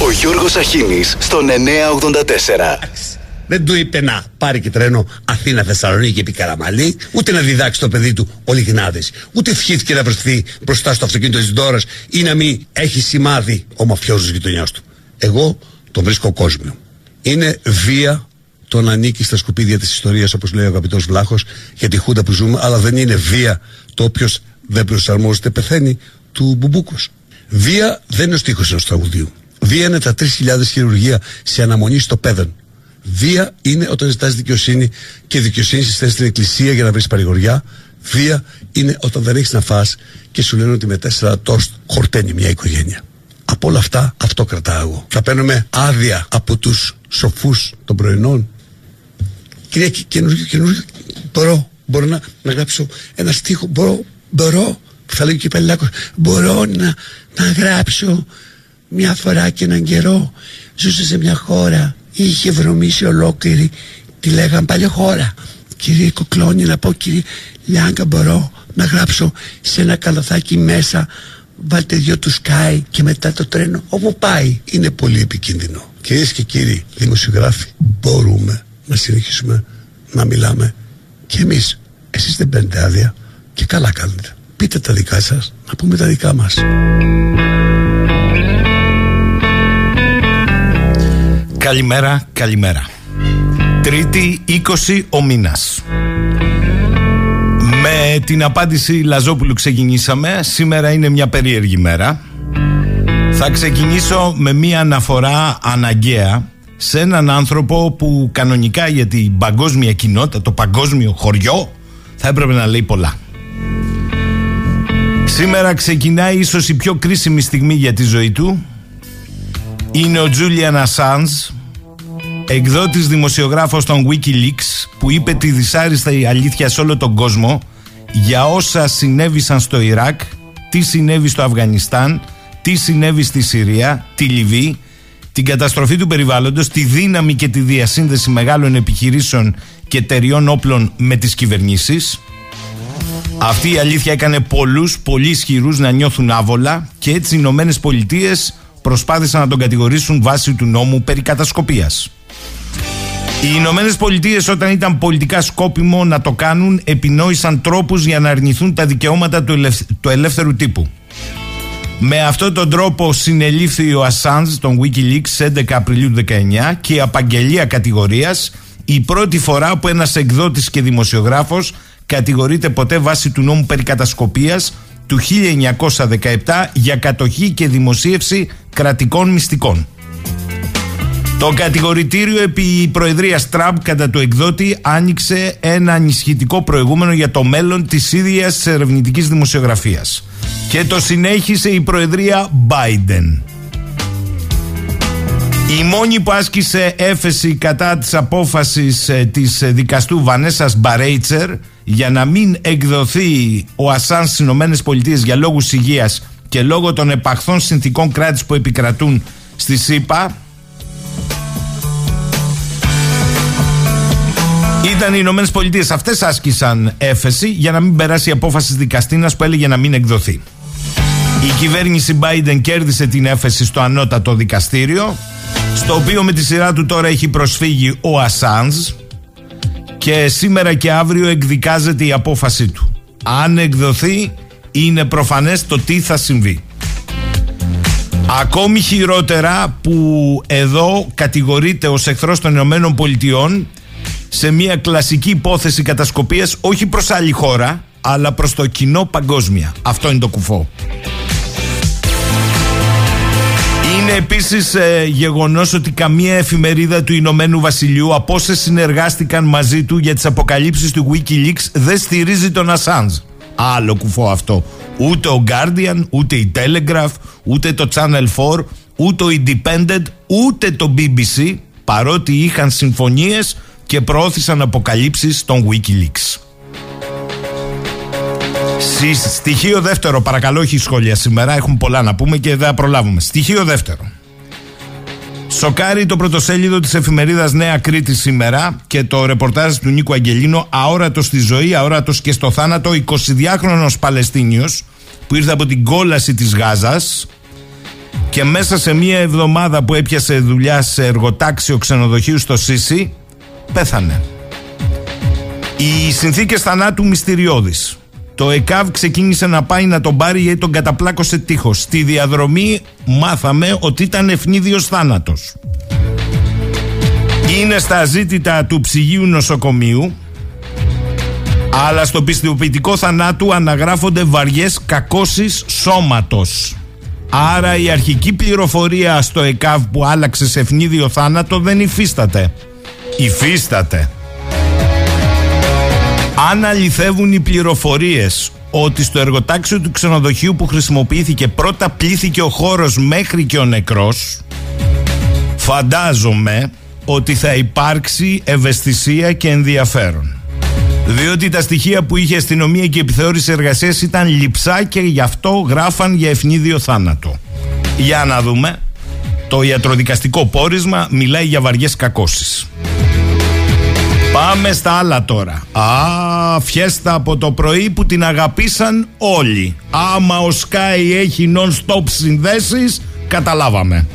Ο Γιώργος Αχίνης στον 984. Δεν του είπε να πάρει και τρένο Αθήνα Θεσσαλονίκη επί Καραμαλή, ούτε να διδάξει το παιδί του ο Λιγνάδης, ούτε ευχήθηκε να βρεθεί μπροστά στο αυτοκίνητο της Δόρα ή να μην έχει σημάδι ο μαφιόζος της γειτονιάς του. Εγώ τον βρίσκω κόσμιο. Είναι βία το να ανήκει στα σκουπίδια της ιστορίας, όπως λέει ο αγαπητός Βλάχος, για τη χούντα που ζούμε, αλλά δεν είναι βία το όποιος δεν προσαρμόζεται πεθαίνει του Μπουμπούκος. Βία δεν είναι ο στίχος ενός τραγουδίου. Βία είναι τα 3.000 χειρουργία σε αναμονή στο πέδον. Βία είναι όταν ζητάς δικαιοσύνη και δικαιοσύνη συσταίνει στην εκκλησία για να βρεις παρηγοριά. Βία είναι όταν δεν έχεις να φας και σου λένε ότι με τέσσερα τόστ χορταίνει μια οικογένεια. Από όλα αυτά, αυτό κρατάω εγώ. Θα παίρνουμε άδεια από τους σοφούς των πρωινών. Κυρία, καινούργιο, καινούργιο. Μπορώ, μπορώ να, να γράψω ένα στίχο. Μπορώ, μπορώ. Θα λέει και Πελάκος. Μπορώ να, να γράψω μια φορά και έναν καιρό. Ζούσε σε μια χώρα. Είχε βρωμίσει ολόκληρη. Τη λέγαν παλιά χώρα. Κύριε Κοκλώνη, να πω κύριε Λιάγκα, μπορώ να γράψω σε ένα καλαθάκι μέσα βάλτε δυο του σκάι και μετά το τρένο όπου πάει είναι πολύ επικίνδυνο κυρίες και κύριοι δημοσιογράφοι μπορούμε να συνεχίσουμε να μιλάμε και εμείς εσείς δεν παίρνετε άδεια και καλά κάνετε πείτε τα δικά σας να πούμε τα δικά μας Καλημέρα, καλημέρα Τρίτη 20 ο μήνας με την απάντηση Λαζόπουλου ξεκινήσαμε. Σήμερα είναι μια περίεργη μέρα. Θα ξεκινήσω με μια αναφορά αναγκαία σε έναν άνθρωπο που κανονικά για την παγκόσμια κοινότητα, το παγκόσμιο χωριό, θα έπρεπε να λέει πολλά. Σήμερα ξεκινάει ίσως η πιο κρίσιμη στιγμή για τη ζωή του. Είναι ο Τζούλιαν Ασάνς, εκδότης δημοσιογράφος των Wikileaks, που είπε τη δυσάριστα αλήθεια σε όλο τον κόσμο για όσα συνέβησαν στο Ιράκ, τι συνέβη στο Αφγανιστάν, τι συνέβη στη Συρία, τη Λιβύη, την καταστροφή του περιβάλλοντος, τη δύναμη και τη διασύνδεση μεγάλων επιχειρήσεων και εταιριών όπλων με τις κυβερνήσεις. Αυτή η αλήθεια έκανε πολλούς, πολύ ισχυρούς να νιώθουν άβολα και έτσι οι Ηνωμένες Πολιτείες προσπάθησαν να τον κατηγορήσουν βάσει του νόμου περί κατασκοπίας. Οι Ηνωμένες Πολιτείες, όταν ήταν πολιτικά σκόπιμο να το κάνουν, επινόησαν τρόπους για να αρνηθούν τα δικαιώματα του, ελεύθερου τύπου. Με αυτόν τον τρόπο συνελήφθη ο Ασάντζ των Wikileaks 11 Απριλίου 19 και η απαγγελία κατηγορίας η πρώτη φορά που ένας εκδότης και δημοσιογράφος κατηγορείται ποτέ βάσει του νόμου περί κατασκοπίας του 1917 για κατοχή και δημοσίευση κρατικών μυστικών. Το κατηγορητήριο επί Προεδρίας Τραμπ κατά του εκδότη άνοιξε ένα ανισχυτικό προηγούμενο για το μέλλον της ίδιας ερευνητικής δημοσιογραφίας. Και το συνέχισε η Προεδρία Biden. Η μόνη που άσκησε έφεση κατά της απόφασης ε, της δικαστού Βανέσας Μπαρέιτσερ για να μην εκδοθεί ο Ασάν στις Ηνωμένες Πολιτείες για λόγους υγείας και λόγω των επαχθών συνθήκων κράτης που επικρατούν στη ΣΥΠΑ Ήταν οι Ηνωμένες Πολιτείες. Αυτές άσκησαν έφεση για να μην περάσει η απόφαση της δικαστήνας που έλεγε να μην εκδοθεί. Η κυβέρνηση Biden κέρδισε την έφεση στο ανώτατο δικαστήριο, στο οποίο με τη σειρά του τώρα έχει προσφύγει ο Ασάνζ και σήμερα και αύριο εκδικάζεται η απόφαση του. Αν εκδοθεί, είναι προφανές το τι θα συμβεί. Ακόμη χειρότερα που εδώ κατηγορείται ως εχθρός των Ηνωμένων Πολιτειών σε μια κλασική υπόθεση κατασκοπίας όχι προς άλλη χώρα αλλά προς το κοινό παγκόσμια. Αυτό είναι το κουφό. Είναι επίσης ε, γεγονός ότι καμία εφημερίδα του Ηνωμένου Βασιλείου από όσε συνεργάστηκαν μαζί του για τις αποκαλύψεις του Wikileaks δεν στηρίζει τον Assange. Άλλο κουφό αυτό. Ούτε ο Guardian, ούτε η Telegraph, ούτε το Channel 4, ούτε ο Independent, ούτε το BBC παρότι είχαν συμφωνίες και προώθησαν αποκαλύψεις των Wikileaks. Στοιχείο δεύτερο, παρακαλώ, όχι σχόλια σήμερα. Έχουν πολλά να πούμε και δεν θα προλάβουμε. Στοιχείο δεύτερο. Σοκάρει το πρωτοσέλιδο της εφημερίδας Νέα Κρήτη σήμερα και το ρεπορτάζ του Νίκου Αγγελίνο αόρατος στη ζωή, αόρατος και στο θάνατο 22χρονος Παλαιστίνιος που ήρθε από την κόλαση της Γάζας και μέσα σε μία εβδομάδα που έπιασε δουλειά σε εργοτάξιο ξενοδοχείου στο Σίση πέθανε. Οι συνθήκες θανάτου μυστηριώδεις. Το ΕΚΑΒ ξεκίνησε να πάει να τον πάρει γιατί τον καταπλάκωσε τείχος. Στη διαδρομή μάθαμε ότι ήταν ευνίδιος θάνατος. Είναι στα ζήτητα του ψυγείου νοσοκομείου αλλά στο πιστοποιητικό θανάτου αναγράφονται βαριές κακώσεις σώματος. Άρα η αρχική πληροφορία στο ΕΚΑΒ που άλλαξε σε ευνίδιο θάνατο δεν υφίσταται. Υφίσταται. Αν αληθεύουν οι πληροφορίες ότι στο εργοτάξιο του ξενοδοχείου που χρησιμοποιήθηκε πρώτα πλήθηκε ο χώρος μέχρι και ο νεκρός φαντάζομαι ότι θα υπάρξει ευαισθησία και ενδιαφέρον. Διότι τα στοιχεία που είχε αστυνομία και επιθεώρηση εργασίας ήταν λυψά και γι' αυτό γράφαν για ευνίδιο θάνατο. Για να δούμε. Το ιατροδικαστικό πόρισμα μιλάει για βαριές κακώσεις. Πάμε στα άλλα τώρα. Α, φιέστα από το πρωί που την αγαπήσαν όλοι. Άμα ο Sky έχει non-stop συνδέσεις, καταλάβαμε.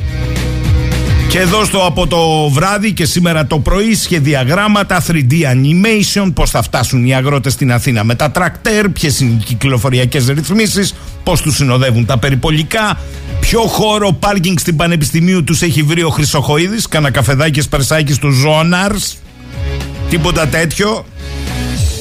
Και εδώ στο από το βράδυ και σήμερα το πρωί σχεδιαγράμματα 3D animation, πώς θα φτάσουν οι αγρότες στην Αθήνα με τα τρακτέρ, ποιες είναι οι κυκλοφοριακές ρυθμίσεις, πώς τους συνοδεύουν τα περιπολικά, ποιο χώρο πάρκινγκ στην Πανεπιστημίου τους έχει βρει ο Χρυσοχοίδης, κανένα καφεδάκι σπερσάκι του Ζώναρς, τίποτα τέτοιο.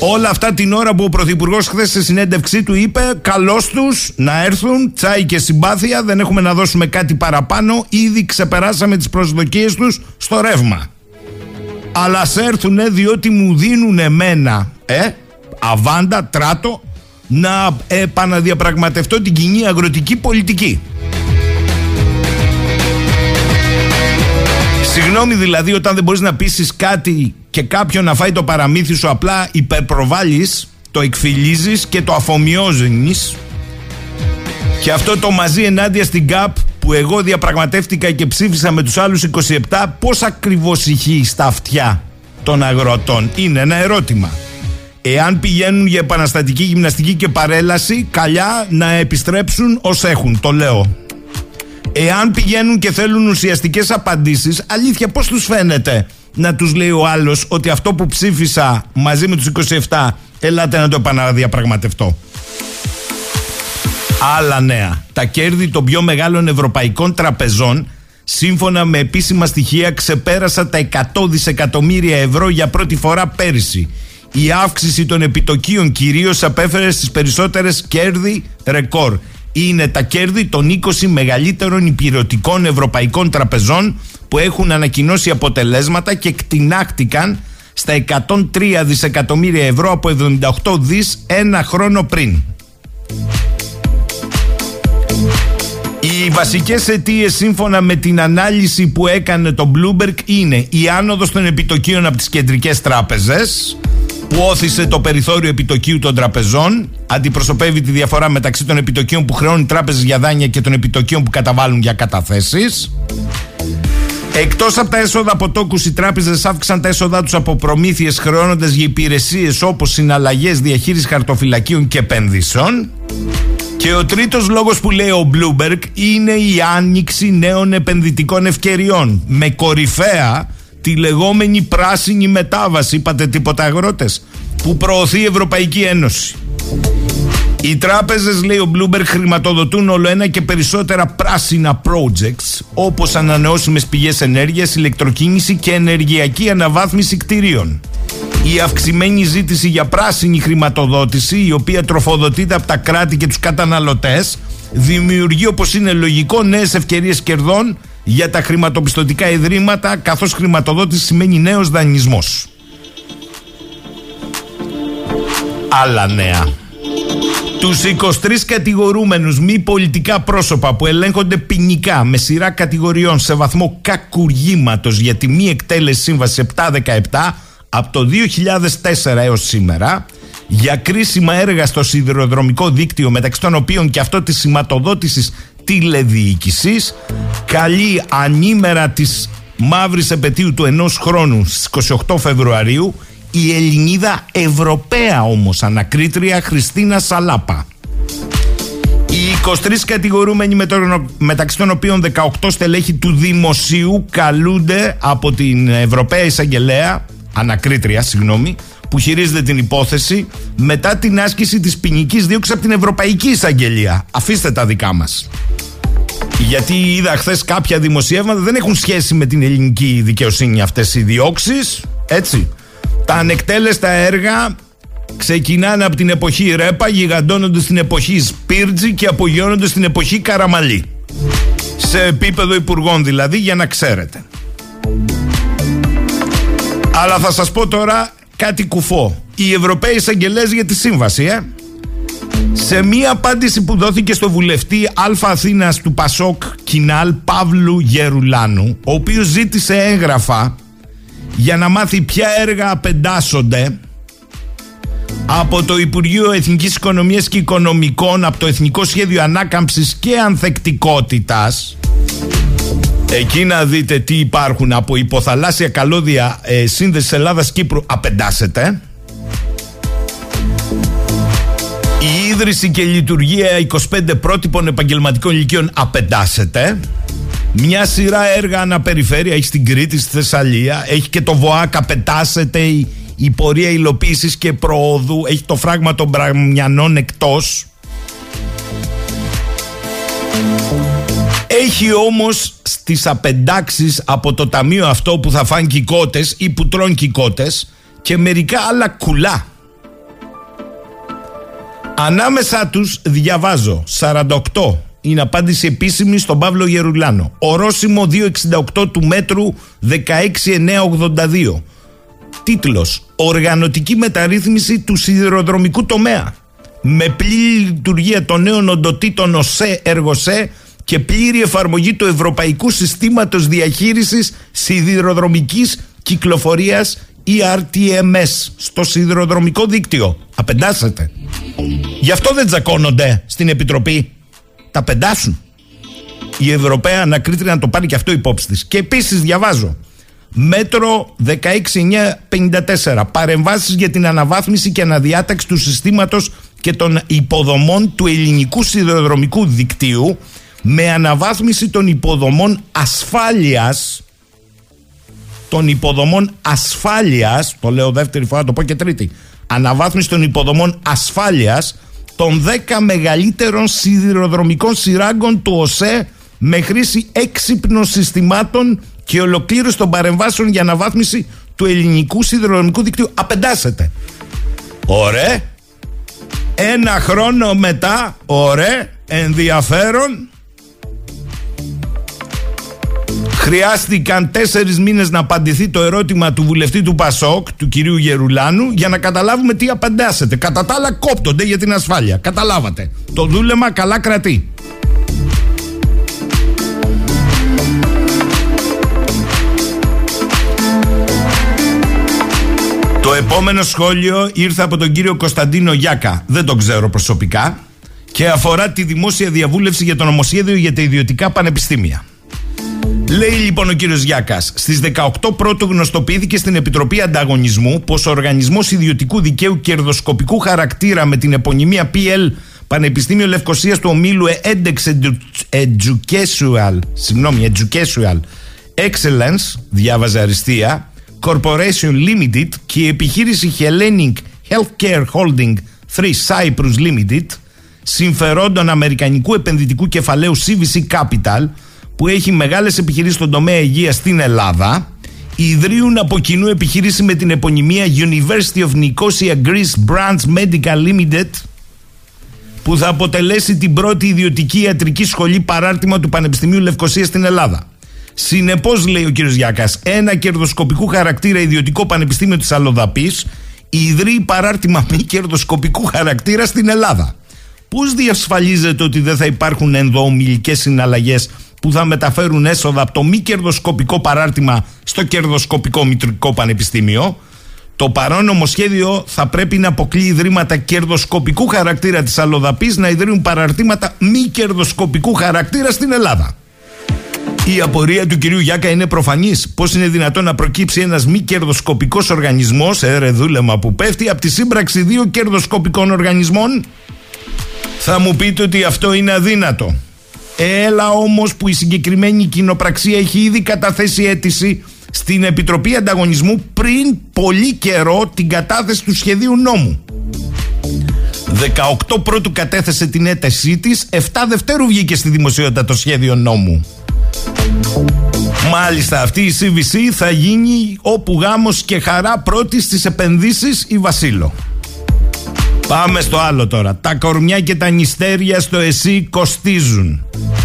Όλα αυτά την ώρα που ο Πρωθυπουργός χθες σε συνέντευξή του είπε: Καλώς τους να έρθουν, τσάι και συμπάθεια, δεν έχουμε να δώσουμε κάτι παραπάνω. Ήδη ξεπεράσαμε τις προσδοκίες τους στο ρεύμα. Αλλά σε έρθουν διότι μου δίνουν εμένα, ε, αβάντα, τράτο, να επαναδιαπραγματευτώ την κοινή αγροτική πολιτική. Συγγνώμη δηλαδή όταν δεν μπορείς να πείσεις κάτι και κάποιον να φάει το παραμύθι σου απλά υπερπροβάλλεις, το εκφυλίζεις και το αφομοιώζεις και αυτό το μαζί ενάντια στην ΚΑΠ που εγώ διαπραγματεύτηκα και ψήφισα με τους άλλους 27 πώς ακριβώς ηχεί στα αυτιά των αγροτών; Είναι ένα ερώτημα. Εάν πηγαίνουν για επαναστατική γυμναστική και παρέλαση καλιά να επιστρέψουν ως έχουν το λέω Εάν πηγαίνουν και θέλουν ουσιαστικές απαντήσεις, αλήθεια πώς τους φαίνεται να τους λέει ο άλλος ότι αυτό που ψήφισα μαζί με τους 27 ελάτε να το επαναδιαπραγματευτώ; Άλλα νέα. Τα κέρδη των πιο μεγάλων ευρωπαϊκών τραπεζών σύμφωνα με επίσημα στοιχεία ξεπέρασαν τα 100 δισεκατομμύρια ευρώ για πρώτη φορά πέρυσι. Η αύξηση των επιτοκίων κυρίως απέφερε στις περισσότερες κέρδη ρεκόρ είναι τα κέρδη των 20 μεγαλύτερων υπηρετικών ευρωπαϊκών τραπεζών που έχουν ανακοινώσει αποτελέσματα και κτηνάχτηκαν στα 103 δισεκατομμύρια ευρώ από 78 δις ένα χρόνο πριν. Οι βασικές αιτίες σύμφωνα με την ανάλυση που έκανε το Bloomberg είναι η άνοδος των επιτοκίων από τις κεντρικές τράπεζες που όθησε το περιθώριο επιτοκίου των τραπεζών, αντιπροσωπεύει τη διαφορά μεταξύ των επιτοκίων που χρεώνουν οι τράπεζες για δάνεια και των επιτοκίων που καταβάλουν για καταθέσεις. Εκτός από τα έσοδα από τόκους, οι τράπεζες αύξησαν τα έσοδά τους από προμήθειες χρεώνοντας για υπηρεσίες όπως συναλλαγές, διαχείριση χαρτοφυλακίων και επενδύσεων. Και ο τρίτος λόγος που λέει ο Bloomberg είναι η άνοιξη νέων επενδυτικών ευκαιριών. Με κορυφαία τη λεγόμενη πράσινη μετάβαση, είπατε τίποτα αγρότες, που προωθεί η Ευρωπαϊκή Ένωση. Οι τράπεζες, λέει ο Bloomberg, χρηματοδοτούν όλο ένα και περισσότερα πράσινα projects, όπως ανανεώσιμες πηγές ενέργειας, ηλεκτροκίνηση και ενεργειακή αναβάθμιση κτηρίων. Η αυξημένη ζήτηση για πράσινη χρηματοδότηση, η οποία τροφοδοτείται από τα κράτη και τους καταναλωτές, δημιουργεί όπως είναι λογικό νέες ευκαιρίες κερδών για τα χρηματοπιστωτικά ιδρύματα καθώς χρηματοδότηση σημαίνει νέος δανεισμός. Άλλα νέα. Τους 23 κατηγορούμενους μη πολιτικά πρόσωπα που ελέγχονται ποινικά με σειρά κατηγοριών σε βαθμό κακουργήματος για τη μη εκτέλεση σύμβαση 717 από το 2004 έως σήμερα για κρίσιμα έργα στο σιδηροδρομικό δίκτυο μεταξύ των οποίων και αυτό της σηματοδότησης τηλεδιοίκησης καλεί ανήμερα της μαύρης επαιτίου του ενός χρόνου στις 28 Φεβρουαρίου η Ελληνίδα Ευρωπαία όμως ανακρίτρια Χριστίνα Σαλάπα. Οι 23 κατηγορούμενοι μεταξύ των οποίων 18 στελέχη του δημοσίου καλούνται από την Ευρωπαία Εισαγγελέα, ανακρίτρια, συγγνώμη, που χειρίζεται την υπόθεση μετά την άσκηση της ποινικής δίωξης από την Ευρωπαϊκή Εισαγγελία. Αφήστε τα δικά μας. Γιατί είδα χθες κάποια δημοσιεύματα δεν έχουν σχέση με την ελληνική δικαιοσύνη αυτές οι διώξεις. Έτσι. Τα ανεκτέλεστα έργα ξεκινάνε από την εποχή Ρέπα, γιγαντώνονται στην εποχή Σπίρτζη και απογειώνονται στην εποχή Καραμαλή. Σε επίπεδο υπουργών δηλαδή, για να ξέρετε. Αλλά θα σας πω τώρα κάτι κουφό. Οι Ευρωπαίοι εισαγγελές για τη σύμβαση, ε. Σε μία απάντηση που δόθηκε στο βουλευτή Α Αθήνας του Πασόκ Κινάλ Παύλου Γερουλάνου, ο οποίος ζήτησε έγγραφα για να μάθει ποια έργα απεντάσσονται από το Υπουργείο Εθνικής Οικονομίας και Οικονομικών, από το Εθνικό Σχέδιο Ανάκαμψης και Ανθεκτικότητας, Εκεί να δείτε τι υπάρχουν από υποθαλάσσια καλώδια ε, σύνδεσης Ελλάδα-Κύπρου απεντάσσεται. Η ίδρυση και λειτουργία 25 πρότυπων επαγγελματικών ηλικίων απεντάσσεται. Μια σειρά έργα αναπεριφέρεια έχει στην Κρήτη, στη Θεσσαλία. Έχει και το ΒΟΑΚ, απεντάσσεται η, η πορεία υλοποίησης και προόδου. Έχει το φράγμα των Μπραμιανών εκτός. Έχει όμως στις απεντάξεις από το ταμείο αυτό που θα φάνε κικότες ή που τρώνε κικότες και μερικά άλλα κουλά. Ανάμεσα τους διαβάζω 48 είναι απάντηση επίσημη στον Παύλο Γερουλάνο. Ορόσημο 268 του μέτρου 16982. Τίτλος Οργανωτική μεταρρύθμιση του σιδηροδρομικού τομέα. Με πλήρη λειτουργία των νέων οντοτήτων ΟΣΕ, ΕΡΓΟΣΕ και πλήρη εφαρμογή του Ευρωπαϊκού Συστήματος Διαχείρισης Σιδηροδρομικής Κυκλοφορίας ERTMS στο σιδηροδρομικό δίκτυο. Απεντάσσεται. Γι' αυτό δεν τζακώνονται στην Επιτροπή. Τα πεντάσουν. Η Ευρωπαία ανακρίτρια να το πάρει και αυτό υπόψη της. Και επίσης διαβάζω. Μέτρο 16954. Παρεμβάσεις για την αναβάθμιση και αναδιάταξη του συστήματος και των υποδομών του ελληνικού σιδηροδρομικού δικτύου με αναβάθμιση των υποδομών ασφάλειας των υποδομών ασφάλειας το λέω δεύτερη φορά, το πω και τρίτη αναβάθμιση των υποδομών ασφάλειας των 10 μεγαλύτερων σιδηροδρομικών σειράγκων του ΟΣΕ με χρήση έξυπνων συστημάτων και ολοκλήρωση των παρεμβάσεων για αναβάθμιση του ελληνικού σιδηροδρομικού δικτύου. Απεντάσσεται. Ωραία. Ένα χρόνο μετά, ωραία, ενδιαφέρον, Χρειάστηκαν τέσσερις μήνες να απαντηθεί το ερώτημα του βουλευτή του Πασόκ, του κυρίου Γερουλάνου, για να καταλάβουμε τι απαντάσετε. Κατά τα άλλα, κόπτονται για την ασφάλεια. Καταλάβατε. Το δούλεμα καλά κρατεί. Το επόμενο σχόλιο ήρθε από τον κύριο Κωνσταντίνο Γιάκα. Δεν τον ξέρω προσωπικά. Και αφορά τη δημόσια διαβούλευση για το νομοσχέδιο για τα ιδιωτικά πανεπιστήμια. Λέει λοιπόν ο κύριος Γιάκας, στις 18 πρώτου γνωστοποιήθηκε στην Επιτροπή Ανταγωνισμού πως ο Οργανισμός Ιδιωτικού Δικαίου Κερδοσκοπικού Χαρακτήρα με την επωνυμία PL Πανεπιστήμιο Λευκοσίας του ομίλου Edex Educational, συγγνώμη, Educational Excellence, διάβαζε αριστεία, Corporation Limited και η επιχείρηση Hellenic Healthcare Holding 3 Cyprus Limited, συμφερόντων Αμερικανικού επενδυτικού κεφαλαίου CVC Capital, που έχει μεγάλες επιχειρήσεις στον τομέα υγείας στην Ελλάδα, ιδρύουν από κοινού επιχείρηση με την επωνυμία University of Nicosia Greece Branch Medical Limited, που θα αποτελέσει την πρώτη ιδιωτική ιατρική σχολή παράρτημα του Πανεπιστημίου Λευκοσίας στην Ελλάδα. Συνεπώς, λέει ο κ. Γιάκας, ένα κερδοσκοπικού χαρακτήρα ιδιωτικό πανεπιστήμιο της Αλοδαπή ιδρύει παράρτημα μη κερδοσκοπικού χαρακτήρα στην Ελλάδα. Πώς διασφαλίζεται ότι δεν θα υπάρχουν ενδοομιλικές συναλλαγές που θα μεταφέρουν έσοδα από το μη κερδοσκοπικό παράρτημα στο κερδοσκοπικό μητρικό πανεπιστήμιο. Το παρόν νομοσχέδιο θα πρέπει να αποκλεί ιδρύματα κερδοσκοπικού χαρακτήρα της Αλοδαπής να ιδρύουν παραρτήματα μη κερδοσκοπικού χαρακτήρα στην Ελλάδα. Η απορία του κυρίου Γιάκα είναι προφανής. Πώς είναι δυνατόν να προκύψει ένας μη κερδοσκοπικός οργανισμός, έρε δούλεμα που πέφτει, από τη σύμπραξη δύο κερδοσκοπικών οργανισμών; Θα μου πείτε ότι αυτό είναι αδύνατο. Έλα όμως που η συγκεκριμένη κοινοπραξία έχει ήδη καταθέσει αίτηση στην Επιτροπή Ανταγωνισμού πριν πολύ καιρό την κατάθεση του σχεδίου νόμου. 18 πρώτου κατέθεσε την έτασή της, 7 Δευτέρου βγήκε στη δημοσιότητα το σχέδιο νόμου. Μάλιστα αυτή η CVC θα γίνει όπου γάμος και χαρά πρώτης στις επενδύσεις η Βασίλο. Πάμε στο άλλο τώρα. Τα κορμιά και τα νηστέρια στο ΕΣΥ κοστίζουν.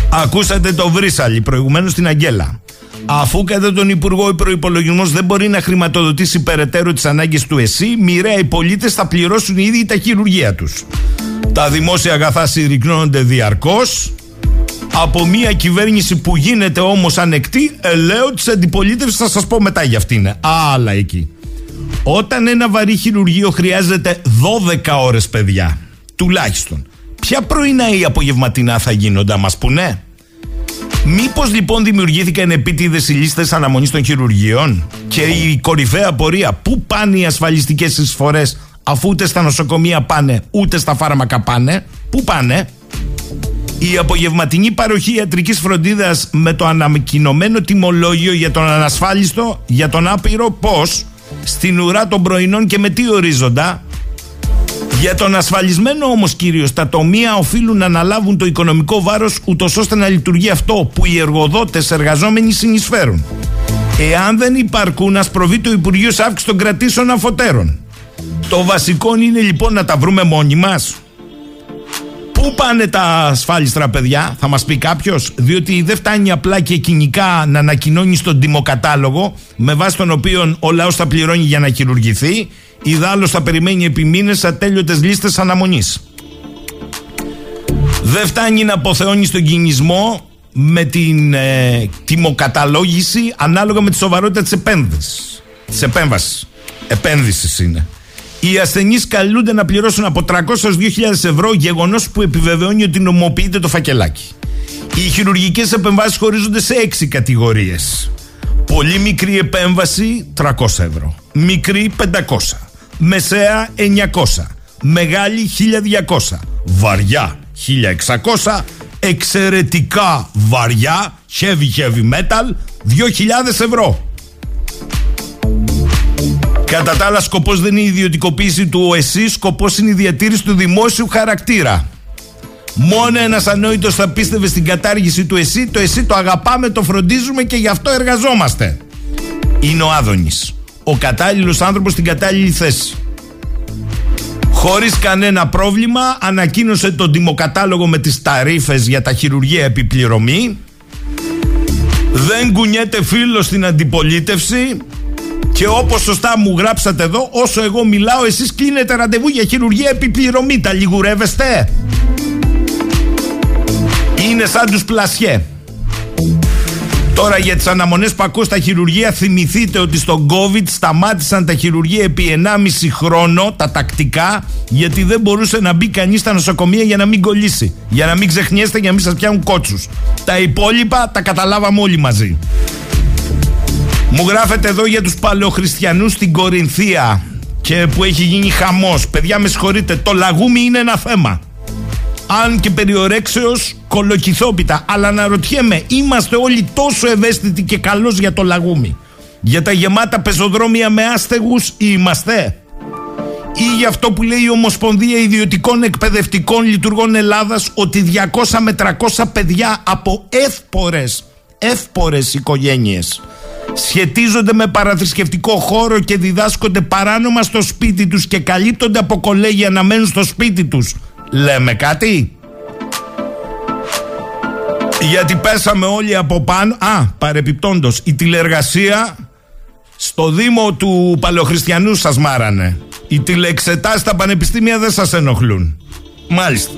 Ακούσατε το Βρύσαλι προηγουμένως στην Αγγέλα. Αφού κατά τον Υπουργό ο προπολογισμό δεν μπορεί να χρηματοδοτήσει περαιτέρω τις ανάγκες του ΕΣΥ, μοιραία οι πολίτες θα πληρώσουν ήδη τα χειρουργία τους. Τα δημόσια αγαθά συρρυκνώνονται διαρκώς. Από μια κυβέρνηση που γίνεται όμως ανεκτή, ελέω της αντιπολίτευσης θα σας πω μετά για αυτήν. Άλλα εκεί. Όταν ένα βαρύ χειρουργείο χρειάζεται 12 ώρες, παιδιά, τουλάχιστον, ποια πρωινά ή απογευματινά θα γίνονται, μα πουνε. Μήπως λοιπόν δημιουργήθηκαν επίτηδες οι λίστες αναμονής των χειρουργείων και η κορυφαία πορεία, πού πάνε οι ασφαλιστικές εισφορές αφού ούτε στα νοσοκομεία πάνε ούτε στα φάρμακα πάνε, πού πάνε; Η απογευματινή παροχή ιατρικής φροντίδας με το ανακοινωμένο τιμολόγιο για τον ανασφάλιστο, για τον άπειρο, πώς, στην ουρά των πρωινών και με τι ορίζοντα, για τον ασφαλισμένο όμως κύριος τα τομεία οφείλουν να αναλάβουν το οικονομικό βάρος ούτως ώστε να λειτουργεί αυτό που οι εργοδότες εργαζόμενοι συνεισφέρουν. Εάν δεν υπαρκούν ας προβεί το Υπουργείο σε αύξηση των κρατήσεων αφωτέρων. Το βασικό είναι λοιπόν να τα βρούμε μόνοι μας. Πού πάνε τα ασφάλιστρα παιδιά, θα μας πει κάποιος, διότι δεν φτάνει απλά και κοινικά να ανακοινώνεις στον τιμοκατάλογο με βάση τον οποίο ο λαός θα πληρώνει για να χειρουργηθεί Ιδάλω θα περιμένει επί μήνες ατέλειωτες λίστες αναμονής. Δεν φτάνει να αποθεώνεις τον κινησμό με την ε, τιμοκαταλόγηση ανάλογα με τη σοβαρότητα της επένδυσης. Της επέμβασης. Επένδυσης είναι. Οι ασθενείς καλούνται να πληρώσουν από 300 έως 2.000 ευρώ, γεγονός που επιβεβαιώνει ότι νομοποιείται το φακελάκι. Οι χειρουργικές επεμβάσεις χωρίζονται σε 6 κατηγορίες. Πολύ μικρή επέμβαση 300 ευρώ. Μικρή 500 μεσαία 900, μεγάλη 1200, βαριά 1600, εξαιρετικά βαριά heavy heavy metal 2000 ευρώ. Κατά τα άλλα, σκοπός δεν είναι η ιδιωτικοποίηση του ΟΕΣΥ, σκοπός είναι η διατήρηση του δημόσιου χαρακτήρα. Μόνο ένας ανόητος θα πίστευε στην κατάργηση του ΕΣΥ. Το ΕΣΥ το αγαπάμε, το φροντίζουμε και γι' αυτό εργαζόμαστε. Είναι ο Άδωνης ο κατάλληλος άνθρωπος στην κατάλληλη θέση. Χωρίς κανένα πρόβλημα ανακοίνωσε τον τιμοκατάλογο με τις ταρίφες για τα χειρουργία επιπληρωμή. Δεν κουνιέται φίλος στην αντιπολίτευση και όπως σωστά μου γράψατε εδώ, όσο εγώ μιλάω, εσείς κλείνετε ραντεβού για χειρουργία επιπληρωμή. Τα λιγουρεύεστε; Είναι σαν τους πλασιέ. Τώρα για τις αναμονές που ακούω στα χειρουργεία, θυμηθείτε ότι στον COVID σταμάτησαν τα χειρουργεία επί 1,5 χρόνο, τα τακτικά, γιατί δεν μπορούσε να μπει κανείς στα νοσοκομεία για να μην κολλήσει. Για να μην ξεχνιέστε, για να μην σας πιάνουν κότσους. Τα υπόλοιπα τα καταλάβαμε όλοι μαζί. Μου γράφετε εδώ για τους παλαιοχριστιανούς στην Κορινθία και που έχει γίνει χαμός. Παιδιά με συγχωρείτε, το λαγούμι είναι ένα θέμα αν και περιορέξεως κολοκυθόπιτα. Αλλά αναρωτιέμαι, είμαστε όλοι τόσο ευαίσθητοι και καλώς για το λαγούμι; Για τα γεμάτα πεζοδρόμια με άστεγους είμαστε; Ή για αυτό που λέει η Ομοσπονδία Ιδιωτικών Εκπαιδευτικών Λειτουργών Ελλάδας ότι 200 με 300 παιδιά από εύπορες, εύπορες οικογένειες; Σχετίζονται με παραθρησκευτικό χώρο και διδάσκονται παράνομα στο σπίτι τους και καλύπτονται από κολέγια να μένουν στο σπίτι τους Λέμε κάτι; Γιατί πέσαμε όλοι από πάνω. Α, παρεπιπτόντος, η τηλεργασία στο Δήμο του Παλαιοχριστιανού σας μάρανε. Οι τηλεξετάσεις στα πανεπιστήμια δεν σας ενοχλούν. Μάλιστα.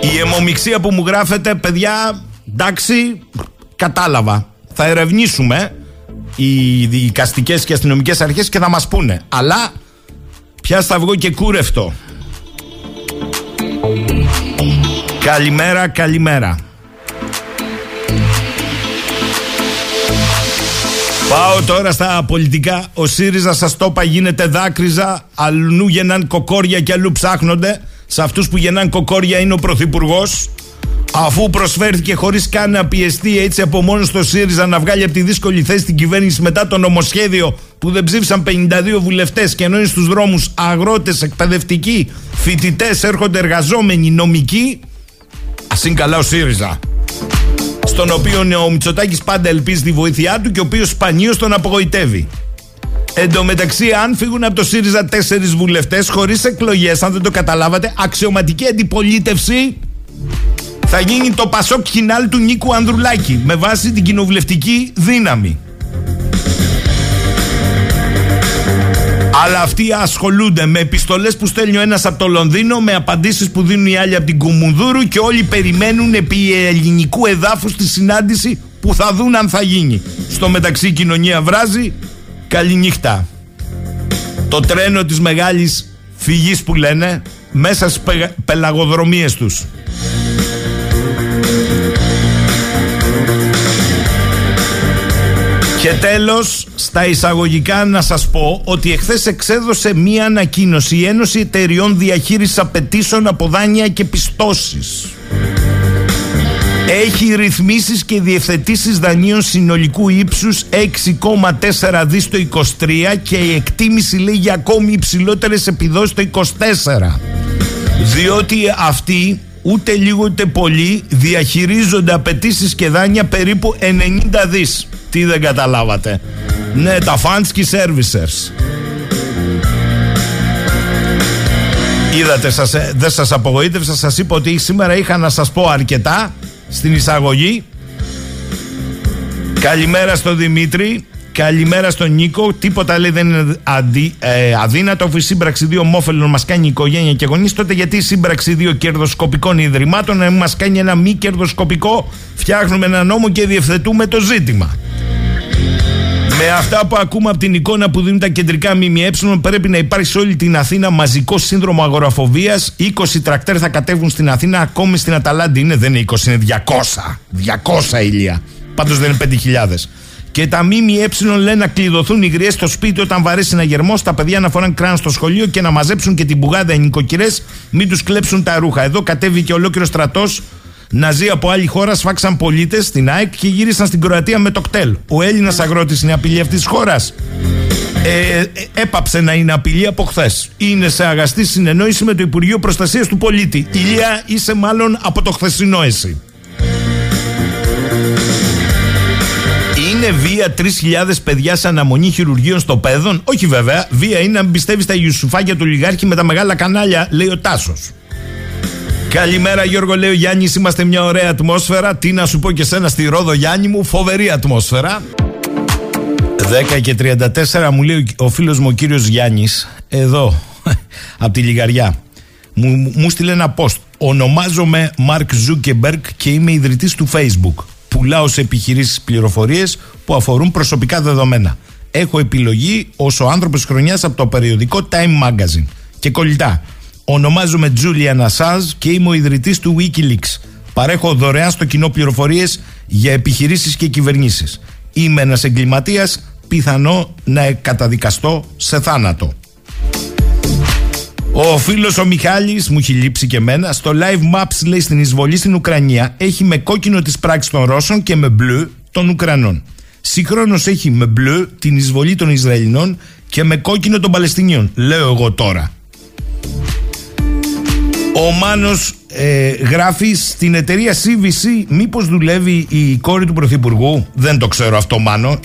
Η αιμομηξία που μου γράφετε, παιδιά, εντάξει, κατάλαβα. Θα ερευνήσουμε οι δικαστικές και αστυνομικές αρχές και θα μας πούνε. Αλλά Πια βγω και κούρευτο. Καλημέρα, καλημέρα. Πάω τώρα στα πολιτικά. Ο ΣΥΡΙΖΑ σας το είπα γίνεται δάκρυζα. Αλλού γεννάν κοκόρια και αλλού ψάχνονται. Σε αυτούς που γεννάν κοκόρια είναι ο Πρωθυπουργός. Αφού προσφέρθηκε χωρίς καν να πιεστεί έτσι από μόνος στο ΣΥΡΙΖΑ να βγάλει από τη δύσκολη θέση την κυβέρνηση μετά το νομοσχέδιο που δεν ψήφισαν 52 βουλευτές και ενώ είναι στους δρόμους αγρότες, εκπαιδευτικοί, φοιτητές, έρχονται εργαζόμενοι, νομικοί. Α είναι καλά ο ΣΥΡΙΖΑ στον οποίο ο Μητσοτάκης πάντα ελπίζει τη βοήθειά του και ο οποίος σπανίως τον απογοητεύει. Εν τω μεταξύ, αν φύγουν από το ΣΥΡΙΖΑ τέσσερις βουλευτές χωρίς εκλογές, αν δεν το καταλάβατε, αξιωματική αντιπολίτευση θα γίνει το Πασόκ Κινάλ του Νίκου Ανδρουλάκη με βάση την κοινοβουλευτική δύναμη. Αλλά αυτοί ασχολούνται με επιστολές που στέλνει ο ένας από το Λονδίνο, με απαντήσεις που δίνουν οι άλλοι από την Κουμουνδούρου και όλοι περιμένουν επί ελληνικού εδάφους τη συνάντηση που θα δουν αν θα γίνει. Στο μεταξύ η κοινωνία βράζει, καληνύχτα. Το τρένο της μεγάλης φυγής που λένε, μέσα στις πελαγοδρομίες τους. Και τέλος, στα εισαγωγικά να σας πω ότι εχθές εξέδωσε μία ανακοίνωση η Ένωση Εταιριών Διαχείρισης Απαιτήσεων από δάνεια και πιστώσεις. Έχει ρυθμίσεις και διευθετήσεις δανείων συνολικού ύψους 6,4 δις το 23 και η εκτίμηση λέει για ακόμη υψηλότερες επιδόσεις το 24. Διότι αυτοί ούτε λίγο ούτε πολύ διαχειρίζονται απαιτήσεις και δάνεια περίπου 90 δις. Τι δεν καταλάβατε. Ναι, τα Fansky Servicers. Είδατε, σας, ε, δεν σας απογοήτευσα, σας είπα ότι σήμερα είχα να σας πω αρκετά στην εισαγωγή. Καλημέρα στο Δημήτρη. Καλημέρα στον Νίκο. Τίποτα λέει δεν είναι αντί, ε, αδύνατο. Αφού η σύμπραξη δύο ομόφελων μας κάνει οικογένεια και γονείς, τότε γιατί η σύμπραξη δύο κερδοσκοπικών ιδρυμάτων να μας κάνει ένα μη κερδοσκοπικό, φτιάχνουμε ένα νόμο και διευθετούμε το ζήτημα. Με αυτά που ακούμε από την εικόνα που δίνουν τα κεντρικά ΜΜΕ, πρέπει να υπάρχει σε όλη την Αθήνα μαζικό σύνδρομο αγοραφοβίας. 20 τρακτέρ θα κατέβουν στην Αθήνα, ακόμη στην Αταλάντη είναι, δεν είναι 20, είναι 200. 200 ηλία. Πάντως δεν είναι 5.000. Και τα ΜΜΕ λένε να κλειδωθούν οι γριές στο σπίτι όταν βαρέσει ένα γερμό, τα παιδιά να φοράνε κράν στο σχολείο και να μαζέψουν και την μπουγάδα οι νοικοκυρές, μην τους κλέψουν τα ρούχα. Εδώ κατέβηκε ολόκληρο στρατός να ζει από άλλη χώρα, σφάξαν πολίτες στην ΑΕΚ και γύρισαν στην Κροατία με το κτέλ. Ο Έλληνας αγρότης είναι απειλή αυτής της χώρας. Ε, ε, έπαψε να είναι απειλή από χθες. Είναι σε αγαστή συνεννόηση με το Υπουργείο Προστασίας του Πολίτη. Ηλία, είσαι μάλλον από το χθεσινό εσύ. Είναι βία 3.000 παιδιά σε αναμονή χειρουργείων στο παιδόν. Όχι βέβαια. Βία είναι να πιστεύεις στα Ιουσουφάκια του λιγάρχη με τα μεγάλα κανάλια, λέει ο Τάσος. Καλημέρα Γιώργο, λέει ο Γιάννης. Είμαστε μια ωραία ατμόσφαιρα. Τι να σου πω και σένα στη Ρόδο, Γιάννη μου, φοβερή ατμόσφαιρα. 10 και 34 μου λέει ο φίλος μου ο κύριος Γιάννης, εδώ, από τη Λιγαριά. Μου, μου στείλε ένα post. Ονομάζομαι Μαρκ Ζούκεμπεργκ και είμαι ιδρυτής του Facebook. Πουλάω σε επιχειρήσεις πληροφορίες που αφορούν προσωπικά δεδομένα. Έχω επιλεγεί ως ο άνθρωπος χρονιάς από το περιοδικό Time Magazine. Και κολλητά. Ονομάζομαι Julian Assange και είμαι ο ιδρυτής του Wikileaks. Παρέχω δωρεάν στο κοινό πληροφορίες για επιχειρήσεις και κυβερνήσεις. Είμαι ένας εγκληματίας, πιθανό να καταδικαστώ σε θάνατο. Ο φίλος ο Μιχάλης μου έχει λείψει και εμένα. Στο live maps λέει στην εισβολή στην Ουκρανία έχει με κόκκινο τις πράξεις των Ρώσων και με μπλε των Ουκρανών. Συγχρόνως έχει με μπλε την εισβολή των Ισραηλινών και με κόκκινο των Παλαιστινίων. Λέω εγώ τώρα. Ο Μάνος ε, γράφει στην εταιρεία CVC μήπως δουλεύει η κόρη του Πρωθυπουργού; Δεν το ξέρω αυτό Μάνο.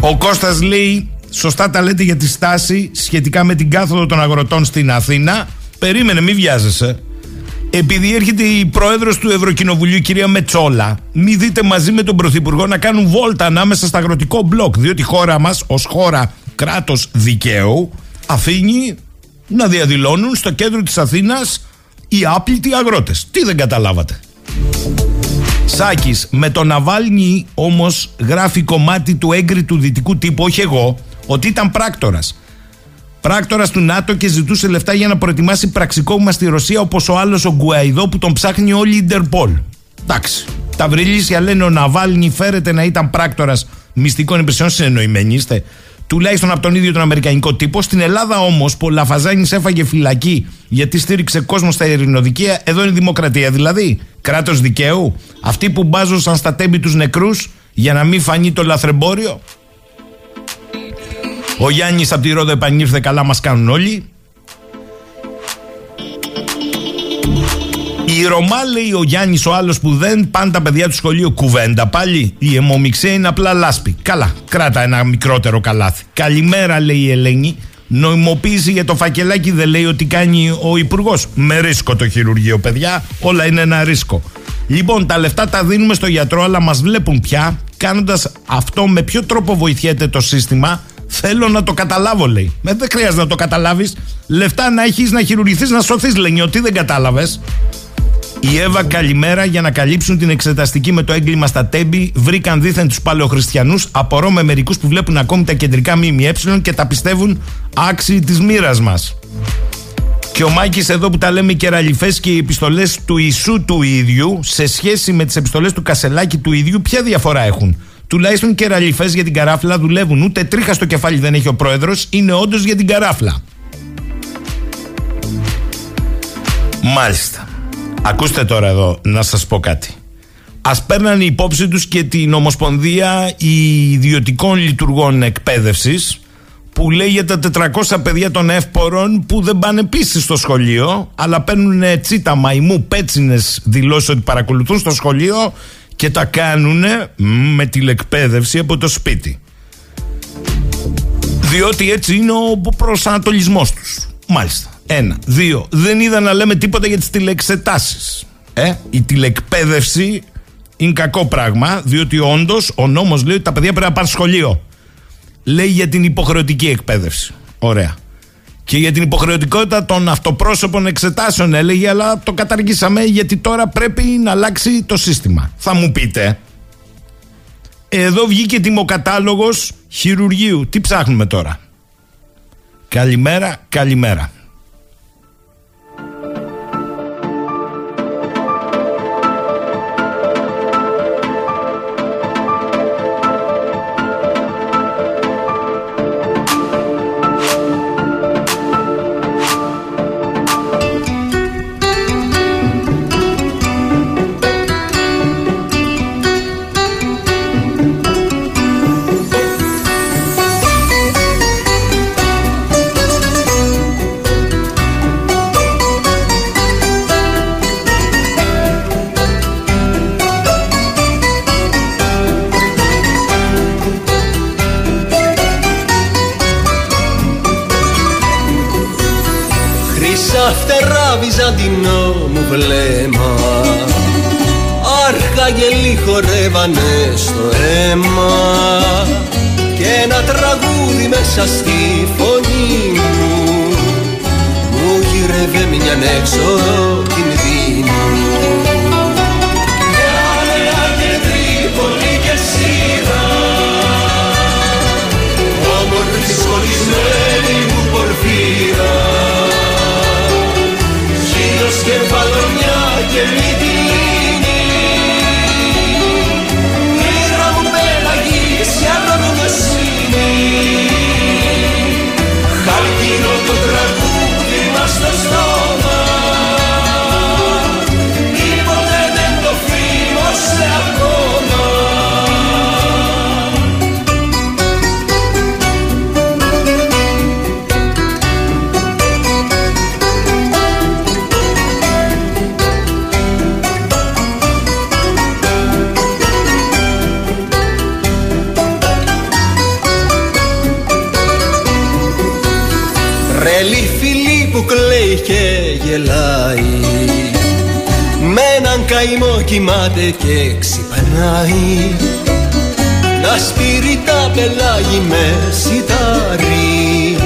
Ο Κώστας λέει σωστά τα λέτε για τη στάση σχετικά με την κάθοδο των αγροτών στην Αθήνα. Περίμενε μη βιάζεσαι. Επειδή έρχεται η πρόεδρος του Ευρωκοινοβουλίου κυρία Μετσόλα μη δείτε μαζί με τον Πρωθυπουργό να κάνουν βόλτα ανάμεσα στα αγροτικό μπλοκ διότι η χώρα μας ως χώρα κράτος δικαίου αφήνει να διαδηλώνουν στο κέντρο της Αθήνας οι άπλητοι αγρότες. Τι δεν καταλάβατε. Σάκης, με το Ναβάλνη όμως γράφει κομμάτι του έγκριτου δυτικού τύπου, όχι εγώ, ότι ήταν πράκτορας. Πράκτορας του ΝΑΤΟ και ζητούσε λεφτά για να προετοιμάσει πραξικόπημα στη Ρωσία όπως ο άλλος ο Γκουαϊδό που τον ψάχνει όλη η Ιντερπολ. Εντάξει. Τα βρυλίσια λένε ο Ναβάλνη φέρεται να ήταν πράκτορας μυστικών υπηρεσιών. Συνεννοημένοι είστε. Τουλάχιστον από τον ίδιο τον Αμερικανικό τύπο. Στην Ελλάδα όμως, που ο Λαφαζάνης έφαγε φυλακή γιατί στήριξε κόσμο στα ειρηνοδικεία. Εδώ είναι η δημοκρατία δηλαδή. Κράτος δικαίου. Αυτοί που μπάζωσαν στα τέμπη τους νεκρούς για να μην φανεί το λαθρεμπόριο. Ο Γιάννης από τη Ρόδο επανήλθε καλά, μας κάνουν όλοι. Η Ρωμά λέει ο Γιάννης ο άλλος που δεν πάνε τα παιδιά του σχολείου κουβέντα πάλι. Η αιμομηξία είναι απλά λάσπη. Καλά, κράτα ένα μικρότερο καλάθι. Καλημέρα λέει η Ελένη. Νοημοποίηση για το φακελάκι δεν λέει ότι κάνει ο Υπουργός. Με ρίσκο το χειρουργείο, παιδιά. Όλα είναι ένα ρίσκο. Λοιπόν, τα λεφτά τα δίνουμε στο γιατρό, αλλά μας βλέπουν πια κάνοντας αυτό με ποιο τρόπο βοηθιέται το σύστημα. Θέλω να το καταλάβω, λέει. Με δεν χρειάζεται να το καταλάβεις. Λεφτά να έχεις να χειρουργηθείς, να σωθείς, λέει. Ότι δεν κατάλαβες. Η Εύα καλημέρα για να καλύψουν την εξεταστική με το έγκλημα στα Τέμπη. Βρήκαν δίθεν τους παλαιοχριστιανούς. Απορώ με μερικούς που βλέπουν ακόμη τα κεντρικά ΜΜΕ και τα πιστεύουν άξιοι της μοίρας μας. Και ο Μάκης εδώ που τα λέμε κεραλιφές και οι επιστολές του Ιησού του ίδιου σε σχέση με τις επιστολές του Κασελάκη του ίδιου, ποια διαφορά έχουν; Τουλάχιστον κεραλιφές για την καράφλα δουλεύουν. Ούτε τρίχα στο κεφάλι δεν έχει ο πρόεδρος. Είναι όντως για την καράφλα. Μάλιστα. Ακούστε τώρα εδώ να σας πω κάτι. Ας παίρνανε υπόψη τους και την Ομοσπονδία Ιδιωτικών Λειτουργών Εκπαίδευσης που λέει για τα 400 παιδιά των εύπορων που δεν πάνε επίση στο σχολείο αλλά παίρνουν τσίτα μαϊμού πέτσινες δηλώσεις ότι παρακολουθούν στο σχολείο και τα κάνουν με τηλεκπαίδευση από το σπίτι. Διότι έτσι είναι ο προσανατολισμός τους. Μάλιστα. Ένα. Δύο. Δεν είδα να λέμε τίποτα για τις τηλεξετάσει. Ε, η τηλεκπαίδευση είναι κακό πράγμα, διότι όντως ο νόμος λέει ότι τα παιδιά πρέπει να πάνε σχολείο. Λέει για την υποχρεωτική εκπαίδευση. Ωραία. Και για την υποχρεωτικότητα των αυτοπρόσωπων εξετάσεων έλεγε, αλλά το καταργήσαμε γιατί τώρα πρέπει να αλλάξει το σύστημα. Θα μου πείτε. Εδώ βγήκε τιμοκατάλογος χειρουργείου. Τι ψάχνουμε τώρα; Καλημέρα, καλημέρα. Βυζαντινό μου βλέμμα. Αρχαγελοί χορεύανε στο αίμα. Και ένα τραγούδι μέσα στη φωνή μου. Μου γύρευε μια έξοδο κινδύνου παλωνιά και κοιμάται και ξυπνάει. Να σπείρει τα πελάγι με σιτάρι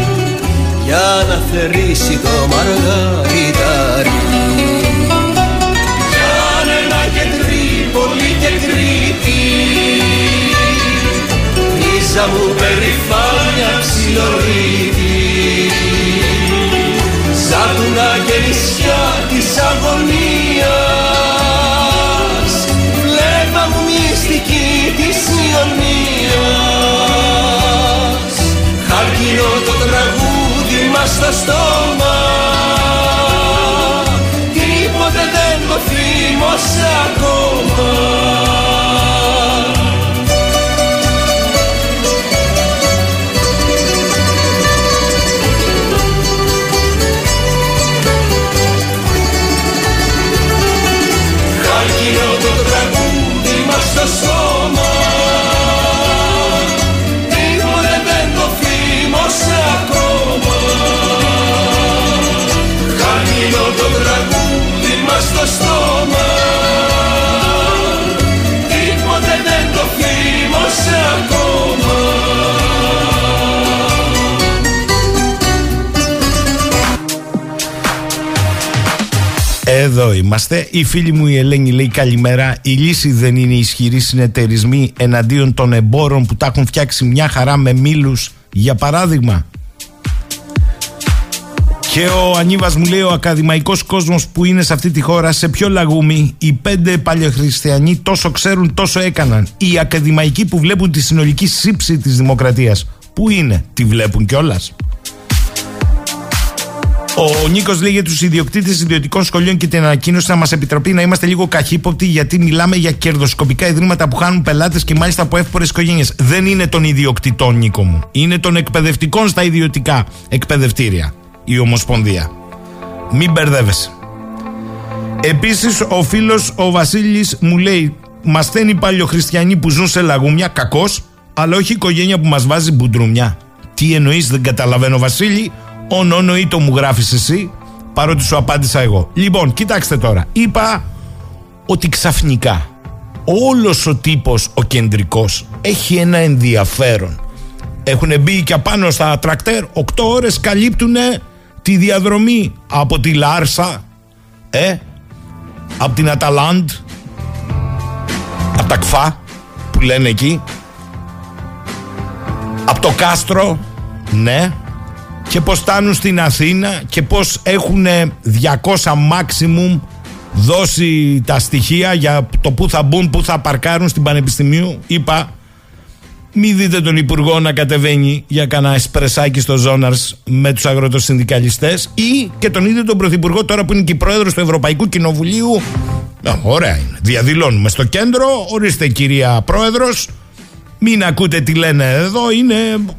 Για να θερήσει το μαργαριτάρι Γιάννενα και Τρίπολη και Κρήτη Ρίζα μου περηφάνια ψιλορίτη. Σάτουνα και νησιά στόμα. Τίποτε δεν το θύμωσα στο στόμα Τίποτε δεν το θύμωσα ακόμα Εδώ είμαστε. Η φίλη μου η Ελένη λέει καλημέρα. Η λύση δεν είναι ισχυροί συνεταιρισμοί εναντίον των εμπόρων που τα έχουν φτιάξει μια χαρά με μήλους, για παράδειγμα. Και ο Ανίβας μου λέει ο ακαδημαϊκός κόσμος που είναι σε αυτή τη χώρα σε ποιο λαγούμι οι πέντε παλαιοχριστιανοί τόσο ξέρουν τόσο έκαναν οι ακαδημαϊκοί που βλέπουν τη συνολική σύψη της δημοκρατίας που είναι, τη βλέπουν κιόλας; Ο Νίκος λέει για τους ιδιοκτήτες ιδιωτικών σχολείων και την ανακοίνωση να μας επιτροπεί να είμαστε λίγο καχύποπτοι γιατί μιλάμε για κερδοσκοπικά ιδρύματα που χάνουν πελάτες και μάλιστα από εύπορες οικογένειες. Δεν είναι των ιδιοκτητών, Νίκο μου. Είναι των εκπαιδευτικών στα ιδιωτικά εκπαιδευτήρια. Η Ομοσπονδία. Μην μπερδεύεσαι. Επίσης, ο φίλος ο Βασίλης μου λέει: Μαθαίνει παλιοχριστιανοί που ζουν σε λαγούμια, κακός, αλλά όχι οικογένεια που μας βάζει μπουντρουμιά. Τι εννοείς, δεν καταλαβαίνω, Βασίλη. Ονόνο ή το μου γράφεις εσύ, παρότι σου απάντησα εγώ. Λοιπόν, κοιτάξτε τώρα. Είπα ότι ξαφνικά όλος ο τύπος ο κεντρικός έχει ένα ενδιαφέρον. Έχουν μπει και απάνω στα τρακτέρ, 8 ώρες καλύπτουν τη διαδρομή από τη Λάρσα, ε, από την Αταλάντ, από τα Κφά που λένε εκεί, από το Κάστρο, ναι, και πως φτάνουν στην Αθήνα και πως έχουν 200 maximum δώσει τα στοιχεία για το που θα μπουν, που θα παρκάρουν στην Πανεπιστημίου. Είπα, μη δείτε τον Υπουργό να κατεβαίνει για κανένα εσπρεσάκι στο Ζώναρς με τους αγροτοσυνδικαλιστές ή και τον ίδιο τον Πρωθυπουργό τώρα που είναι και πρόεδρος του Ευρωπαϊκού Κοινοβουλίου. Α, ωραία είναι. Διαδηλώνουμε στο κέντρο. Ορίστε κυρία Πρόεδρος. Μην ακούτε τι λένε εδώ. Είναι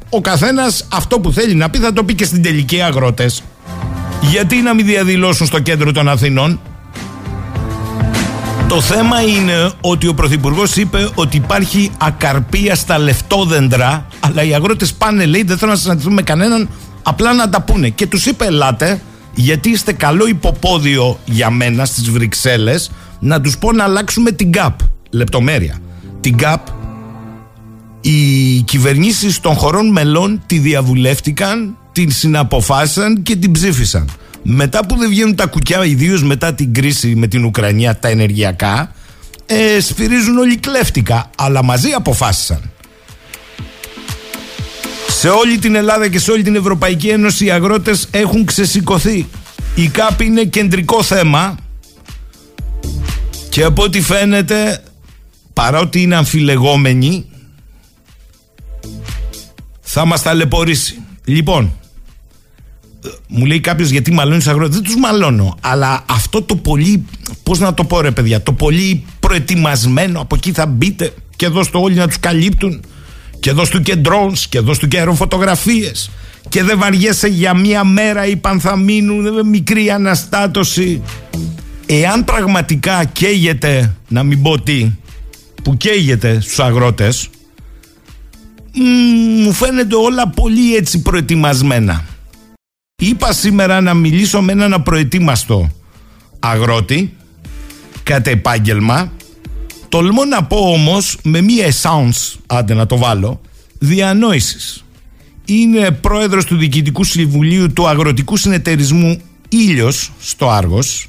ο καθένας αυτό που θέλει να πει θα το πει και στην τελική αγρότες. Γιατί να μην διαδηλώσουν στο κέντρο των Αθηνών; Το θέμα είναι ότι ο Πρωθυπουργός είπε ότι υπάρχει ακαρπία στα λεφτόδεντρα, αλλά οι αγρότες πάνε, λέει, δεν θέλουν να συναντηθούν με κανέναν, απλά να τα πούνε. Και τους είπε, ελάτε, γιατί είστε καλό υποπόδιο για μένα στις Βρυξέλλες, να τους πω να αλλάξουμε την ΚΑΠ. Λεπτομέρεια. Την ΚΑΠ οι κυβερνήσεις των χωρών μελών τη διαβουλεύτηκαν, την συναποφάσισαν και την ψήφισαν. Μετά που δεν βγαίνουν τα κουκιά, ιδίως μετά την κρίση με την Ουκρανία, τα ενεργειακά, ε, σφυρίζουν όλοι κλέφτικα, αλλά μαζί αποφάσισαν. Σε όλη την Ελλάδα και σε όλη την Ευρωπαϊκή Ένωση οι αγρότες έχουν ξεσηκωθεί. Η ΚΑΠ είναι κεντρικό θέμα και από ό,τι φαίνεται παρότι είναι αμφιλεγόμενοι θα μας ταλαιπωρήσει. Λοιπόν, μου λέει κάποιος γιατί μαλώνεις του αγρότες; Δεν τους μαλώνω. Αλλά αυτό το πολύ. Πώς να το πω, ρε παιδιά. Το πολύ προετοιμασμένο. Από εκεί θα μπείτε και εδώ στο όλοι να τους καλύπτουν. Και εδώ του και drones. Και εδώ του και αεροφωτογραφίες. Και δεν βαριέσαι για μία μέρα ή θα μείνουν. Μικρή αναστάτωση. Εάν πραγματικά καίγεται, να μην πω τι, που καίγεται στους αγρότες μου φαίνεται όλα πολύ έτσι προετοιμασμένα. Είπα σήμερα να μιλήσω με έναν απροετοίμαστο αγρότη κατά επάγγελμα τολμώ να πω όμως με μία essence, άντε να το βάλω διανόησης είναι πρόεδρος του Διοικητικού Συμβουλίου του Αγροτικού Συνεταιρισμού Ήλιος στο Άργος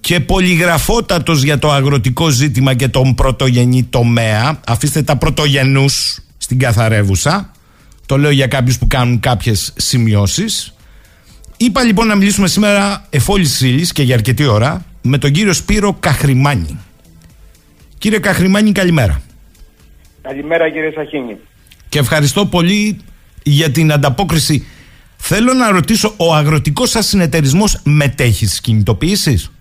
και πολυγραφότατος για το αγροτικό ζήτημα και τον πρωτογενή τομέα αφήστε τα πρωτογενούς στην καθαρεύουσα. Το λέω για κάποιους που κάνουν κάποιες σημειώσεις. Είπα λοιπόν να μιλήσουμε σήμερα εφόλη ύλης και για αρκετή ώρα με τον κύριο Σπύρο Καχρημάνη. Κύριε Καχρημάνη, καλημέρα. Καλημέρα κύριε Σαχίνη. Και ευχαριστώ πολύ για την ανταπόκριση Θέλω να ρωτήσω, ο αγροτικός σας συνεταιρισμός μετέχει στις κινητοποιήσεις;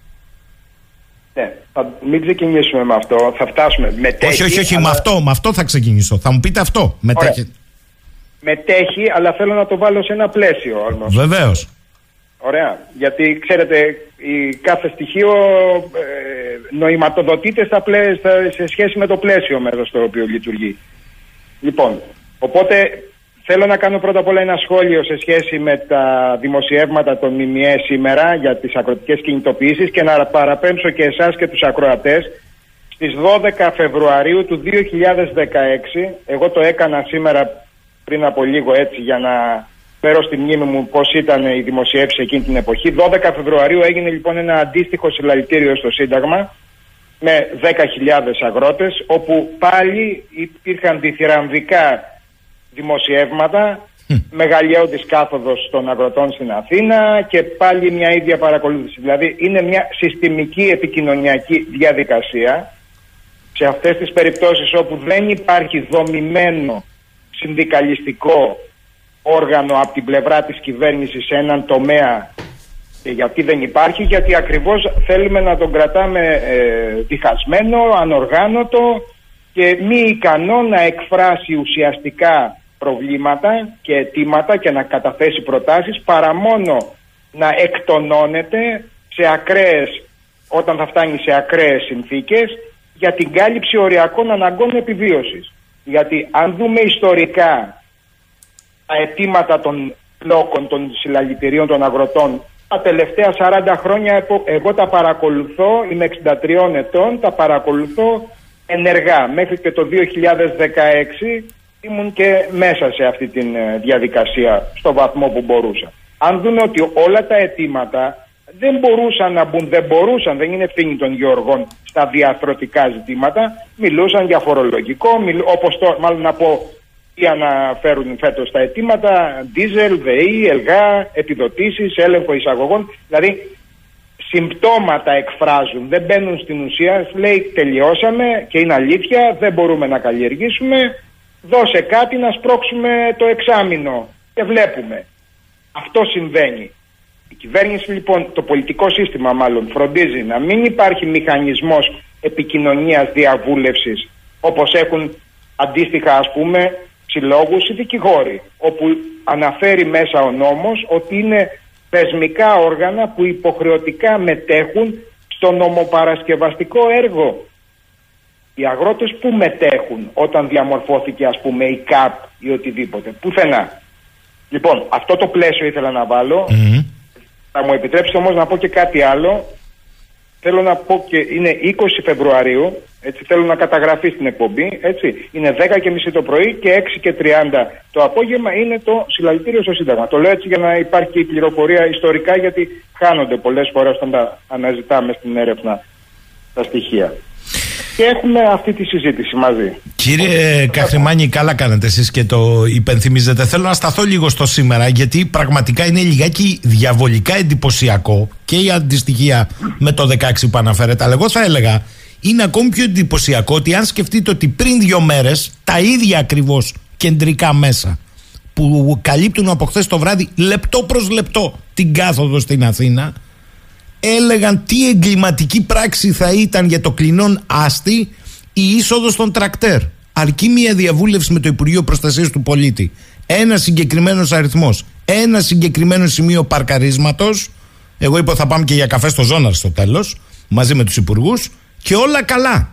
Ναι, θα μην ξεκινήσουμε με αυτό. Θα φτάσουμε. Μετέχει, όχι, όχι, όχι, αλλά... με, αυτό, με αυτό θα ξεκινήσω. Θα μου πείτε αυτό. Μετέχει. Μετέχει, αλλά θέλω να το βάλω σε ένα πλαίσιο όμως. Βεβαίως. Ωραία. Γιατί ξέρετε, η κάθε στοιχείο ε, νοηματοδοτείται στα πλαί, στα, σε σχέση με το πλαίσιο μέσα στο οποίο λειτουργεί. Λοιπόν, οπότε θέλω να κάνω πρώτα απ' όλα ένα σχόλιο σε σχέση με τα δημοσιεύματα των ΜΜΕ σήμερα για τις ακροτικές κινητοποιήσεις και να παραπέμψω και εσάς και τους ακροατές στις 12 Φεβρουαρίου του 2016, εγώ το έκανα σήμερα πριν από λίγο έτσι για να φέρω στη μνήμη μου πώς ήταν η δημοσιεύση εκείνη την εποχή. 12 Φεβρουαρίου έγινε λοιπόν ένα αντίστοιχο συλλαλητήριο στο Σύνταγμα με 10.000 αγρότες όπου πάλι υπήρχαν διθυραμβικά δημοσιεύματα μεγαλειώδης κάθοδος των αγροτών στην Αθήνα και πάλι μια ίδια παρακολούθηση. Δηλαδή είναι μια συστημική επικοινωνιακή διαδικασία σε αυτές τις περιπτώσεις όπου δεν υπάρχει δομημένο συνδικαλιστικό όργανο από την πλευρά της κυβέρνησης σε έναν τομέα και γιατί δεν υπάρχει, γιατί ακριβώς θέλουμε να τον κρατάμε ε, διχασμένο, ανοργάνωτο και μη ικανό να εκφράσει ουσιαστικά προβλήματα και αιτήματα και να καταθέσει προτάσεις παρά μόνο να εκτονώνεται σε ακραίες, όταν θα φτάνει σε ακραίες συνθήκες για την κάλυψη οριακών αναγκών επιβίωσης. Γιατί αν δούμε ιστορικά τα αιτήματα των πλόκων, των συλλαλητηρίων των αγροτών τα τελευταία 40 χρόνια εγώ τα παρακολουθώ, είμαι 63 ετών, τα παρακολουθώ ενεργά. Μέχρι και το 2016 ήμουν και μέσα σε αυτή τη ε, διαδικασία στο βαθμό που μπορούσα. Αν δούμε ότι όλα τα αιτήματα δεν μπορούσαν να μπουν, δεν μπορούσαν, δεν είναι ευθύνη των γεωργών στα διαθροτικά ζητήματα, μιλούσαν για φορολογικό, μιλ, όπως το, μάλλον να πω τι αναφέρουν φέτος τα αιτήματα, δίζελ, ΔΕΗ, ΕΛΓΑ, επιδοτήσεις, έλεγχο εισαγωγών, δηλαδή συμπτώματα εκφράζουν, δεν μπαίνουν στην ουσία, λέει τελειώσαμε και είναι αλήθεια, δεν μπορούμε να καλλιεργήσουμε, δώσε κάτι να σπρώξουμε το εξάμεινο και βλέπουμε. Αυτό συμβαίνει. Η κυβέρνηση λοιπόν, το πολιτικό σύστημα μάλλον φροντίζει να μην υπάρχει μηχανισμός επικοινωνίας διαβούλευσης όπως έχουν αντίστοιχα ας πούμε συλλόγους ή δικηγόροι όπου αναφέρει μέσα ο νόμος ότι είναι θεσμικά όργανα που υποχρεωτικά μετέχουν στο νομοπαρασκευαστικό έργο. Οι αγρότες που μετέχουν όταν διαμορφώθηκε ας πούμε η ΚΑΠ ή οτιδήποτε. Πουθενά. Λοιπόν, αυτό το πλαίσιο ήθελα να βάλω. Θα μου επιτρέψετε όμως να πω και κάτι άλλο. Θέλω να πω και είναι 20 Φεβρουαρίου, έτσι θέλω να καταγραφεί στην εκπομπή, έτσι. Είναι 10 και μισή το πρωί και 6 και 30 το απόγευμα είναι το συλλαλητήριο στο Σύνταγμα. Το λέω έτσι για να υπάρχει και η πληροφορία ιστορικά γιατί χάνονται πολλές φορές όταν τα αναζητάμε στην έρευνα τα στοιχεία και έχουμε αυτή τη συζήτηση μαζί. Κύριε Καχρημάνη, καλά κάνετε εσείς και το υπενθυμίζετε. Θέλω να σταθώ λίγο στο σήμερα, γιατί πραγματικά είναι λιγάκι διαβολικά εντυπωσιακό και η αντιστοιχεία με το 16 που αναφέρετε. Αλλά εγώ θα έλεγα, είναι ακόμη πιο εντυπωσιακό ότι αν σκεφτείτε ότι πριν δύο μέρες τα ίδια ακριβώς κεντρικά μέσα που καλύπτουν από χθες το βράδυ λεπτό προς λεπτό την κάθοδο στην Αθήνα έλεγαν τι εγκληματική πράξη θα ήταν για το κλινόν άστι η είσοδος των τρακτέρ. Αρκεί μια διαβούλευση με το Υπουργείο Προστασίας του Πολίτη. Ένα συγκεκριμένος αριθμός, ένα συγκεκριμένο σημείο παρκαρίσματος. Εγώ είπα θα πάμε και για καφέ στο Ζώναρ στο τέλος, μαζί με τους υπουργούς, και όλα καλά.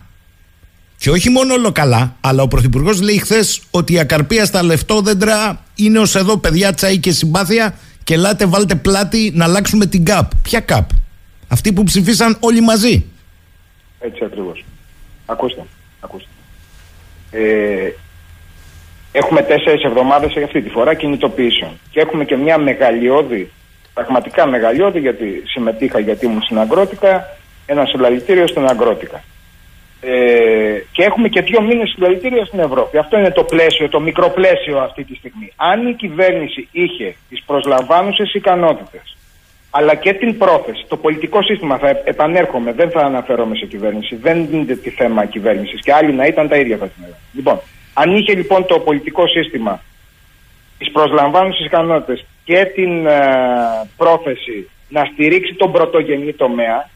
Και όχι μόνο όλο καλά, αλλά ο Πρωθυπουργός λέει χθες ότι η ακαρπία στα λεφτόδεντρα είναι ως εδώ παιδιά τσαΐ και συμπάθεια και ελάτε βάλτε πλάτη να αλλάξουμε την ΚΑΠ. Ποια ΚΑΠ; Αυτοί που ψηφίσαν όλοι μαζί. Έτσι ακριβώς. Ακούστε. ακούστε. Ε, έχουμε τέσσερις εβδομάδες αυτή τη φορά κινητοποιήσεων. Και έχουμε και μια μεγαλειώδη, πραγματικά μεγαλειώδη, γιατί συμμετείχα γιατί ήμουν στην Αγκρότικα, ένα συλλαλητήριο στην Αγκρότικα. Ε, και έχουμε και δύο μήνες συλλαλητήριο στην Ευρώπη. Αυτό είναι το πλαίσιο, το μικρό πλαίσιο αυτή τη στιγμή. Αν η κυβέρνηση είχε τις προσλαμβάνουσες ικανότητες αλλά και την πρόθεση. Το πολιτικό σύστημα, θα επανέρχομαι, δεν θα αναφέρομαι σε κυβέρνηση, δεν είναι τη θέμα κυβέρνησης και άλλοι να ήταν τα ίδια θα την Λοιπόν, αν είχε λοιπόν το πολιτικό σύστημα τις προσλαμβάνουσες ικανότητες και την ε, πρόθεση να στηρίξει τον πρωτογενή τομέα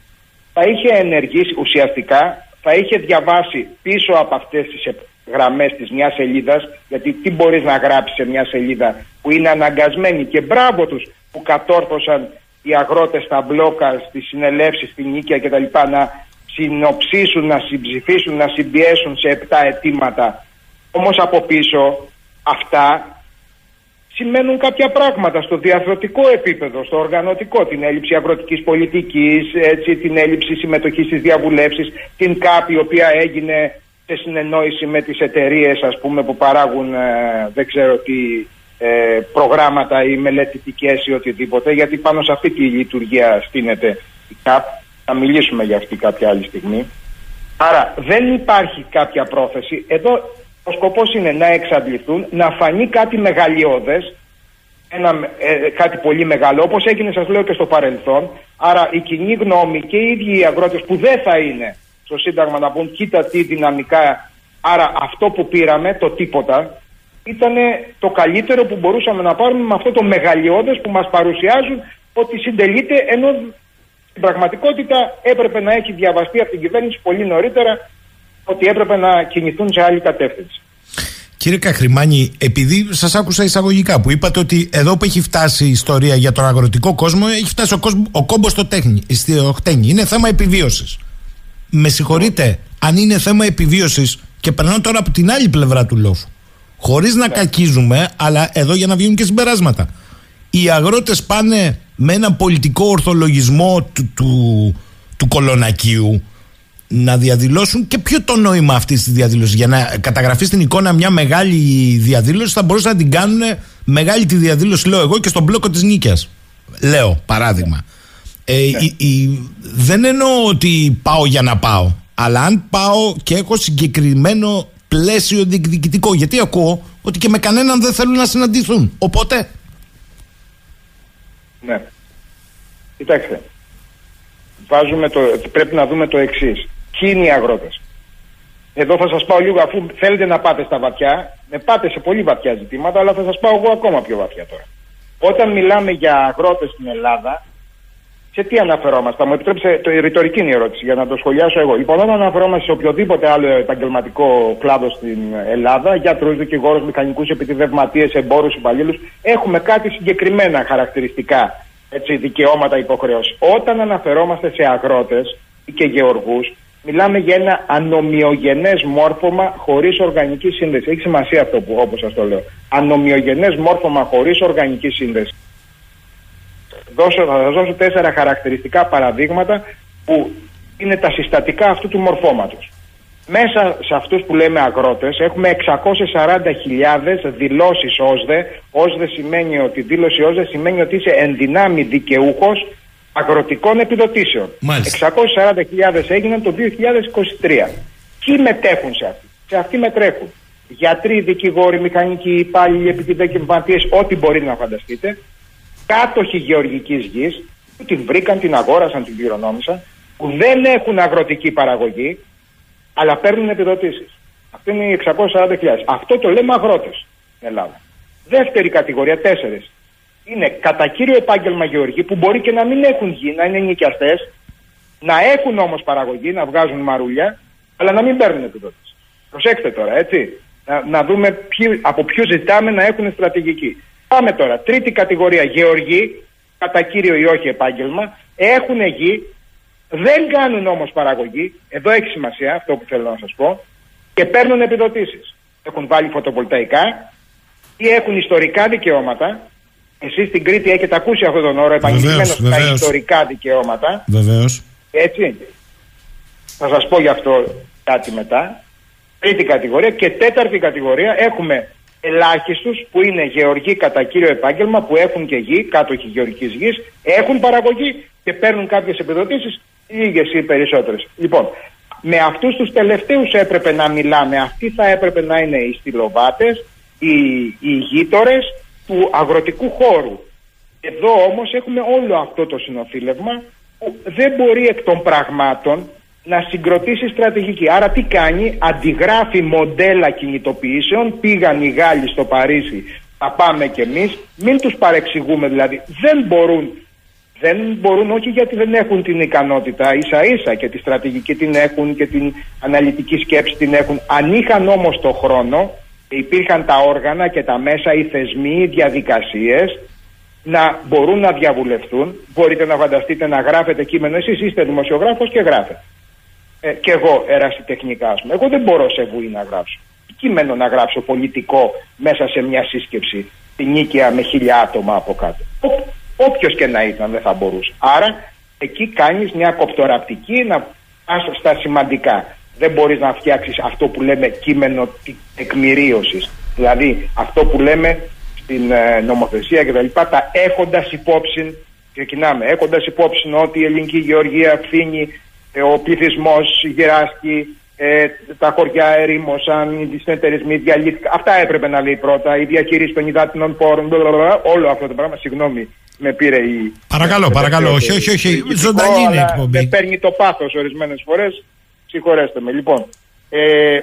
θα είχε ενεργήσει ουσιαστικά, θα είχε διαβάσει πίσω από αυτές τις γραμμές της μιας σελίδας γιατί τι μπορείς να γράψεις σε μια σελίδα που είναι αναγκασμένοι και μπράβο τους που κατόρθωσαν οι αγρότες στα μπλόκα, στις συνελεύσεις, στην Νίκαια κτλ. να συνοψίσουν, να συμψηφίσουν, να συμπιέσουν σε επτά αιτήματα. Όμως από πίσω αυτά σημαίνουν κάποια πράγματα στο διαθροτικό επίπεδο, στο οργανωτικό, την έλλειψη αγροτικής πολιτικής, έτσι, την έλλειψη συμμετοχής στις διαβουλεύσεις, την ΚΑΠ η οποία έγινε σε συνεννόηση με τις εταιρείες ας πούμε που παράγουν ε, δεν ξέρω τι ε, προγράμματα ή μελετητικές ή οτιδήποτε γιατί πάνω σε αυτή τη λειτουργία στείνεται η ΚΑΠ. Θα μιλήσουμε για αυτή κάποια άλλη στιγμή. Άρα δεν υπάρχει κάποια πρόθεση. Εδώ ο σκοπός είναι να εξαντληθούν να φανεί κάτι μεγαλειώδες ένα, ε, κάτι πολύ μεγάλο όπως έγινε σας λέω και στο παρελθόν άρα η κοινή γνώμη και οι ίδιοι οι αγρότες που δεν θα είναι στο Σύνταγμα να πούν κοίτα τι δυναμικά. Άρα αυτό που πήραμε, το τίποτα, ήταν το καλύτερο που μπορούσαμε να πάρουμε με αυτό το μεγαλειώδες που μας παρουσιάζουν ότι συντελείται ενώ στην πραγματικότητα έπρεπε να έχει διαβαστεί από την κυβέρνηση πολύ νωρίτερα ότι έπρεπε να κινηθούν σε άλλη κατεύθυνση. Κύριε Καχρημάνη, επειδή σας άκουσα εισαγωγικά που είπατε ότι εδώ που έχει φτάσει η ιστορία για τον αγροτικό κόσμο, έχει φτάσει ο, κόσμο, ο κόμπος στο τέχνη, στο χτένι. Είναι θέμα επιβίωσης με συγχωρείτε, αν είναι θέμα επιβίωσης και περνάω τώρα από την άλλη πλευρά του λόγου. Χωρίς να ναι. κακίζουμε, αλλά εδώ για να βγουν και συμπεράσματα. Οι αγρότες πάνε με ένα πολιτικό ορθολογισμό του, του, του κολονακίου να διαδηλώσουν και ποιο το νόημα αυτής της διαδήλωσης. Για να καταγραφεί στην εικόνα μια μεγάλη διαδήλωση, θα μπορούσαν να την κάνουν μεγάλη τη διαδήλωση, λέω εγώ, και στον μπλόκο της νίκαια. Λέω, παράδειγμα. Ε, ναι. δεν εννοώ ότι πάω για να πάω. Αλλά αν πάω και έχω συγκεκριμένο πλαίσιο διεκδικητικό. Γιατί ακούω ότι και με κανέναν δεν θέλουν να συναντηθούν. Οπότε. Ναι. Κοιτάξτε. Βάζουμε το, πρέπει να δούμε το εξής. Ποιοι είναι οι αγρότες; Εδώ θα σας πάω λίγο, αφού θέλετε να πάτε στα βαθιά, με πάτε σε πολύ βαθιά ζητήματα, αλλά θα σας πάω εγώ ακόμα πιο βαθιά τώρα. Όταν μιλάμε για αγρότες στην Ελλάδα, σε τι αναφερόμαστε, μου επιτρέψετε, το, η ρητορική είναι η ερώτηση για να το σχολιάσω εγώ. Λοιπόν, όταν αναφερόμαστε σε οποιοδήποτε άλλο επαγγελματικό κλάδο στην Ελλάδα, γιατρούς, δικηγόρους, μηχανικούς, επιτιδευματίες, εμπόρους, υπαλλήλους, έχουμε κάτι συγκεκριμένα χαρακτηριστικά, έτσι, δικαιώματα, υποχρεώσεις. Όταν αναφερόμαστε σε αγρότες και γεωργούς, μιλάμε για ένα ανομοιογενές μόρφωμα χωρίς οργανική σύνδεση. Έχει σημασία αυτό που, όπως σας το λέω. Ανομοιογενές μόρφωμα χωρίς οργανική σύνδεση δώσω, θα σας δώσω τέσσερα χαρακτηριστικά παραδείγματα που είναι τα συστατικά αυτού του μορφώματος. Μέσα σε αυτούς που λέμε αγρότες έχουμε 640.000 δηλώσεις ΩΣΔΕ. ΩΣΔΕ σημαίνει ότι δήλωση ΩΣΔΕ σημαίνει ότι είσαι ενδυνάμει δικαιούχος αγροτικών επιδοτήσεων. 640.000 έγιναν το 2023. Ποιοι μετέχουν σε αυτή; Σε αυτή μετρέχουν γιατροί, δικηγόροι, μηχανικοί, υπάλληλοι, επιδεκευματίες, ό,τι μπορεί να φανταστείτε κάτοχοι γεωργικής γης που την βρήκαν, την αγόρασαν, την κληρονόμησαν, που δεν έχουν αγροτική παραγωγή, αλλά παίρνουν επιδοτήσεις. Αυτό είναι οι 640.000. Αυτό το λέμε αγρότες στην Ελλάδα. Δεύτερη κατηγορία, τέσσερις. Είναι κατά κύριο επάγγελμα γεωργοί που μπορεί και να μην έχουν γη, να είναι νοικιαστές, να έχουν όμως παραγωγή, να βγάζουν μαρούλια, αλλά να μην παίρνουν επιδοτήσεις. Προσέξτε τώρα, έτσι. Να, να δούμε από ποιους ζητάμε να έχουν στρατηγική. Πάμε τώρα. Τρίτη κατηγορία. Γεωργοί, κατά κύριο ή όχι επάγγελμα, έχουν γη, δεν κάνουν όμως παραγωγή. Εδώ έχει σημασία αυτό που θέλω να σας πω. Και παίρνουν επιδοτήσεις. Έχουν βάλει φωτοβολταϊκά ή έχουν ιστορικά δικαιώματα. Εσείς στην Κρήτη έχετε ακούσει αυτόν τον όρο επαγγελμένο στα ιστορικά δικαιώματα. Βεβαίως. Έτσι. Θα σας πω γι' αυτό κάτι μετά. Τρίτη κατηγορία. Και τέταρτη κατηγορία έχουμε ελάχιστους που είναι γεωργοί κατά κύριο επάγγελμα, που έχουν και γη, κάτοχοι γεωργικής γης, έχουν παραγωγή και παίρνουν κάποιες επιδοτήσεις, λίγε ή περισσότερες. Λοιπόν, με αυτούς τους τελευταίους έπρεπε να μιλάμε. Αυτοί θα έπρεπε να είναι οι στυλοβάτες, οι, οι γείτορες του αγροτικού χώρου. Εδώ όμως έχουμε όλο αυτό το συνοθήλευμα που δεν μπορεί εκ των πραγμάτων να συγκροτήσει στρατηγική. Άρα τι κάνει, αντιγράφει μοντέλα κινητοποιήσεων, πήγαν οι Γάλλοι στο Παρίσι να πάμε κι εμείς, μην τους παρεξηγούμε δηλαδή. Δεν μπορούν, δεν μπορούν όχι γιατί δεν έχουν την ικανότητα, ίσα ίσα και τη στρατηγική την έχουν και την αναλυτική σκέψη την έχουν. Αν είχαν όμως το χρόνο, υπήρχαν τα όργανα και τα μέσα, οι θεσμοί, οι διαδικασίες, να μπορούν να διαβουλευτούν. Μπορείτε να φανταστείτε να γράφετε κείμενο. Εσείς είστε δημοσιογράφος και γράφετε. Ε, και εγώ ερασιτεχνικά, ας πούμε. Εγώ δεν μπορώ σε βουή να γράψω κείμενο να γράψω πολιτικό μέσα σε μια σύσκεψη την νίκαια με χίλια άτομα από κάτω. Όποιος και να ήταν δεν θα μπορούσε. Άρα εκεί κάνεις μια κοπτοραπτική να πας στα σημαντικά. Δεν μπορείς να φτιάξεις αυτό που λέμε κείμενο τεκμηρίωσης. Δηλαδή αυτό που λέμε στην ε, νομοθεσία και τα λοιπά, τα έχοντας υπόψη, ξεκινάμε, έχοντας υπόψη ότι η ελληνική γεωργία φθήνει, ε, ο πληθυσμός γυράσκει, ε, τα χωριά ερήμωσαν, οι συνεταιρισμοί διαλύθηκαν. Αυτά έπρεπε να λέει πρώτα. Η διαχείριση των υδάτινων πόρων, όλο αυτό το πράγμα. Συγγνώμη, με πήρε η. Παρακαλώ, παρακαλώ. Όχι, όχι, όχι. Ζωντανή είναι η εκπομπή. Με παίρνει το πάθος ορισμένες φορές. Συγχωρέστε με. Λοιπόν, ε,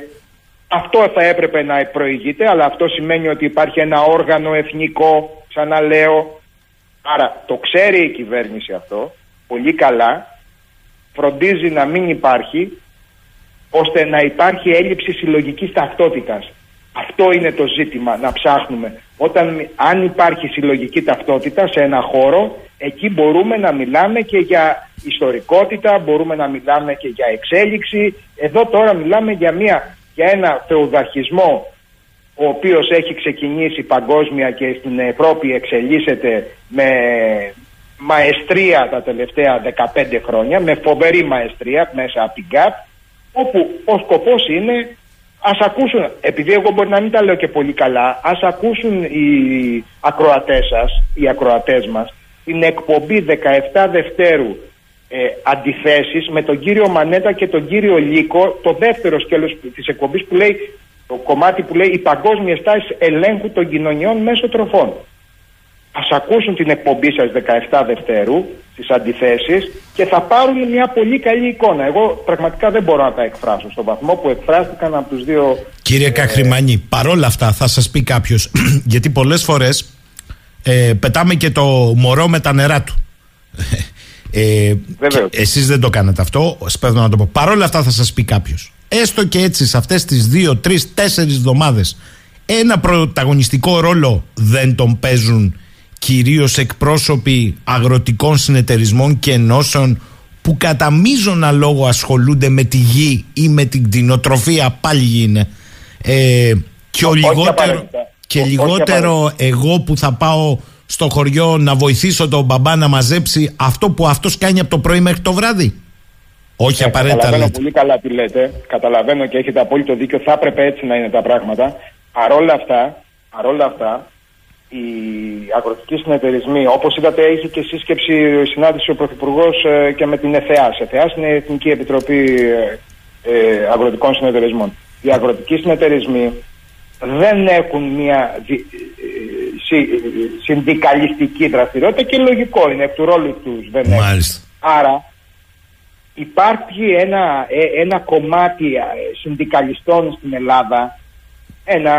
αυτό θα έπρεπε να προηγείται, αλλά αυτό σημαίνει ότι υπάρχει ένα όργανο εθνικό, ξαναλέω. Άρα το ξέρει η κυβέρνηση αυτό πολύ καλά, φροντίζει να μην υπάρχει ώστε να υπάρχει έλλειψη συλλογικής ταυτότητας. Αυτό είναι το ζήτημα να ψάχνουμε. Όταν, αν υπάρχει συλλογική ταυτότητα σε ένα χώρο, εκεί μπορούμε να μιλάμε και για ιστορικότητα, μπορούμε να μιλάμε και για εξέλιξη. Εδώ τώρα μιλάμε για, μια, για ένα θεοδαρχισμό ο οποίος έχει ξεκινήσει παγκόσμια και στην Ευρώπη εξελίσσεται με μαεστρία τα τελευταία 15 χρόνια, με φοβερή μαεστρία μέσα από την ΚΑΠ όπου ο σκοπός είναι ας ακούσουν, επειδή εγώ μπορεί να μην τα λέω και πολύ καλά, ας ακούσουν οι ακροατές σας, οι ακροατές μας, την εκπομπή 17 Δευτέρου ε, αντιθέσεις με τον κύριο Μανέτα και τον κύριο Λίκο, το δεύτερο σκέλος της εκπομπής που λέει, το κομμάτι που λέει «Οι παγκόσμιες τάσεις ελέγχου των κοινωνιών μέσω τροφών». Ας ακούσουν την εκπομπή σας 17 Δευτέρου, τις αντιθέσεις και θα πάρουν μια πολύ καλή εικόνα. Εγώ πραγματικά δεν μπορώ να τα εκφράσω στον βαθμό που εκφράστηκαν από τους δύο... Κύριε ε... Καχρημανή, παρόλα αυτά θα σας πει κάποιος, γιατί πολλές φορές ε, πετάμε και το μωρό με τα νερά του. Ε, εσείς δεν το κάνετε αυτό, σπέδω να το πω. Παρόλα αυτά θα σας πει κάποιος. Έστω και έτσι σε αυτές τις δύο, τρεις, τέσσερις εβδομάδες ένα πρωταγωνιστικό ρόλο δεν τον παίζουν κυρίως εκπρόσωποι αγροτικών συνεταιρισμών και ενώσεων που κατά μείζωνα λόγο ασχολούνται με τη γη ή με την κτηνοτροφία, πάλι γη είναι. Ε, και ο, λιγότερο, και λιγότερο εγώ που θα πάω στο χωριό να βοηθήσω τον μπαμπά να μαζέψει αυτό που αυτός κάνει από το πρωί μέχρι το βράδυ. Όχι ε, απαραίτητα Καταλαβαίνω πολύ καλά τι λέτε. Καταλαβαίνω και έχετε απόλυτο δίκιο. Θα έπρεπε έτσι να είναι τα πράγματα. Παρόλα αυτά, παρόλα αυτά οι αγροτικοί συνεταιρισμοί. Όπως είδατε έχει και σύσκεψη συνάντηση ο Πρωθυπουργός ε, και με την ΕΘΕΑΣ. ΕΘΕΑΣ είναι η Εθνική Επιτροπή ε, ε, Αγροτικών Συνεταιρισμών. Οι αγροτικοί συνεταιρισμοί δεν έχουν μια συνδικαλιστική δραστηριότητα και λογικό είναι, εκ του ρόλου τους δεν έχουν. Άρα υπάρχει ένα, ένα κομμάτι συνδικαλιστών στην Ελλάδα ένα,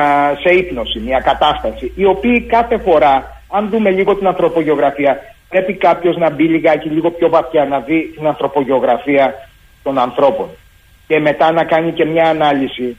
σε ύπνοση, μια κατάσταση, οι οποίοι κάθε φορά, αν δούμε λίγο την ανθρωπογεωγραφία, πρέπει κάποιος να μπει λιγάκι λίγο πιο βαθιά να δει την ανθρωπογεωγραφία των ανθρώπων και μετά να κάνει και μια ανάλυση.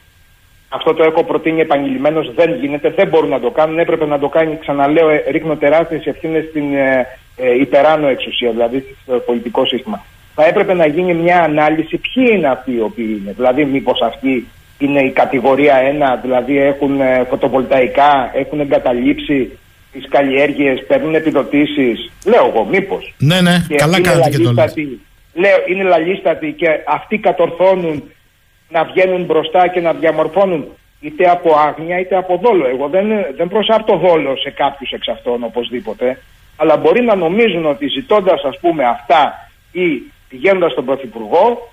Αυτό το έχω προτείνει επανειλημμένω, δεν γίνεται, δεν μπορούν να το κάνουν. Έπρεπε να το κάνει, ξαναλέω, ε, ρίχνω τεράστιες ευθύνες στην ε, ε, υπεράνω εξουσία, δηλαδή στο πολιτικό σύστημα. Θα έπρεπε να γίνει μια ανάλυση ποιοι είναι αυτοί οι οποίοι είναι. Δηλαδή, μήπως αυτοί είναι η κατηγορία 1, δηλαδή έχουν ε, φωτοβολταϊκά, έχουν εγκαταλείψει τις καλλιέργειες, παίρνουν επιδοτήσεις. Λέω εγώ, μήπως. Ναι, ναι, και καλά κάνετε και το Λέω, είναι λαλίστατοι και αυτοί κατορθώνουν να βγαίνουν μπροστά και να διαμορφώνουν είτε από άγνοια είτε από δόλο. Εγώ δεν, δεν προσάπτω δόλο σε κάποιους εξ αυτών οπωσδήποτε, αλλά μπορεί να νομίζουν ότι ζητώντας ας πούμε αυτά ή πηγαίνοντας στον Πρωθυπουργό,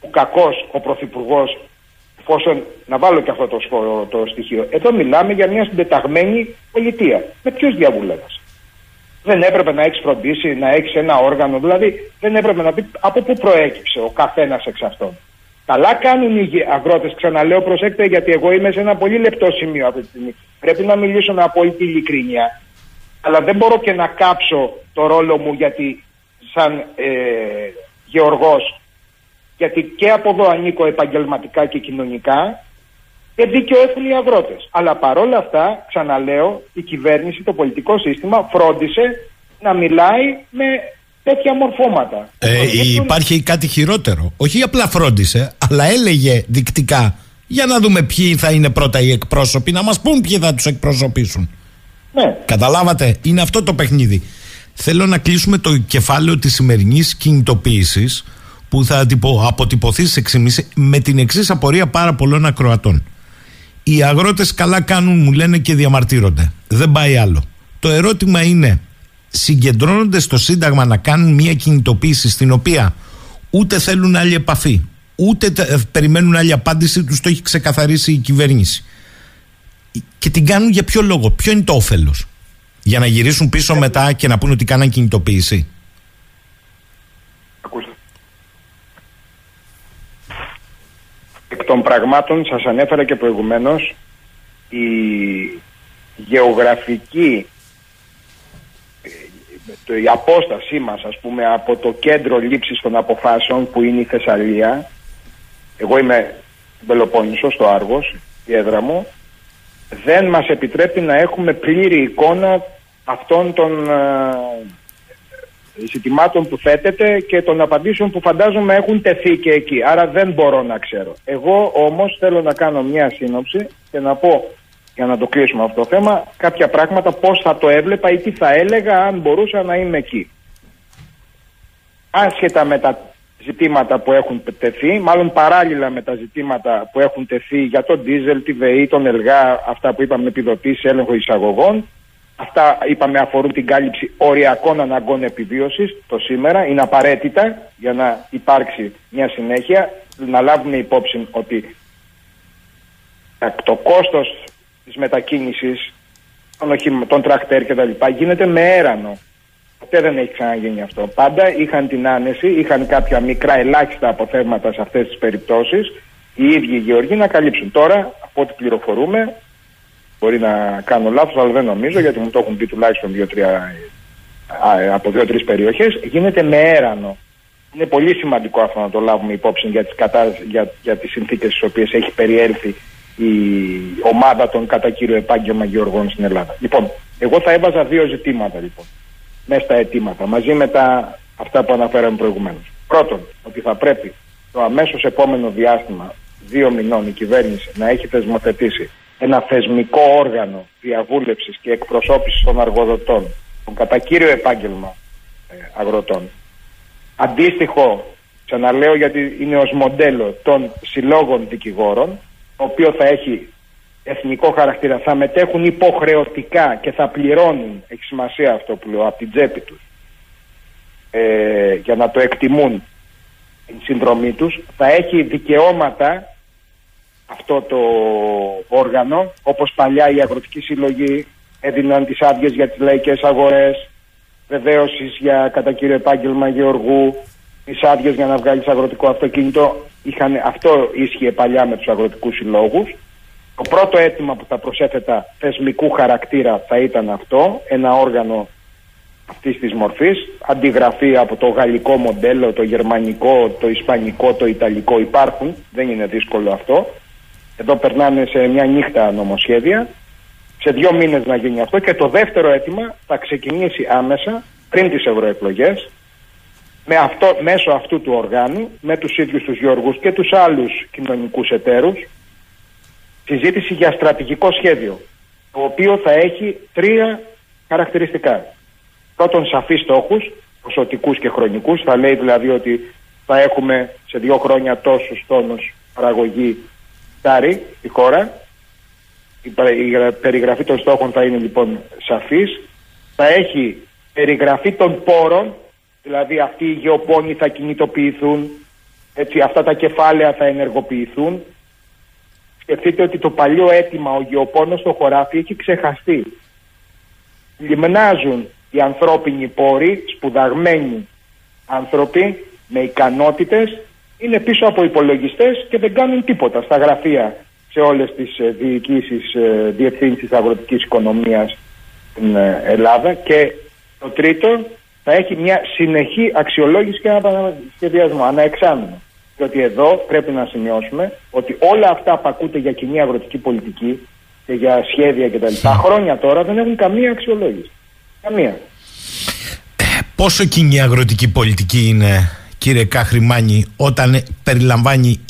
που κακός ο Πρωθυπουργός Εφόσον να βάλω και αυτό το, το στοιχείο. Εδώ μιλάμε για μια συντεταγμένη πολιτεία. Με ποιους διαβουλεύεσαι. Δεν έπρεπε να έχεις φροντίσει, να έχεις ένα όργανο. Δηλαδή δεν έπρεπε να πει από πού προέκυψε ο καθένας εξ αυτών. Καλά κάνουν οι αγρότες, ξαναλέω, προσέξτε, γιατί εγώ είμαι σε ένα πολύ λεπτό σημείο αυτή τη στιγμή. Πρέπει να μιλήσω με απόλυτη ειλικρίνεια. Αλλά δεν μπορώ και να κάψω το ρόλο μου γιατί σαν ε, γεωργός γιατί και από εδώ ανήκω επαγγελματικά και κοινωνικά και δίκιο έχουν οι αγρότες. Αλλά παρόλα αυτά, ξαναλέω, η κυβέρνηση, το πολιτικό σύστημα φρόντισε να μιλάει με τέτοια μορφώματα. Ε, Υπάρχει κάτι χειρότερο. Όχι απλά φρόντισε, αλλά έλεγε δικτικά για να δούμε ποιοι θα είναι πρώτα οι εκπρόσωποι, να μας πούν ποιοι θα τους εκπροσωπήσουν. Ναι. Καταλάβατε, είναι αυτό το παιχνίδι. Θέλω να κλείσουμε το κεφάλαιο της σημερινής κινητοποίησης που θα αποτυπωθεί σε 6,5 με την εξής απορία πάρα πολλών ακροατών. Οι αγρότες καλά κάνουν, μου λένε και διαμαρτύρονται. Δεν πάει άλλο. Το ερώτημα είναι, συγκεντρώνονται στο Σύνταγμα να κάνουν μια κινητοποίηση στην οποία ούτε θέλουν άλλη επαφή, ούτε ε, περιμένουν άλλη απάντηση, τους το έχει ξεκαθαρίσει η κυβέρνηση. Και την κάνουν για ποιο λόγο, ποιο είναι το όφελος; Για να γυρίσουν πίσω μετά και να πούνε ότι κάναν κινητοποίηση; Εκ των πραγμάτων σας ανέφερα και προηγουμένως η γεωγραφική ε, η απόστασή μας ας πούμε από το κέντρο λήψης των αποφάσεων που είναι η Θεσσαλία εγώ είμαι Πελοπόννησο στο Άργος η έδρα μου δεν μας επιτρέπει να έχουμε πλήρη εικόνα αυτών των ε, ζητημάτων που θέτεται και των απαντήσεων που φαντάζομαι έχουν τεθεί και εκεί. Άρα δεν μπορώ να ξέρω. Εγώ όμως θέλω να κάνω μια σύνοψη και να πω για να το κλείσουμε αυτό το θέμα κάποια πράγματα πώς θα το έβλεπα ή τι θα έλεγα αν μπορούσα να είμαι εκεί. Άσχετα με τα ζητήματα που έχουν τεθεί, μάλλον παράλληλα με τα ζητήματα που έχουν τεθεί για τον Ντίζελ, τη ΒΕΗ, τον ΕΛΓΑ, αυτά που είπαμε επιδοτήσεις, έλεγχο εισαγωγών, Αυτά είπαμε αφορούν την κάλυψη οριακών αναγκών επιβίωσης το σήμερα. Είναι απαραίτητα για να υπάρξει μια συνέχεια. Να λάβουμε υπόψη ότι το κόστος της μετακίνησης των, των τρακτέρ και τα λοιπά γίνεται με έρανο. Ποτέ δεν έχει ξαναγίνει αυτό. Πάντα είχαν την άνεση, είχαν κάποια μικρά ελάχιστα αποθέματα σε αυτές τις περιπτώσεις οι ίδιοι οι γεωργοί να καλύψουν. Τώρα, από ό,τι πληροφορούμε, Μπορεί να κάνω λάθος, αλλά δεν νομίζω, γιατί μου το έχουν πει τουλάχιστον δύο-τρία, από δύο-τρεις περιοχές. Γίνεται με έρανο. Είναι πολύ σημαντικό αυτό να το λάβουμε υπόψη για τις, κατά, για, για τις συνθήκες στις οποίες έχει περιέλθει η ομάδα των κατά κύριο επάγγελμα γεωργών στην Ελλάδα. Λοιπόν, εγώ θα έβαζα δύο ζητήματα λοιπόν, μέσα στα αιτήματα, μαζί με τα, αυτά που αναφέραμε προηγουμένως. Πρώτον, ότι θα πρέπει το αμέσως επόμενο διάστημα δύο μηνών η κυβέρνηση να έχει θεσμοθετήσει ένα θεσμικό όργανο διαβούλευσης και εκπροσώπησης των αργοδοτών, των κατά κύριο επάγγελμα ε, αγροτών. Αντίστοιχο, ξαναλέω γιατί είναι ως μοντέλο των συλλόγων δικηγόρων, το οποίο θα έχει εθνικό χαρακτήρα, θα μετέχουν υποχρεωτικά και θα πληρώνουν, έχει σημασία αυτό που λέω, από την τσέπη τους, ε, για να το εκτιμούν την συνδρομή τους, θα έχει δικαιώματα αυτό το όργανο, όπως παλιά η Αγροτική Συλλογή έδιναν τις άδειες για τις λαϊκές αγορές, βεβαίωσεις για κατά κύριο επάγγελμα γεωργού, τις άδειες για να βγάλεις αγροτικό αυτοκίνητο, είχαν, αυτό ίσχυε παλιά με τους αγροτικούς συλλόγους. Το πρώτο αίτημα που θα προσέθετα θεσμικού χαρακτήρα θα ήταν αυτό, ένα όργανο αυτής της μορφής, αντιγραφή από το γαλλικό μοντέλο, το γερμανικό, το ισπανικό, το ιταλικό υπάρχουν, δεν είναι δύσκολο αυτό. Εδώ περνάνε σε μια νύχτα νομοσχέδια. Σε δύο μήνες να γίνει αυτό. Και το δεύτερο αίτημα θα ξεκινήσει άμεσα πριν τις ευρωεκλογές με αυτό, μέσω αυτού του οργάνου, με τους ίδιους τους Γιώργους και τους άλλους κοινωνικούς εταίρους, συζήτηση για στρατηγικό σχέδιο, το οποίο θα έχει τρία χαρακτηριστικά. Πρώτον, σαφείς στόχους, ποσοτικούς και χρονικούς, θα λέει δηλαδή ότι θα έχουμε σε δύο χρόνια τόσους τόνους παραγωγή Τάρι, η χώρα. Η περιγραφή των στόχων θα είναι λοιπόν σαφής. Θα έχει περιγραφή των πόρων, δηλαδή αυτοί οι γεωπόνοι θα κινητοποιηθούν, έτσι, αυτά τα κεφάλαια θα ενεργοποιηθούν. Σκεφτείτε ότι το παλιό αίτημα ο γεωπόνος στο χωράφι έχει ξεχαστεί. Λιμνάζουν οι ανθρώπινοι πόροι, σπουδαγμένοι άνθρωποι με ικανότητες είναι πίσω από υπολογιστές και δεν κάνουν τίποτα στα γραφεία σε όλες τις ε, διοικήσεις, ε, διευθύνσεις αγροτικής οικονομίας στην ε, Ελλάδα και το τρίτο θα έχει μια συνεχή αξιολόγηση και σχεδιασμό, ανά εξάμεινο. Διότι εδώ πρέπει να σημειώσουμε ότι όλα αυτά που ακούτε για κοινή αγροτική πολιτική και για σχέδια κτλ. Τα χρόνια τώρα δεν έχουν καμία αξιολόγηση. Καμία. Πόσο κοινή αγροτική πολιτική είναι, κύριε Καχρημάνη, όταν περιλαμβάνει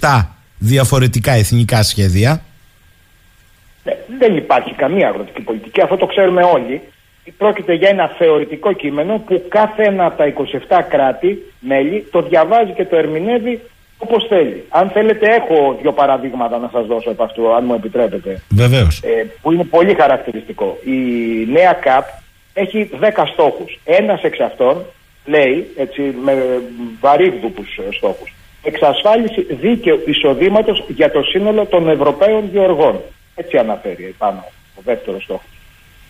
27 διαφορετικά εθνικά σχέδια. Ε, δεν υπάρχει καμία αγροτική πολιτική, αυτό το ξέρουμε όλοι. Πρόκειται για ένα θεωρητικό κείμενο που κάθε ένα από τα 27 κράτη-μέλη το διαβάζει και το ερμηνεύει όπως θέλει. Αν θέλετε, έχω δύο παραδείγματα να σας δώσω από αυτού, αν μου επιτρέπετε. Βεβαίως. Ε, που είναι πολύ χαρακτηριστικό. Η νέα ΚΑΠ έχει 10 στόχους. Ένας εξ αυτών λέει, έτσι, με βαρύγδουπου στόχους, εξασφάλιση δίκαιου εισοδήματος για το σύνολο των Ευρωπαίων γεωργών. Έτσι αναφέρει πάνω ο δεύτερος στόχος.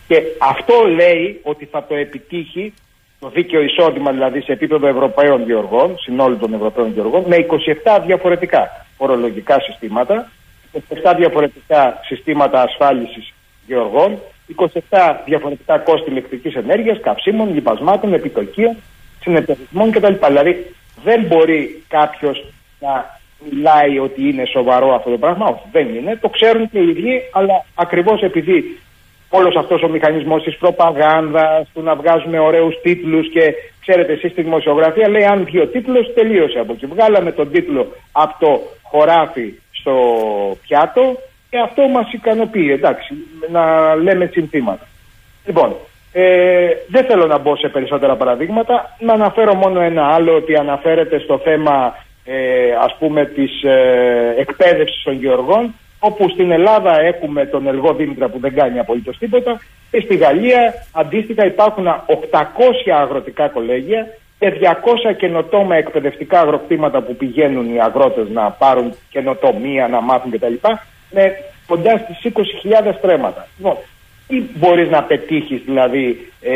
Και αυτό λέει ότι θα το επιτύχει το δίκαιο εισόδημα δηλαδή σε επίπεδο Ευρωπαίων γεωργών, συνόλου των Ευρωπαίων γεωργών, με 27 διαφορετικά φορολογικά συστήματα, 27 διαφορετικά συστήματα ασφάλισης γεωργών, 27 διαφορετικά κόστη ηλεκτρικής ενέργειας, καυσίμων, λοιπασμάτων, επιτοκίων, συνεταιρισμών κτλ. Δηλαδή δεν μπορεί κάποιος να μιλάει ότι είναι σοβαρό αυτό το πράγμα. Όχι, δεν είναι. Το ξέρουν και οι ίδιοι, αλλά ακριβώς επειδή όλος αυτός ο μηχανισμός της προπαγάνδας, του να βγάζουμε ωραίους τίτλους και ξέρετε, εσείς στη δημοσιογραφία λέει: Αν βγει ο τίτλος, τελείωσε από εκεί. Βγάλαμε τον τίτλο από το χωράφι στο πιάτο και αυτό μας ικανοποιεί. Εντάξει, να λέμε συνθήματα. Λοιπόν, ε, δεν θέλω να μπω σε περισσότερα παραδείγματα. Να αναφέρω μόνο ένα άλλο ότι αναφέρεται στο θέμα ε, ας πούμε της ε, εκπαίδευσης των γεωργών όπου στην Ελλάδα έχουμε τον Ελγό Δήμητρα που δεν κάνει απολύτως τίποτα και στη Γαλλία αντίστοιχα υπάρχουν 800 αγροτικά κολέγια και 200 καινοτόμα εκπαιδευτικά αγροκτήματα που πηγαίνουν οι αγρότες να πάρουν καινοτομία, να μάθουν κτλ. με κοντά στις 20.000 στρέμματα. Λοιπόν, τι μπορείς να πετύχεις δηλαδή ε,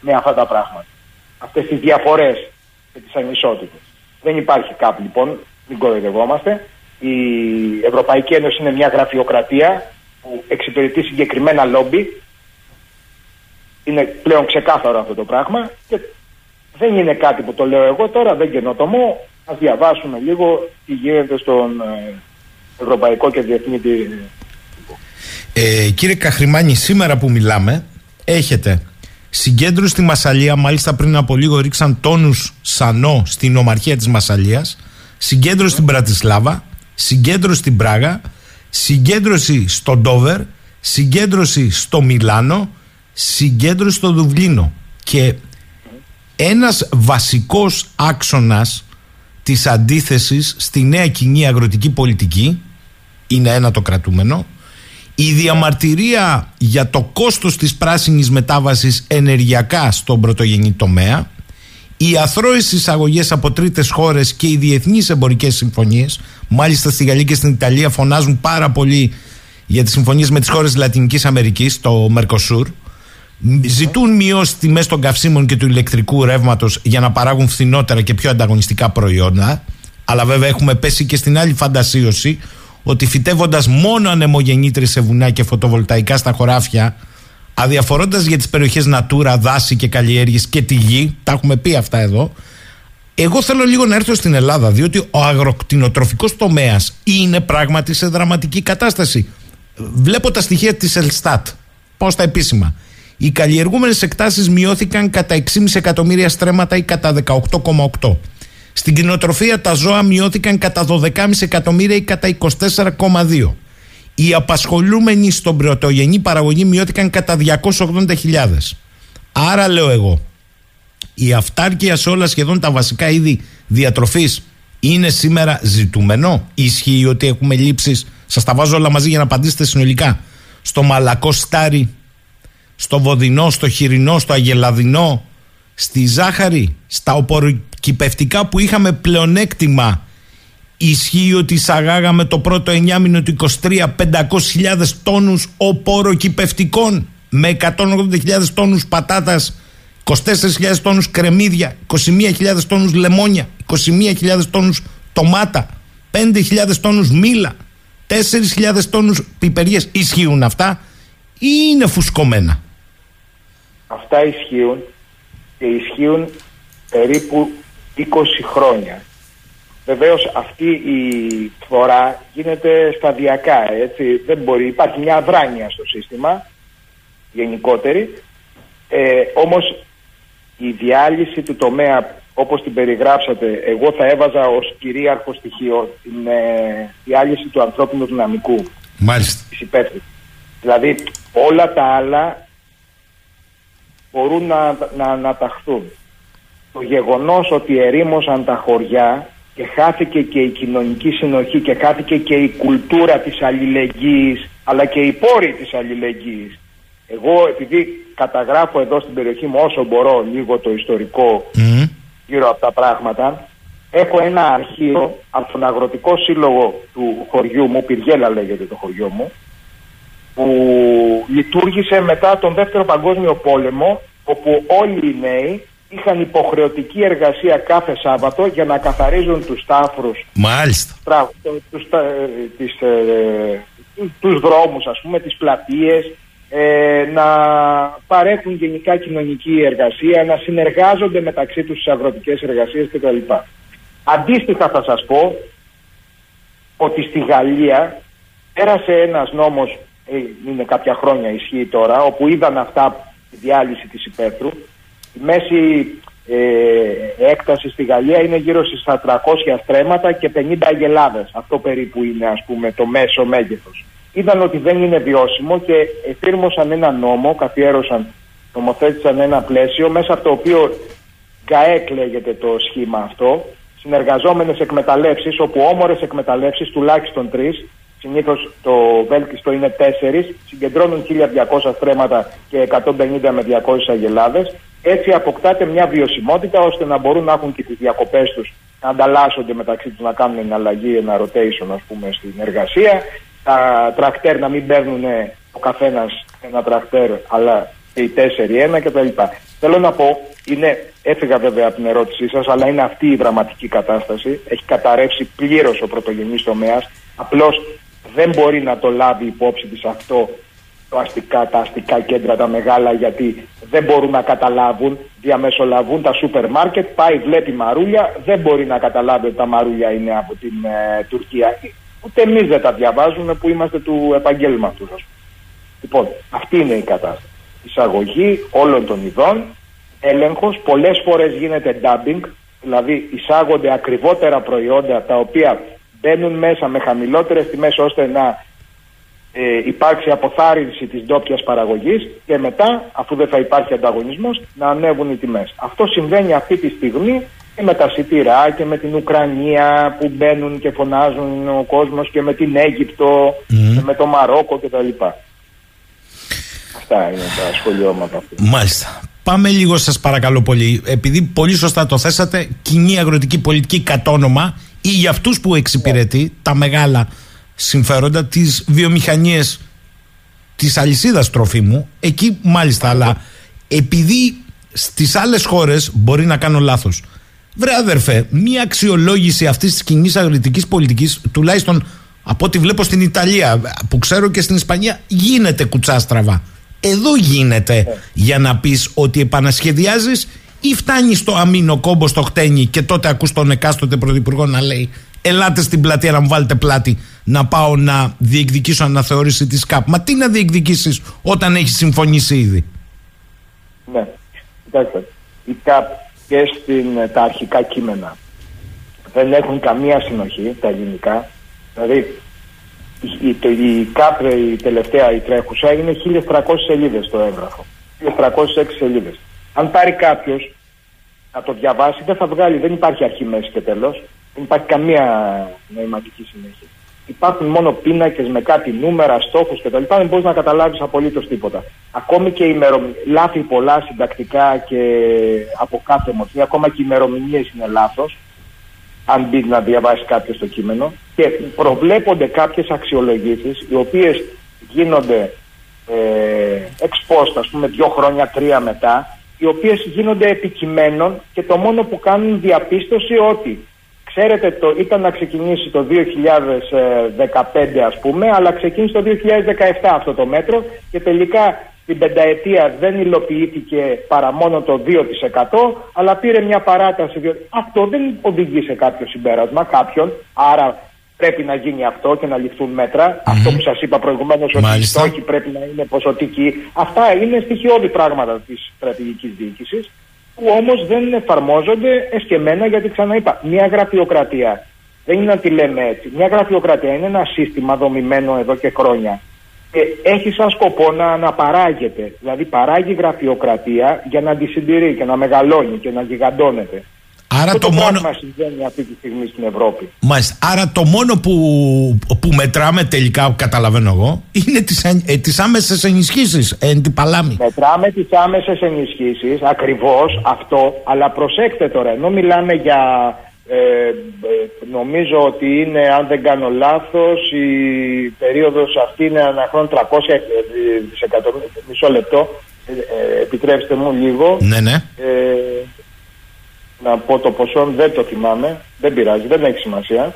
με αυτά τα πράγματα; Αυτές τις διαφορές και τις ανισότητες. Δεν υπάρχει κάπου λοιπόν, μην κοροϊδευόμαστε. Η Ευρωπαϊκή Ένωση είναι μια γραφειοκρατία που εξυπηρετεί συγκεκριμένα λόμπι. Είναι πλέον ξεκάθαρο αυτό το πράγμα και δεν είναι κάτι που το λέω εγώ τώρα, δεν καινοτομώ. Α διαβάσουμε λίγο τι γίνεται στον ε, ευρωπαϊκό και διεθνή ε, κύριε Καχρημάνη, σήμερα που μιλάμε, έχετε συγκέντρωση στη Μασαλία. Μάλιστα, πριν από λίγο ρίξαν τόνους σανό στην ομαρχία της Μασαλίας. Συγκέντρωση στην Πρατισλάβα. Συγκέντρωση στην Πράγα. Συγκέντρωση στο Ντόβερ. Συγκέντρωση στο Μιλάνο. Συγκέντρωση στο Δουβλίνο. Και ένας βασικός άξονας της αντίθεσης στη νέα κοινή αγροτική πολιτική είναι ένα το κρατούμενο η διαμαρτυρία για το κόστος της πράσινης μετάβασης ενεργειακά στον πρωτογενή τομέα, οι αθρώες εισαγωγές από τρίτες χώρες και οι διεθνείς εμπορικές συμφωνίες, μάλιστα στη Γαλλία και στην Ιταλία φωνάζουν πάρα πολύ για τις συμφωνίες με τις χώρες της Λατινικής Αμερικής, το Mercosur, ζητούν μειώσεις τιμές των καυσίμων και του ηλεκτρικού ρεύματος για να παράγουν φθηνότερα και πιο ανταγωνιστικά προϊόντα. Αλλά βέβαια έχουμε πέσει και στην άλλη φαντασίωση ότι φυτεύοντας μόνο ανεμογεννήτρες σε βουνά και φωτοβολταϊκά στα χωράφια, αδιαφορώντας για τις περιοχές Natura, δάση και καλλιέργειες και τη γη, τα έχουμε πει αυτά εδώ, εγώ θέλω λίγο να έρθω στην Ελλάδα, διότι ο αγροκτηνοτροφικός τομέας είναι πράγματι σε δραματική κατάσταση. Βλέπω τα στοιχεία της Ελστάτ. Πάω στα επίσημα. Οι καλλιεργούμενες εκτάσεις μειώθηκαν κατά 6,5 εκατομμύρια στρέμματα ή κατά 18,8. Στην κτηνοτροφία τα ζώα μειώθηκαν κατά 12,5 εκατομμύρια ή κατά 24,2. Οι απασχολούμενοι στον πρωτογενή παραγωγή μειώθηκαν κατά 280.000. Άρα λέω εγώ, η αυτάρκεια σε όλα σχεδόν τα βασικά είδη διατροφής είναι σήμερα ζητούμενο; Ισχύει ότι έχουμε λήψεις, σας τα βάζω όλα μαζί για να απαντήσετε συνολικά, στο μαλακό στάρι, στο βοδινό, στο χοιρινό, στο αγελαδινό, στη ζάχαρη, στα οποροκυπευτικά που είχαμε πλεονέκτημα ισχύει ότι εισαγάγαμε το πρώτο 9 μήνο του 23 500.000 τόνους οποροκυπευτικών με 180.000 τόνους πατάτας 24.000 τόνους κρεμμύδια 21.000 τόνους λεμόνια 21.000 τόνους τομάτα, 5.000 τόνους μήλα, 4.000 τόνους πιπεριές. Ισχύουν αυτά ή είναι φουσκωμένα; Αυτά ισχύουν και ισχύουν περίπου 20 χρόνια. Βεβαίως αυτή η φορά γίνεται σταδιακά, έτσι, δεν μπορεί, υπάρχει μια αδράνεια στο σύστημα γενικότερη, ε, όμως η διάλυση του τομέα όπως την περιγράψατε, εγώ θα έβαζα ως κυρίαρχο στοιχείο την ε, διάλυση του ανθρώπινου δυναμικού. Μάλιστα. Της Δηλαδή όλα τα άλλα μπορούν να, να αναταχθούν. Το γεγονός ότι ερήμωσαν τα χωριά και χάθηκε και η κοινωνική συνοχή και χάθηκε και η κουλτούρα της αλληλεγγύης αλλά και οι πόροι της αλληλεγγύης. Εγώ επειδή καταγράφω εδώ στην περιοχή μου όσο μπορώ λίγο το ιστορικό γύρω από τα πράγματα έχω ένα αρχείο από τον αγροτικό σύλλογο του χωριού μου, Πυργέλα λέγεται το χωριό μου που λειτουργήσε μετά τον δεύτερο παγκόσμιο πόλεμο όπου όλοι οι νέοι είχαν υποχρεωτική εργασία κάθε Σάββατο για να καθαρίζουν τους τάφρους Μάλιστα τους, ε, τις, ε, τους δρόμους ας πούμε, τις πλατείες ε, να παρέχουν γενικά κοινωνική εργασία, να συνεργάζονται μεταξύ τους στις αγροτικές εργασίες κτλ. Αντίστοιχα θα σας πω ότι στη Γαλλία πέρασε ένας νόμος, ε, είναι κάποια χρόνια ισχύει τώρα, όπου είδαν αυτά τη διάλυση της υπαίθρου. Η μέση ε, έκταση στη Γαλλία είναι γύρω στις 400 στρέμματα και 50 αγελάδες. Αυτό περίπου είναι ας πούμε το μέσο μέγεθος είδαν ότι δεν είναι βιώσιμο και εφήρμοσαν ένα νόμο, καθιέρωσαν, νομοθέτησαν ένα πλαίσιο μέσα από το οποίο ΓΑΕΚ λέγεται το σχήμα αυτό, συνεργαζόμενες εκμεταλλεύσεις, όπου όμορες εκμεταλλεύσεις, τουλάχιστον τρεις, συνήθως το βέλτιστο είναι τέσσερις, συγκεντρώνουν 1200 στρέμματα και 150 με 200 αγελάδες. Έτσι αποκτάται μια βιωσιμότητα ώστε να μπορούν να έχουν και τις διακοπές τους να ανταλλάσσονται μεταξύ τους, να κάνουν εναλλαγή, ένα rotation, ας πούμε, στην εργασία τα τρακτέρ να μην παίρνουν ο καθένας ένα τρακτέρ, αλλά και οι τέσσερι ένα κτλ. Θέλω να πω, είναι, έφυγα βέβαια από την ερώτησή σας, αλλά είναι αυτή η δραματική κατάσταση. Έχει καταρρεύσει πλήρως ο πρωτογενής τομέας. Απλώς δεν μπορεί να το λάβει υπόψη της αυτό το αστικά, τα αστικά κέντρα τα μεγάλα γιατί δεν μπορούν να καταλάβουν, διαμεσολαβούν τα σούπερ μάρκετ, πάει βλέπει μαρούλια, δεν μπορεί να καταλάβει ότι τα μαρούλια είναι από την ε, Τουρκία. Ούτε εμείς δεν τα διαβάζουμε που είμαστε του επαγγέλματος. Λοιπόν, αυτή είναι η κατάσταση. Εισαγωγή όλων των ειδών, έλεγχος, πολλές φορές γίνεται dumping, δηλαδή εισάγονται ακριβότερα προϊόντα τα οποία μπαίνουν μέσα με χαμηλότερες τιμές ώστε να ε, υπάρξει αποθάρρυνση της ντόπιας παραγωγής και μετά, αφού δεν θα υπάρχει ανταγωνισμός, να ανέβουν οι τιμές. Αυτό συμβαίνει αυτή τη στιγμή και με τα σιτηρά και με την Ουκρανία που μπαίνουν και φωνάζουν ο κόσμος και με την Αίγυπτο και με το Μαρόκο κτλ. Αυτά είναι τα σχολιώματα αυτή. Μάλιστα. Πάμε λίγο σας παρακαλώ πολύ. Επειδή πολύ σωστά το θέσατε, κοινή αγροτική πολιτική κατόνομα ή για αυτούς που εξυπηρετεί τα μεγάλα συμφέροντα, τις βιομηχανίες της αλυσίδας τροφίμου, εκεί μάλιστα, αλλά επειδή στις άλλες χώρες μπορεί να κάνω λάθος Βρε αδερφέ, μία αξιολόγηση αυτής της κοινής αγροτικής πολιτικής, τουλάχιστον από ό,τι βλέπω στην Ιταλία, που ξέρω και στην Ισπανία, γίνεται κουτσάστραβα. Εδώ γίνεται για να πεις ότι επανασχεδιάζεις ή φτάνει στο αμήνο κόμπο στο χτένι και τότε ακούς τον εκάστοτε πρωθυπουργό να λέει Ελάτε στην πλατεία να μου βάλετε πλάτη να πάω να διεκδικήσω αναθεώρηση της ΚΑΠ. Μα τι να διεκδικήσεις όταν έχεις συμφωνήσει ήδη; Ναι, κοιτάξτε. Η ΚΑΠ και στην, ε, τα αρχικά κείμενα. Δεν έχουν καμία συνοχή τα ελληνικά. Δηλαδή η, η, η ΚΑΠΡΕ η τελευταία η τρέχουσα είναι 1300 σελίδες το έγγραφο. 1306 σελίδες. Αν πάρει κάποιος να το διαβάσει δεν θα βγάλει, δεν υπάρχει αρχή μέση και τέλος. Δεν υπάρχει καμία νοηματική συνέχεια υπάρχουν μόνο πίνακες με κάτι νούμερα, στόχους κτλ. Δεν μπορείς να καταλάβεις απολύτως τίποτα. Ακόμη και ημερομηνίε, λάθη πολλά συντακτικά και από κάθε μορφή, ακόμα και οι ημερομηνίες είναι λάθος. Αν μπει να διαβάσει κάποιος το κείμενο. Και προβλέπονται κάποιες αξιολογήσεις οι οποίες γίνονται ε, εξ ας πούμε, δύο χρόνια, τρία μετά οι οποίες γίνονται επικειμένων και το μόνο που κάνουν διαπίστωση ότι ξέρετε το, ήταν να ξεκινήσει το 2015 ας πούμε αλλά ξεκίνησε το 2017 αυτό το μέτρο και τελικά την πενταετία δεν υλοποιήθηκε παρά μόνο το 2% αλλά πήρε μια παράταση. Αυτό δεν οδηγεί σε κάποιο συμπέρασμα κάποιον, άρα πρέπει να γίνει αυτό και να ληφθούν Αυτό που σας είπα προηγουμένως ότι οι στόχοι πρέπει να είναι ποσοτικοί. Αυτά είναι στοιχειώδη πράγματα της στρατηγικής διοίκησης που όμως δεν εφαρμόζονται εσκεμμένα γιατί ξαναείπα μια γραφειοκρατία δεν είναι να τη λέμε έτσι. Μια γραφειοκρατία είναι ένα σύστημα δομημένο εδώ και χρόνια και έχει σαν σκοπό να αναπαράγεται. Δηλαδή παράγει γραφειοκρατία για να τη συντηρεί και να μεγαλώνει και να γιγαντώνεται. Άρα το, το μόνο. συμβαίνει αυτή τη στιγμή στην Ευρώπη. Μάλιστα. Άρα το μόνο που, που μετράμε τελικά, καταλαβαίνω εγώ, είναι τις ε, τις άμεσες ενισχύσεις. Εν την παλάμη. Μετράμε τις άμεσες ενισχύσεις, ακριβώς αυτό. Αλλά προσέξτε τώρα, ενώ μιλάμε για ε, νομίζω ότι είναι, αν δεν κάνω λάθος, η περίοδος αυτή είναι ένα χρόνο 300 δισεκατομμύρια, μισό λεπτό, ε, επιτρέψτε μου λίγο. Ναι, ναι. Ε, να πω το ποσό, δεν το θυμάμαι, δεν πειράζει, δεν έχει σημασία.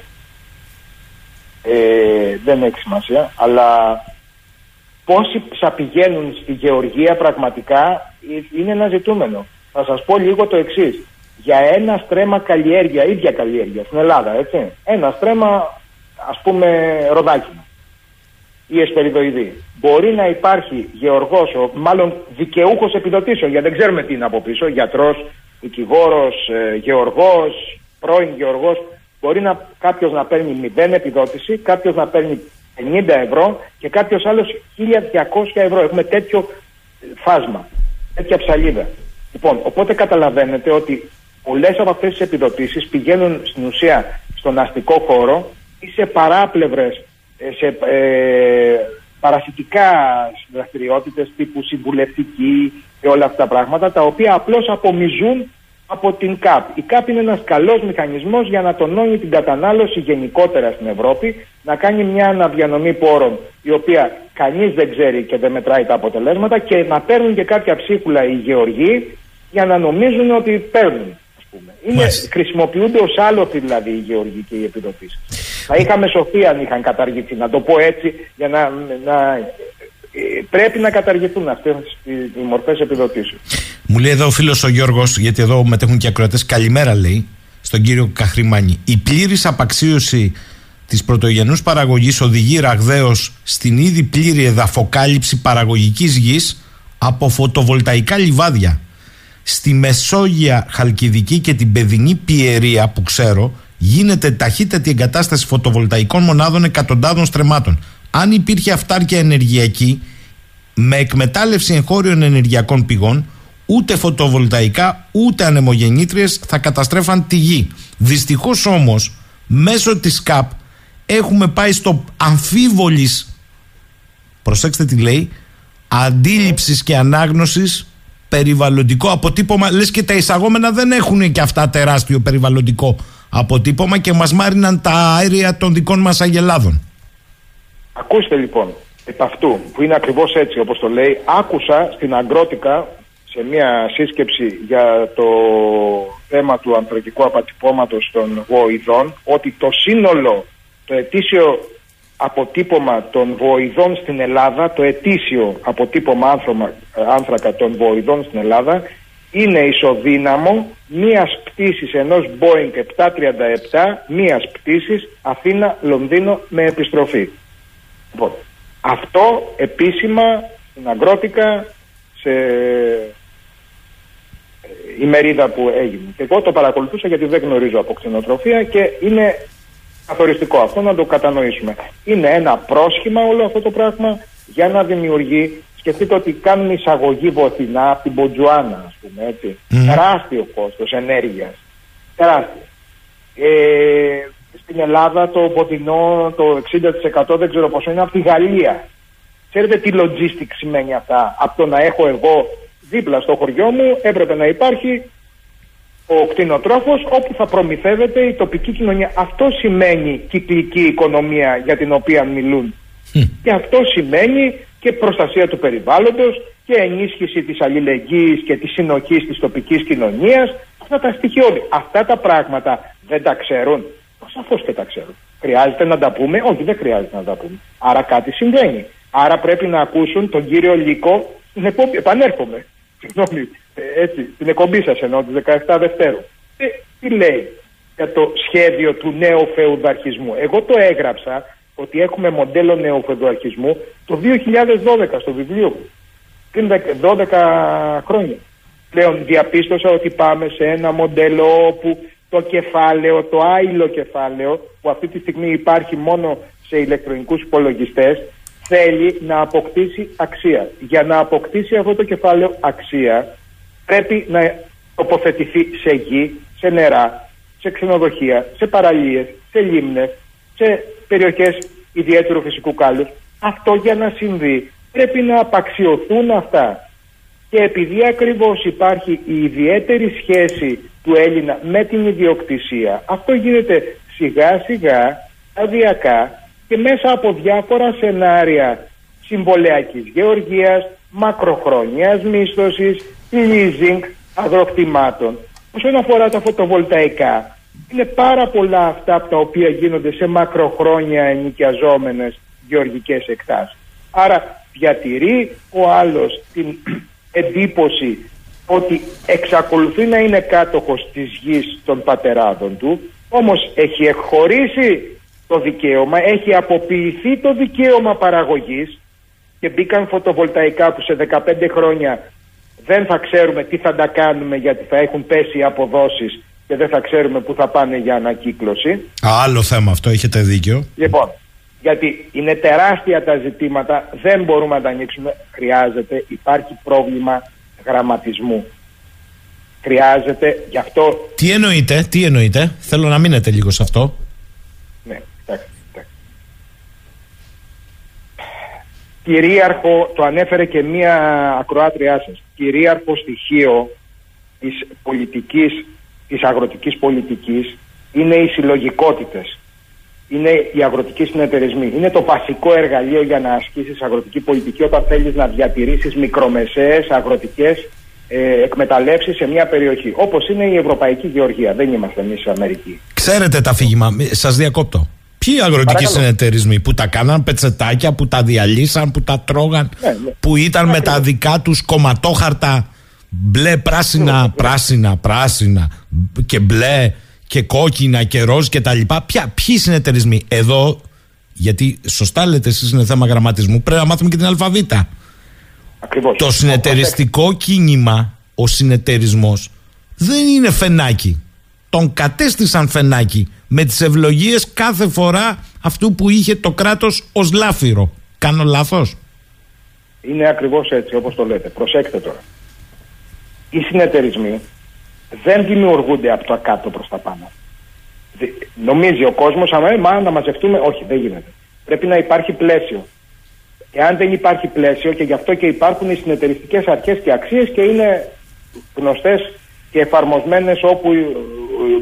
Ε, δεν έχει σημασία, αλλά πόσοι θα πηγαίνουν στη γεωργία πραγματικά είναι ένα ζητούμενο. Θα σας πω λίγο το εξής για ένα στρέμμα καλλιέργεια, ίδια καλλιέργεια στην Ελλάδα, έτσι. Ένα στρέμμα, ας πούμε, ροδάκινα ή εσπεριδοειδή. Μπορεί να υπάρχει γεωργός, μάλλον δικαιούχος επιδοτήσεων, γιατί δεν ξέρουμε τι είναι από πίσω, γιατρός, δικηγόρος, ε, γεωργός, πρώην γεωργός. Μπορεί να, κάποιος να παίρνει 0 επιδότηση, κάποιος να παίρνει 50 ευρώ και κάποιος άλλος 1200 ευρώ. Έχουμε τέτοιο φάσμα, τέτοια ψαλίδα. Λοιπόν, οπότε καταλαβαίνετε ότι πολλές από αυτές τις επιδοτήσεις πηγαίνουν στην ουσία στον αστικό χώρο ή σε παράπλευρες, ε, σε ε, παρασιτικά δραστηριότητες τύπου συμβουλευτική και όλα αυτά τα πράγματα τα οποία απλώς απομιζούν από την ΚΑΠ. Η ΚΑΠ είναι ένας καλός μηχανισμός για να τονώνει την κατανάλωση γενικότερα στην Ευρώπη, να κάνει μια αναδιανομή πόρων η οποία κανείς δεν ξέρει και δεν μετράει τα αποτελέσματα και να παίρνουν και κάποια ψίχουλα οι γεωργοί για να νομίζουν ότι παίρνουν πούμε. Είναι, χρησιμοποιούνται ως άλοθη δηλαδή οι γεωργοί και οι επιδοτήσεις. Θα είχαμε σοφία αν είχαν καταργηθεί, να το πω έτσι, για να, να ε, πρέπει να καταργηθούν αυτές οι μορφές επιδοτήσεων. Μου λέει εδώ ο φίλος ο Γιώργος, γιατί εδώ μετέχουν και ακροατές, καλημέρα λέει στον κύριο Καχρημάνη. Η πλήρης απαξίωση της πρωτογενούς παραγωγής οδηγεί ραγδαίως στην ήδη πλήρη εδαφοκάλυψη παραγωγικής γης από φωτοβολταϊκά λιβάδια στη Μεσόγεια Χαλκιδική και την Παιδινή Πιερία που ξέρω γίνεται ταχύτατη εγκατάσταση φωτοβολταϊκών μονάδων εκατοντάδων στρεμάτων. Αν υπήρχε αυτάρκεια ενεργειακή με εκμετάλλευση εγχώριων ενεργειακών πηγών ούτε φωτοβολταϊκά ούτε ανεμογεννήτριες θα καταστρέφαν τη γη. Δυστυχώς όμως μέσω της ΚΑΠ έχουμε πάει στο αμφίβολης προσέξτε τι λέει αντίληψης και ανάγνωσης περιβαλλοντικό αποτύπωμα. Λες και τα εισαγόμενα δεν έχουν και αυτά τεράστιο περιβαλλοντικό αποτύπωμα και μας μάριναν τα αέρια των δικών μας αγελάδων. Ακούστε λοιπόν, επ' αυτού που είναι ακριβώς έτσι όπως το λέει, άκουσα στην Αγκρότικα σε μια σύσκεψη για το θέμα του ανθρωπικού απατυπώματος των βοηδών ότι το σύνολο, το ετήσιο αποτύπωμα των βοηδών στην Ελλάδα, το ετήσιο αποτύπωμα άνθρωμα, άνθρακα των βοηδών στην Ελλάδα είναι ισοδύναμο μίας πτήσης ενός Boeing 737, μίας πτήσης Αθήνα-Λονδίνο με επιστροφή. Λοιπόν, αυτό επίσημα στην Αγκρότικα σε ημερίδα που έγινε. Και εγώ το παρακολουθούσα γιατί δεν γνωρίζω από κτηνοτροφία και είναι καθοριστικό αυτό να το κατανοήσουμε. Είναι ένα πρόσχημα όλο αυτό το πράγμα για να δημιουργεί. Σκεφτείτε ότι κάνουν εισαγωγή βοηθινά από την Μποτζουάνα, ας πούμε έτσι. Mm. Τεράστιο κόστος ενέργειας. Τεράστιο. Ε, στην Ελλάδα το ποτινό, το 60% δεν ξέρω πόσο είναι από τη Γαλλία. Ξέρετε τι logistics σημαίνει αυτά; Από το να έχω εγώ δίπλα στο χωριό μου έπρεπε να υπάρχει ο κτηνοτρόφος όπου θα προμηθεύεται η τοπική κοινωνία. Αυτό σημαίνει κυκλική οικονομία για την οποία μιλούν. Και αυτό σημαίνει και προστασία του περιβάλλοντος και ενίσχυση της αλληλεγγύης και της συνοχής της τοπικής κοινωνίας. Αυτά τα στοιχειώδη. Αυτά τα πράγματα δεν τα ξέρουν. Σαφώς και τα ξέρουν. Χρειάζεται να τα πούμε. Όχι, δεν χρειάζεται να τα πούμε. Άρα κάτι συμβαίνει. Άρα πρέπει να ακούσουν τον κύριο Λύκο στην εκπομπή. Επανέρχομαι. Συγγνώμη, ε, έτσι, την εκπομπή σας ενώ του 17 Δευτέρου. Ε, τι λέει για το σχέδιο του νέου φεουδαρχισμού; Εγώ το έγραψα ότι έχουμε μοντέλο νεοφεουδαρχισμού το 2012 στο βιβλίο μου. Πριν 12 χρόνια. Πλέον διαπίστωσα ότι πάμε σε ένα μοντέλο όπου το κεφάλαιο, το άειλο κεφάλαιο που αυτή τη στιγμή υπάρχει μόνο σε ηλεκτρονικούς υπολογιστές θέλει να αποκτήσει αξία. Για να αποκτήσει αυτό το κεφάλαιο αξία πρέπει να τοποθετηθεί σε γη, σε νερά, σε ξενοδοχεία, σε παραλίες, σε λίμνες, σε περιοχές ιδιαίτερου φυσικού κάλους. Αυτό για να συμβεί πρέπει να απαξιωθούν αυτά. Και επειδή ακριβώς υπάρχει η ιδιαίτερη σχέση του Έλληνα με την ιδιοκτησία, αυτό γίνεται σιγά σιγά, αδιακά και μέσα από διάφορα σενάρια συμβολιακής γεωργίας, μακροχρόνιας μίσθωσης, leasing αγροκτημάτων. Όσον αφορά τα φωτοβολταϊκά, είναι πάρα πολλά αυτά τα οποία γίνονται σε μακροχρόνια ενοικιαζόμενες γεωργικές εκτάσεις. Άρα διατηρεί ο άλλος την εντύπωση ότι εξακολουθεί να είναι κάτοχος της γης των πατεράδων του, όμως έχει εκχωρήσει το δικαίωμα, έχει αποποιηθεί το δικαίωμα παραγωγής και μπήκαν φωτοβολταϊκά που σε 15 χρόνια δεν θα ξέρουμε τι θα τα κάνουμε γιατί θα έχουν πέσει οι αποδόσεις και δεν θα ξέρουμε πού θα πάνε για ανακύκλωση. Άλλο θέμα αυτό, έχετε δίκιο. Λοιπόν, γιατί είναι τεράστια τα ζητήματα, δεν μπορούμε να τα ανοίξουμε. Χρειάζεται, υπάρχει πρόβλημα γραμματισμού. Χρειάζεται, γι' αυτό... Τι εννοείτε, τι εννοείτε, θέλω να μείνετε λίγο σε αυτό. Ναι, εντάξει, Κυρίαρχο, το ανέφερε και μία ακροάτριά σας, κυρίαρχο στοιχείο της πολιτικής, της αγροτικής πολιτικής είναι οι συλλογικότητες είναι οι αγροτικοί συνεταιρισμοί. Είναι το βασικό εργαλείο για να ασκήσεις αγροτική πολιτική όταν θέλεις να διατηρήσεις μικρομεσαίες αγροτικές ε, εκμεταλλεύσεις σε μια περιοχή. Όπως είναι η Ευρωπαϊκή Γεωργία. Δεν είμαστε εμείς Αμερική. Ξέρετε τα αφήγημα, σας διακόπτω. Ποιοι αγροτικοί συνεταιρισμοί που τα κάναν πετσετάκια, που τα διαλύσαν, που τα τρώγαν, ναι, ναι. που ήταν με τα δικά τους κομματόχαρτα μπλε, πράσινα, ναι, πράσινα, πράσινα και μπλε και κόκκινα και ροζ και τα λοιπά. Ποια, ποιοι συνεταιρισμοί; Εδώ, γιατί σωστά λέτε εσείς είναι θέμα γραμματισμού, πρέπει να μάθουμε και την αλφαβήτα. Ακριβώς. Το συνεταιριστικό κίνημα, ο συνεταιρισμός, δεν είναι φενάκι. Τον κατέστησαν φενάκι με τις ευλογίες κάθε φορά αυτού που είχε το κράτος ως λάφυρο. Κάνω λάθος; Είναι ακριβώς έτσι όπως το λέτε. Προσέξτε τώρα. Οι συνεταιρισμοί δεν δημιουργούνται από το κάτω προς τα πάνω. Νομίζει ο κόσμος, άμα μα να μαζευτούμε, όχι δεν γίνεται. Πρέπει να υπάρχει πλαίσιο. Εάν δεν υπάρχει πλαίσιο και γι' αυτό και υπάρχουν οι συνεταιριστικές αρχές και αξίες και είναι γνωστές και εφαρμοσμένες όπου,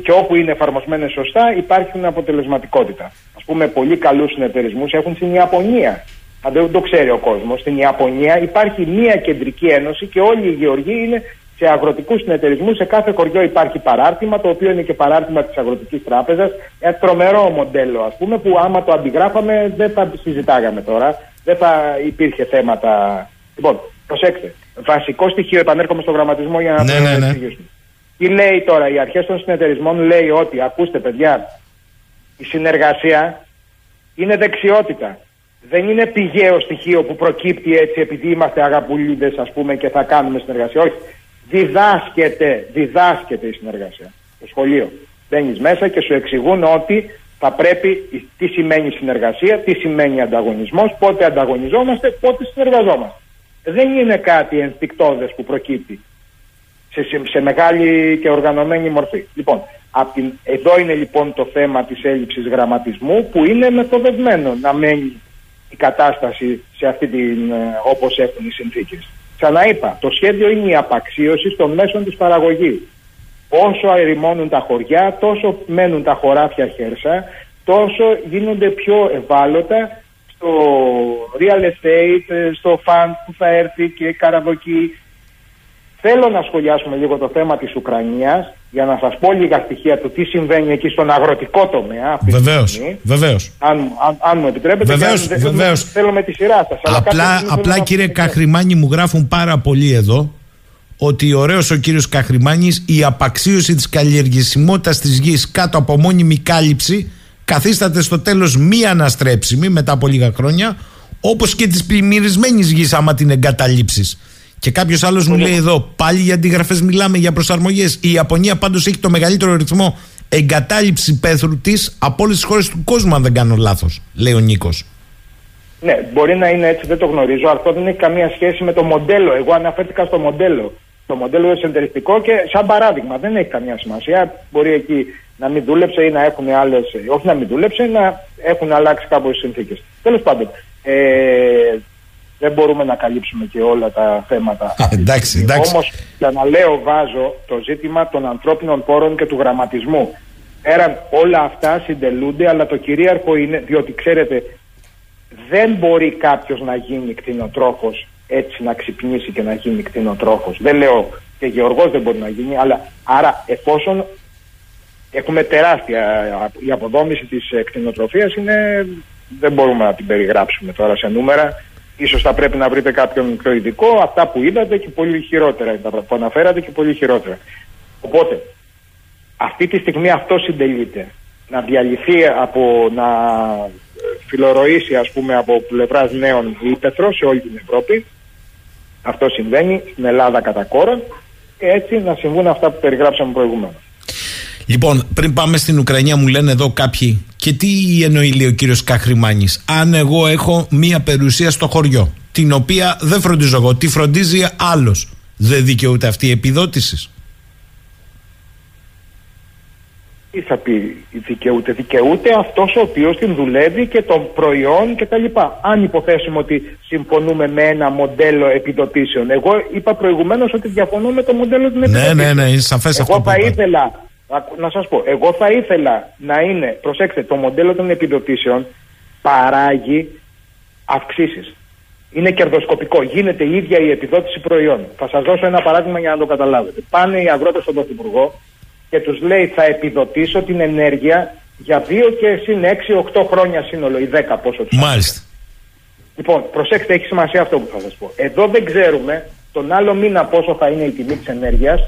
και όπου είναι εφαρμοσμένες σωστά υπάρχουν αποτελεσματικότητα. Ας πούμε πολύ καλούς συνεταιρισμούς έχουν στην Ιαπωνία. Αν δεν το ξέρει ο κόσμος, στην Ιαπωνία υπάρχει μία κεντρική ένωση και όλοι οι γεωργοί είναι σε αγροτικούς συνεταιρισμούς. Σε κάθε χωριό υπάρχει παράρτημα, το οποίο είναι και παράρτημα της Αγροτικής Τράπεζας. Ένα τρομερό μοντέλο, ας πούμε, που άμα το αντιγράφαμε δεν θα συζητάγαμε τώρα. Δεν θα υπήρχε θέματα. Λοιπόν, προσέξτε. Βασικό στοιχείο, επανέρχομαι στον γραμματισμό για να ναι, το ναι, ναι. Τι λέει τώρα, οι αρχές των συνεταιρισμών λέει ότι, ακούστε παιδιά, η συνεργασία είναι δεξιότητα. Δεν είναι πηγαίο στοιχείο που προκύπτει έτσι επειδή είμαστε αγαπουλίδες ας πούμε και θα κάνουμε συνεργασία. Όχι διδάσκεται, διδάσκεται η συνεργασία. Το σχολείο. Μπαίνεις μέσα και σου εξηγούν ότι θα πρέπει τι σημαίνει συνεργασία, τι σημαίνει ανταγωνισμός, πότε ανταγωνιζόμαστε, πότε συνεργαζόμαστε. Δεν είναι κάτι ενστικτόδες που προκύπτει σε, σε, μεγάλη και οργανωμένη μορφή. Λοιπόν, την, εδώ είναι λοιπόν το θέμα της έλλειψης γραμματισμού που είναι μεθοδευμένο να μένει η κατάσταση σε αυτή την, ε, όπως έχουν οι συνθήκες. Ξαναείπα, το σχέδιο είναι η απαξίωση των μέσων της παραγωγής. Όσο αεριμώνουν τα χωριά, τόσο μένουν τα χωράφια χέρσα, τόσο γίνονται πιο ευάλωτα στο real estate, ε, στο fund που θα έρθει και καραδοκεί. Θέλω να σχολιάσουμε λίγο το θέμα της Ουκρανίας για να σας πω λίγα στοιχεία του τι συμβαίνει εκεί στον αγροτικό τομέα. Βεβαίως, βεβαίως. Αν, αν, αν μου επιτρέπετε, βεβαίως, και αν, βεβαίως. θέλω με τη σειρά σας. Απλά, απλά κύριε Καχρημάνη μου γράφουν πάρα πολύ εδώ ότι ωραίος ο κύριος Καχρημάνης η απαξίωση της καλλιεργησιμότητας της γης κάτω από μόνιμη κάλυψη καθίσταται στο τέλος μη αναστρέψιμη μετά από λίγα χρόνια όπως και της πλημμυρισμένης γης άμα την εγκαταλείψεις. Και κάποιος άλλος μου λέει εδώ, πάλι για αντιγραφές μιλάμε για προσαρμογές. Η Ιαπωνία πάντως έχει το μεγαλύτερο ρυθμό εγκατάλειψη πέθρου της από όλες τις χώρες του κόσμου, αν δεν κάνω λάθος, λέει ο Νίκος. Ναι, μπορεί να είναι έτσι, δεν το γνωρίζω. Αυτό δεν έχει καμία σχέση με το μοντέλο. Εγώ αναφέρθηκα στο μοντέλο. Το μοντέλο εσωτεριστικό και σαν παράδειγμα δεν έχει καμία σημασία. Μπορεί εκεί να μην δούλεψε ή να έχουν άλλες. Όχι να μην δούλεψε, να έχουν αλλάξει κάπως οι συνθήκες. Τέλος πάντων. Ε, δεν μπορούμε να καλύψουμε και όλα τα θέματα. εντάξει, εντάξει. Όμως, για να λέω, βάζω το ζήτημα των ανθρώπινων πόρων και του γραμματισμού. Πέραν όλα αυτά συντελούνται, αλλά το κυρίαρχο είναι, διότι ξέρετε, δεν μπορεί κάποιος να γίνει κτηνοτρόφος έτσι να ξυπνήσει και να γίνει κτηνοτρόφος. Δεν λέω και γεωργός δεν μπορεί να γίνει, αλλά άρα εφόσον έχουμε τεράστια η αποδόμηση της κτηνοτροφίας είναι δεν μπορούμε να την περιγράψουμε τώρα σε νούμερα Ίσως θα πρέπει να βρείτε κάποιον πιο ειδικό, αυτά που είδατε και πολύ χειρότερα, που αναφέρατε και πολύ χειρότερα. Οπότε, αυτή τη στιγμή αυτό συντελείται. Να διαλυθεί από, να φιλορροήσει ας πούμε από πλευράς νέων ύπεθρο σε όλη την Ευρώπη. Αυτό συμβαίνει στην Ελλάδα κατά κόρο και έτσι να συμβούν αυτά που περιγράψαμε προηγουμένως. Λοιπόν, πριν πάμε στην Ουκρανία, μου λένε εδώ κάποιοι, και τι εννοεί λέει ο κύριος Καχρημάνης, αν εγώ έχω μία περιουσία στο χωριό, την οποία δεν φροντίζω εγώ, τη φροντίζει άλλος, δεν δικαιούται αυτή η επιδότηση. Τι θα πει δικαιούται. Δικαιούται αυτός ο οποίος την δουλεύει και το προϊόν κτλ. Αν υποθέσουμε ότι συμφωνούμε με ένα μοντέλο επιδοτήσεων. Εγώ είπα προηγουμένως ότι διαφωνώ με το μοντέλο την επιδοτήσεων. Ναι, ναι, ναι, είναι σαφές αυτό. Εγώ θα ήθελα να σας πω, εγώ θα ήθελα να είναι, προσέξτε, το μοντέλο των επιδοτήσεων παράγει αυξήσεις. Είναι κερδοσκοπικό. Γίνεται η ίδια η επιδότηση προϊόν. Θα σας δώσω ένα παράδειγμα για να το καταλάβετε. Πάνε οι αγρότες στον Πρωθυπουργό και τους λέει θα επιδοτήσω την ενέργεια για 2 και συν 6-8 χρόνια σύνολο, ή 10 πόσο τους Μάλιστα. Λοιπόν, προσέξτε, έχει σημασία αυτό που θα σας πω. Εδώ δεν ξέρουμε τον άλλο μήνα πόσο θα είναι η τιμή της ενέργειας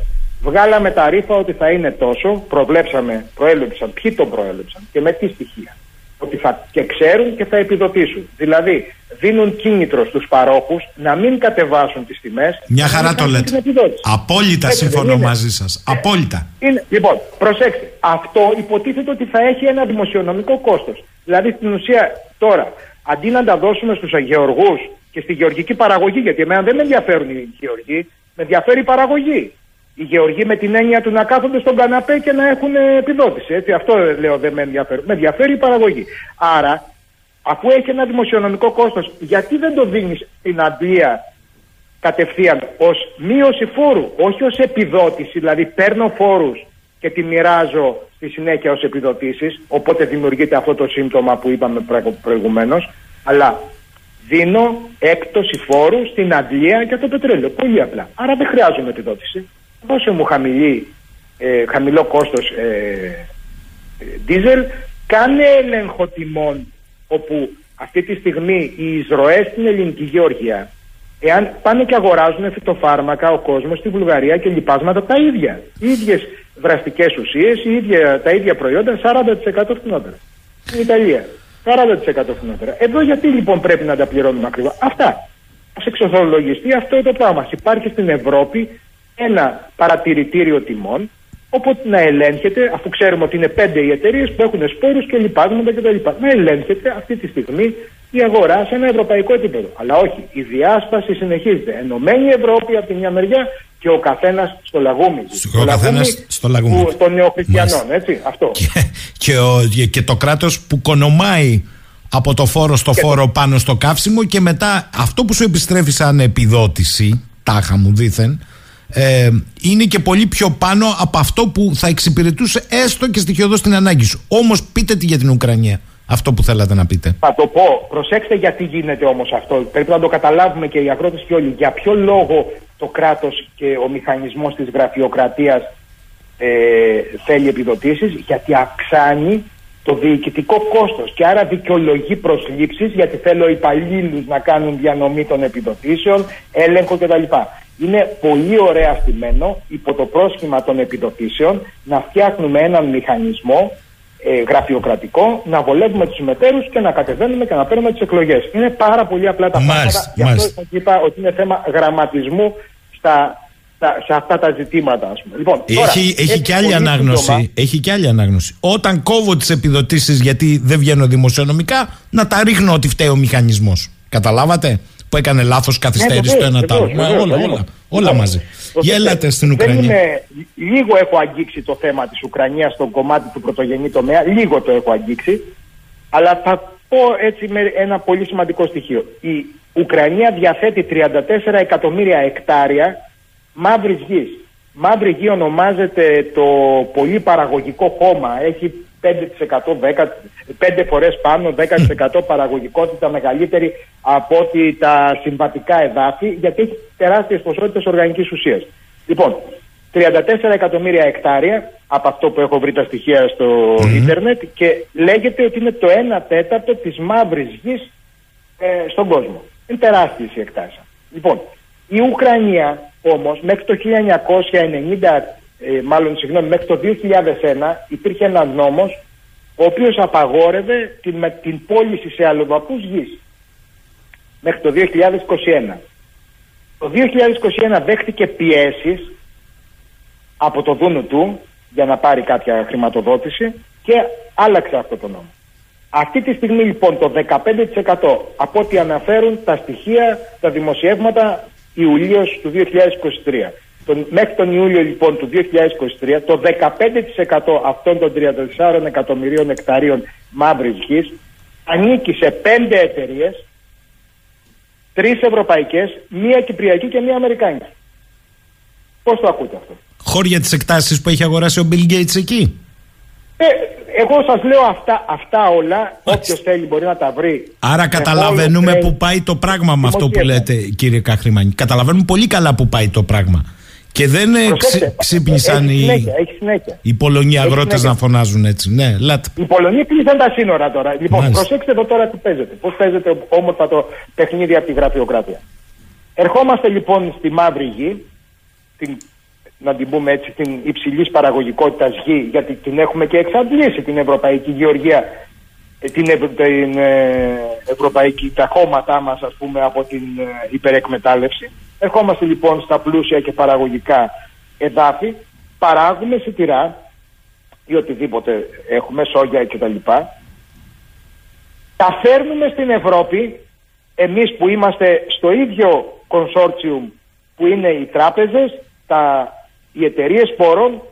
Βγάλαμε τα ρήφα ότι θα είναι τόσο, προβλέψαμε, προέλεψαν, ποιοι τον προέλεψαν και με τι στοιχεία. Ότι θα και ξέρουν και θα επιδοτήσουν. Δηλαδή, δίνουν κίνητρο στους παρόχους να μην κατεβάσουν τις τιμές. Μια χαρά το λέτε. Απόλυτα συμφωνώ μαζί σας. Ε, Απόλυτα. Είναι, λοιπόν, προσέξτε. Αυτό υποτίθεται ότι θα έχει ένα δημοσιονομικό κόστος. Δηλαδή, στην ουσία, τώρα, αντί να τα δώσουμε στους αγεωργούς και στη γεωργική παραγωγή, γιατί εμένα δεν με ενδιαφέρουν οι γεωργοί, με ενδιαφέρει η παραγωγή οι γεωργοί με την έννοια του να κάθονται στον καναπέ και να έχουν επιδότηση. Έτσι, αυτό λέω δεν με ενδιαφέρει. Με ενδιαφέρει η παραγωγή. Άρα, αφού έχει ένα δημοσιονομικό κόστος, γιατί δεν το δίνεις στην Αντλία κατευθείαν ως μείωση φόρου, όχι ως επιδότηση, δηλαδή παίρνω φόρους και τη μοιράζω στη συνέχεια ως επιδοτήσεις, οπότε δημιουργείται αυτό το σύμπτωμα που είπαμε προηγουμένως, αλλά δίνω έκπτωση φόρου στην Αντλία για το πετρέλαιο. Πολύ απλά. Άρα δεν χρειάζομαι επιδότηση δώσε μου χαμηλή, ε, χαμηλό κόστος ε, δίζελ, κάνε έλεγχο τιμών όπου αυτή τη στιγμή οι εισρωές στην ελληνική γεωργία εάν πάνε και αγοράζουν φυτοφάρμακα ο κόσμος στη Βουλγαρία και λοιπάσματα τα ίδια. Οι ίδιες δραστικές ουσίες, οι ίδια, τα ίδια προϊόντα 40% φθηνότερα. Στην Ιταλία. 40% φθηνότερα. Εδώ γιατί λοιπόν πρέπει να τα πληρώνουμε ακριβά; Αυτά. Α εξορθολογιστεί αυτό το πράγμα. Υπάρχει στην Ευρώπη ένα παρατηρητήριο τιμών όπου να ελέγχεται, αφού ξέρουμε ότι είναι πέντε οι εταιρείες που έχουν σπόρους και λοιπάσματα κτλ. Να ελέγχεται αυτή τη στιγμή η αγορά σε ένα ευρωπαϊκό επίπεδο. Αλλά όχι, η διάσπαση συνεχίζεται. Ενωμένη η Ευρώπη από τη μια μεριά και ο καθένας στο λαγούμι. Ο καθένας στο λαγούμι. Των νεοχριστιανών, έτσι. Αυτό. Και, και, ο, και το κράτος που κονομάει από το φόρο στο φόρο πάνω στο καύσιμο και μετά αυτό που σου επιστρέφει σαν επιδότηση, τάχα μου δήθεν, ε, είναι και πολύ πιο πάνω από αυτό που θα εξυπηρετούσε έστω και στοιχειοδός στην ανάγκη σου. Όμως πείτε τι για την Ουκρανία. αυτό που θέλατε να πείτε. Θα το πω. Προσέξτε γιατί γίνεται όμως αυτό. Πρέπει να το καταλάβουμε και οι αγρότες και όλοι. Για ποιο λόγο το κράτος και ο μηχανισμός της γραφειοκρατίας ε, θέλει επιδοτήσεις, γιατί αυξάνει το διοικητικό κόστος και άρα δικαιολογεί προσλήψεις, γιατί θέλω υπαλλήλους να κάνουν διανομή των επιδοτήσεων, έλεγχο κτλ. Είναι πολύ ωραία στημένο υπό το πρόσχημα των επιδοτήσεων να φτιάχνουμε έναν μηχανισμό ε, γραφειοκρατικό, να βολεύουμε τους συμμετέρου και να κατεβαίνουμε και να παίρνουμε τις εκλογές. Είναι πάρα πολύ απλά τα πράγματα. Γι' αυτό είπα ότι είναι θέμα γραμματισμού στα, σε αυτά τα ζητήματα. Ας πούμε. Λοιπόν, έχει, τώρα, έχει, και άλλη ανάγνωση, έχει και άλλη ανάγνωση. Όταν κόβω τις επιδοτήσεις γιατί δεν βγαίνω δημοσιονομικά, να τα ρίχνω ότι φταίει ο μηχανισμός. Καταλάβατε; Που έκανε λάθος καθυστέρηση ναι, το ένα τ' άλλο. Όλα, όλα, όλα μαζί. Γέλατε στην Ουκρανία. Είναι, λίγο έχω αγγίξει το θέμα της Ουκρανίας στον κομμάτι του πρωτογενή τομέα. Λίγο το έχω αγγίξει. Αλλά θα πω έτσι με ένα πολύ σημαντικό στοιχείο. Η Ουκρανία διαθέτει 34 εκατομμύρια εκτάρια μαύρης γης. Μαύρη γη ονομάζεται το πολύ παραγωγικό χώμα. Έχει 5%, 10, 5 φορές πάνω, 10% παραγωγικότητα μεγαλύτερη από ότι τα συμβατικά εδάφη, γιατί έχει τεράστιες ποσότητες οργανικής ουσίας. Λοιπόν, 34 εκατομμύρια εκτάρια από αυτό που έχω βρει τα στοιχεία στο ίντερνετ και λέγεται ότι είναι το 1 τέταρτο της μαύρης γης ε, στον κόσμο. Είναι τεράστιες οι εκτάσεις. Λοιπόν, η Ουκρανία όμως μέχρι το 1990, ε, μάλλον συγγνώμη, μέχρι το 2001 υπήρχε ένας νόμος ο οποίος απαγόρευε την, με, την πώληση σε αλλοδαπούς γης μέχρι το 2021. Το 2021 δέχτηκε πιέσεις από το Δούνου του για να πάρει κάποια χρηματοδότηση και άλλαξε αυτό το νόμο. Αυτή τη στιγμή λοιπόν το 15% από ό,τι αναφέρουν τα στοιχεία, τα δημοσιεύματα Ιουλίος του 2023. Τον, μέχρι τον Ιούλιο λοιπόν του 2023 το 15% αυτών των 34 εκατομμυρίων εκταρίων μαύρης γης ανήκει σε πέντε εταιρείες, τρεις ευρωπαϊκές, μία κυπριακή και μία αμερικάνικη. Πώς το ακούτε αυτό; Χώρια τις εκτάσεις που έχει αγοράσει ο Bill Gates εκεί. Ε, εγώ σας λέω αυτά, αυτά όλα. Όποιος θέλει μπορεί να τα βρει. Άρα καταλαβαίνουμε που πάει το πράγμα με αυτό που λέτε, κύριε Καχρημάνη. Καταλαβαίνουμε πολύ καλά που πάει το πράγμα. Και δεν ξύπνησαν οι, οι Πολωνοί αγρότες να φωνάζουν έτσι. Ναι, λάτε. Οι Πολωνοί κλείσαν τα σύνορα τώρα. Λοιπόν, Μάλιστα. προσέξτε εδώ τώρα τι παίζεται. Πώς παίζεται όμορφα το παιχνίδι από τη γραφειοκρατία. Ερχόμαστε λοιπόν στη μαύρη γη, την να την πούμε έτσι, την υψηλής παραγωγικότητας γη, γιατί την έχουμε και εξαντλήσει την Ευρωπαϊκή Γεωργία, ε, την, την ε, Ευρωπαϊκή, τα χώματά μας, ας πούμε, από την ε, υπερεκμετάλλευση. Ερχόμαστε λοιπόν στα πλούσια και παραγωγικά εδάφη, παράγουμε σιτηρά ή οτιδήποτε έχουμε, σόγια κτλ. Τα φέρνουμε στην Ευρώπη, εμείς που είμαστε στο ίδιο consortium που είναι οι τράπεζες, τα οι εταιρείες πόρων,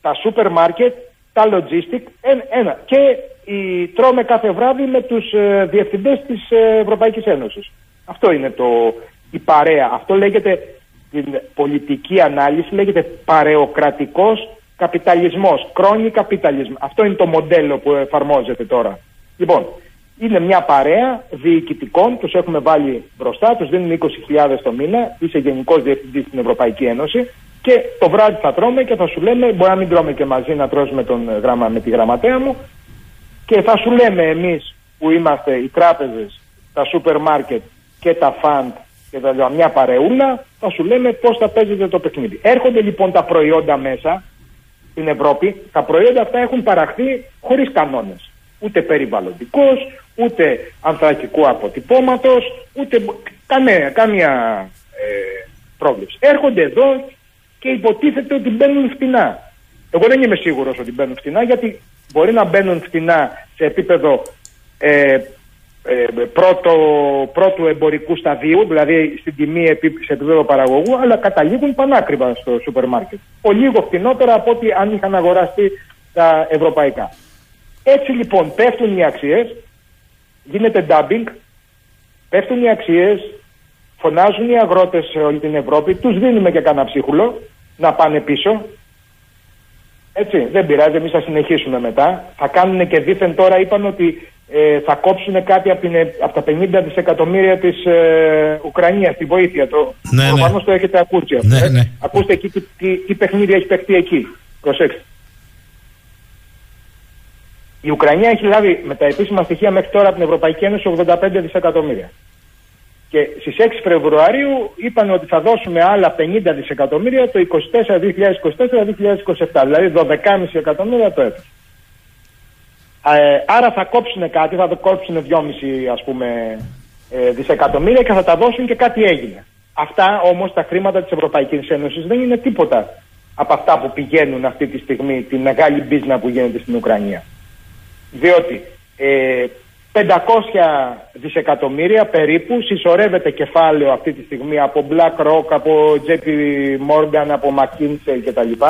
τα σούπερ μάρκετ, τα logistic, ένα. Και η, τρώμε κάθε βράδυ με τους ε, διευθυντές της ε, Ευρωπαϊκής Ένωσης. Αυτό είναι το, η παρέα. Αυτό λέγεται, την πολιτική ανάλυση λέγεται παρεοκρατικός καπιταλισμός, κρόνη καπιταλισμό. Αυτό είναι το μοντέλο που εφαρμόζεται τώρα. Λοιπόν, είναι μια παρέα διοικητικών, τους έχουμε βάλει μπροστά, τους δίνουν 20.000 το μήνα, είσαι γενικός διευθυντής στην Ευρωπαϊκή Ένωση και το βράδυ θα τρώμε και θα σου λέμε, μπορεί να μην τρώμε και μαζί να τρώσουμε τον ε, γραμμα, με τη γραμματέα μου και θα σου λέμε εμείς που είμαστε οι τράπεζες, τα σούπερ μάρκετ και τα φαντ και τα λοιπά, μια παρεούλα, θα σου λέμε πώς θα παίζετε το παιχνίδι. Έρχονται λοιπόν τα προϊόντα μέσα στην Ευρώπη, τα προϊόντα αυτά έχουν παραχθεί χωρίς κανόνες. Ούτε περιβαλλοντικός, ούτε ανθρακικού αποτυπώματος, ούτε κανένα, καμία ε, πρόβλεψη. Έρχονται εδώ και υποτίθεται ότι μπαίνουν φτηνά. Εγώ δεν είμαι σίγουρος ότι μπαίνουν φτηνά γιατί μπορεί να μπαίνουν φτηνά σε επίπεδο ε, ε, πρώτο, πρώτου εμπορικού σταδίου, δηλαδή στην τιμή σε επίπεδο παραγωγού, αλλά καταλήγουν πανάκριβα στο σούπερ μάρκετ. Πολύ λίγο φτηνότερα από ό,τι αν είχαν αγοράσει τα ευρωπαϊκά. Έτσι λοιπόν πέφτουν οι αξίες, γίνεται dumping, πέφτουν οι αξίες, φωνάζουν οι αγρότες σε όλη την Ευρώπη, τους δίνουμε και κανένα ψίχουλο να πάνε πίσω. Έτσι, δεν πειράζει, εμείς θα συνεχίσουμε μετά. Θα κάνουν και δίθεν τώρα, είπαν ότι ε, θα κόψουν κάτι από, την, από τα 50 δισεκατομμύρια της ε, Ουκρανίας, τη βοήθεια. Το, Ναι, προφανώς ναι. το έχετε ακούσει αυτό. Ναι, ε. ναι. Ακούστε εκεί τι, τι, τι παιχνίδι έχει παιχτεί εκεί. Προσέξτε. Η Ουκρανία έχει λάβει με τα επίσημα στοιχεία μέχρι τώρα από την Ευρωπαϊκή Ένωση 85 δισεκατομμύρια. Και στις 6 Φεβρουαρίου είπαν ότι θα δώσουμε άλλα 50 δισεκατομμύρια το 2024-2024, δηλαδή 12,5 εκατομμύρια το έτος. Ε, άρα θα κόψουν κάτι, θα το κόψουν 2,5 ας πούμε ε, δισεκατομμύρια και θα τα δώσουν και κάτι έγινε. Αυτά όμως τα χρήματα της Ευρωπαϊκής Ένωσης δεν είναι τίποτα από αυτά που πηγαίνουν αυτή τη στιγμή τη μεγάλη μπίζνα που γίνεται στην Ουκρανία. Διότι ε, 500 δισεκατομμύρια περίπου συσσωρεύεται κεφάλαιο αυτή τη στιγμή από BlackRock, από JP Morgan, από McKinsey κτλ.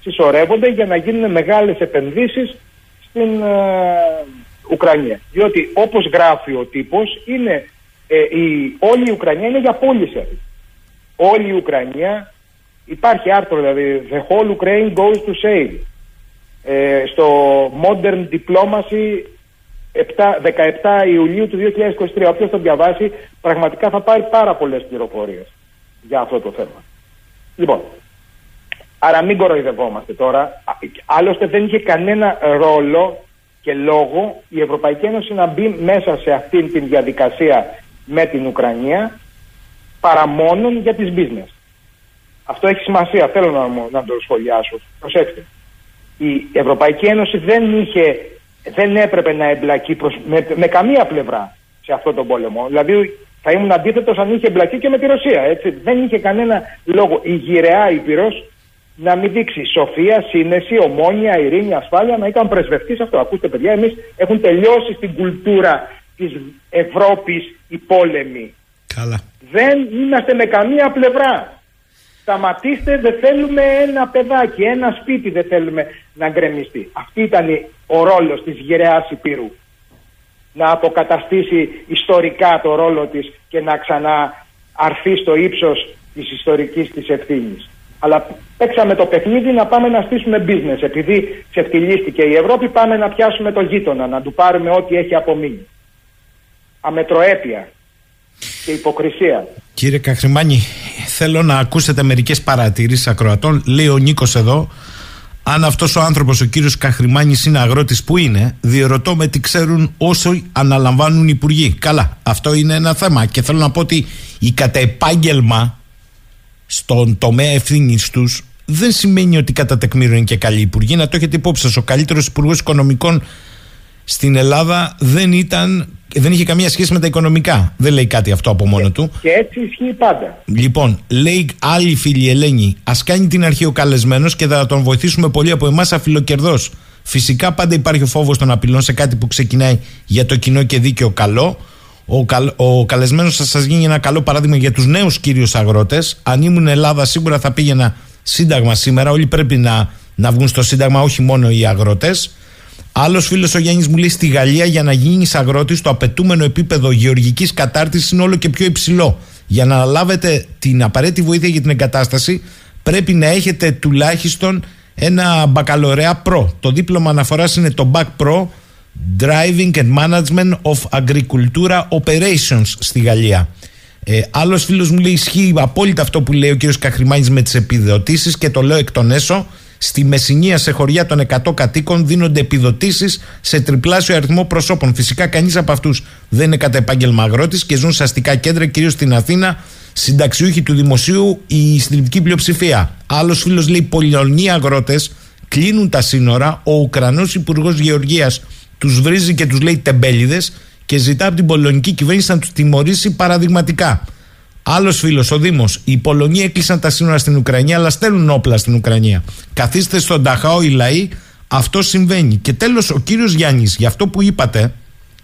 Συσσωρεύονται για να γίνουν μεγάλες επενδύσεις στην ε, Ουκρανία. Διότι όπως γράφει ο τύπος, είναι, ε, η, όλη η Ουκρανία είναι για πώληση. αυτή. Όλη η Ουκρανία, υπάρχει άρθρο δηλαδή, the whole Ukraine goes to sale. Ε, στο Modern Diplomacy 7, 17 Ιουλίου του 2023. Όποιος το διαβάσει πραγματικά θα πάρει πάρα πολλές πληροφορίες για αυτό το θέμα. Λοιπόν, άρα μην κοροϊδευόμαστε τώρα. Α, Άλλωστε δεν είχε κανένα ρόλο και λόγο η Ευρωπαϊκή Ένωση να μπει μέσα σε αυτήν την διαδικασία με την Ουκρανία παρά μόνον για τις business. Αυτό έχει σημασία, θέλω να, μου- να το σχολιάσω. Προσέξτε. Η Ευρωπαϊκή Ένωση δεν είχε, δεν έπρεπε να εμπλακεί προς, με, με καμία πλευρά σε αυτόν τον πόλεμο. Δηλαδή θα ήμουν αντίθετος αν είχε εμπλακεί και με τη Ρωσία. Έτσι. Δεν είχε κανένα λόγο η γυραιά Ήπειρος να μην δείξει σοφία, σύνεση, ομόνια, ειρήνη, ασφάλεια, να ήταν πρεσβευτή σε αυτό. Ακούστε, παιδιά, εμείς έχουν τελειώσει στην κουλτούρα της Ευρώπης οι πόλεμοι. Καλά. Δεν είμαστε με καμία πλευρά. Σταματήστε, δεν θέλουμε ένα παιδάκι, ένα σπίτι δεν θέλουμε να γκρεμιστεί. Αυτή ήταν ο ρόλος της γυραιάς Υπήρου. Να αποκαταστήσει ιστορικά το ρόλο της και να ξανααρθεί στο ύψος της ιστορικής της ευθύνης. Αλλά παίξαμε το παιχνίδι να πάμε να στήσουμε business. Επειδή ξεφτυλίστηκε η Ευρώπη πάμε να πιάσουμε το γείτονα, να του πάρουμε ό,τι έχει απομείνει. Αμετροέπεια και υποκρισία. Κύριε Καχρημάνη, θέλω να ακούσετε μερικές παρατηρήσεις ακροατών. Λέει ο Νίκος εδώ, αν αυτός ο άνθρωπος, ο κύριος Καχρημάνης, είναι αγρότης, που είναι, διερωτώ με τι ξέρουν όσο αναλαμβάνουν οι υπουργοί. Καλά, αυτό είναι ένα θέμα. Και θέλω να πω ότι η κατά επάγγελμα στον τομέα ευθύνης τους δεν σημαίνει ότι κατά τεκμήριο είναι και καλοί υπουργοί. Να το έχετε υπόψη σας. Ο καλύτερος υπουργός οικονομικών στην Ελλάδα δεν ήταν. Δεν είχε καμία σχέση με τα οικονομικά. Δεν λέει κάτι αυτό από μόνο του. Και έτσι ισχύει πάντα. Λοιπόν, λέει άλλη φίλη Ελένη, ας κάνει την αρχή ο καλεσμένος και θα τον βοηθήσουμε πολύ από εμάς αφιλοκερδός. Φυσικά πάντα υπάρχει ο φόβος των απειλών σε κάτι που ξεκινάει για το κοινό και δίκαιο καλό. Ο, καλ, ο καλεσμένος θα σας γίνει ένα καλό παράδειγμα για τους νέους κύριους αγρότες. Αν ήμουν Ελλάδα, σίγουρα θα πήγαινα σύνταγμα σήμερα. Όλοι πρέπει να, να βγουν στο σύνταγμα, όχι μόνο οι αγρότες. Άλλος φίλος ο Γιάννης μου λέει στη Γαλλία για να γίνεις αγρότης το απαιτούμενο επίπεδο γεωργικής κατάρτισης είναι όλο και πιο υψηλό. Για να λάβετε την απαραίτητη βοήθεια για την εγκατάσταση πρέπει να έχετε τουλάχιστον ένα μπακαλωρέα προ. Το δίπλωμα αναφοράς είναι το BAC Pro Driving and Management of Agricultura Operations στη Γαλλία. Ε, Άλλος φίλος μου λέει: Ισχύει απόλυτα αυτό που λέει ο κ. Καχρημάνης με τις επιδοτήσεις και το λέω εκ των έσω. Στη Μεσσηνία, σε χωριά των 100 κατοίκων, δίνονται επιδοτήσεις σε τριπλάσιο αριθμό προσώπων. Φυσικά, κανείς από αυτούς δεν είναι κατά επάγγελμα αγρότης και ζουν σε αστικά κέντρα, κυρίως στην Αθήνα, συνταξιούχοι του δημοσίου, η συντριπτική πλειοψηφία. Άλλος φίλος λέει: Πολυονοί αγρότες κλείνουν τα σύνορα. Ο Ουκρανός Υπουργός Γεωργίας τους βρίζει και τους λέει τεμπέληδες και ζητά από την πολωνική κυβέρνηση να τους τιμωρήσει παραδειγματικά. Άλλος φίλος, ο Δήμος. Οι Πολωνοί έκλεισαν τα σύνορα στην Ουκρανία, αλλά στέλνουν όπλα στην Ουκρανία. Καθίστε στον Ταχάο οι λαοί, αυτό συμβαίνει. Και τέλος, ο κύριος Γιάννης, για αυτό που είπατε,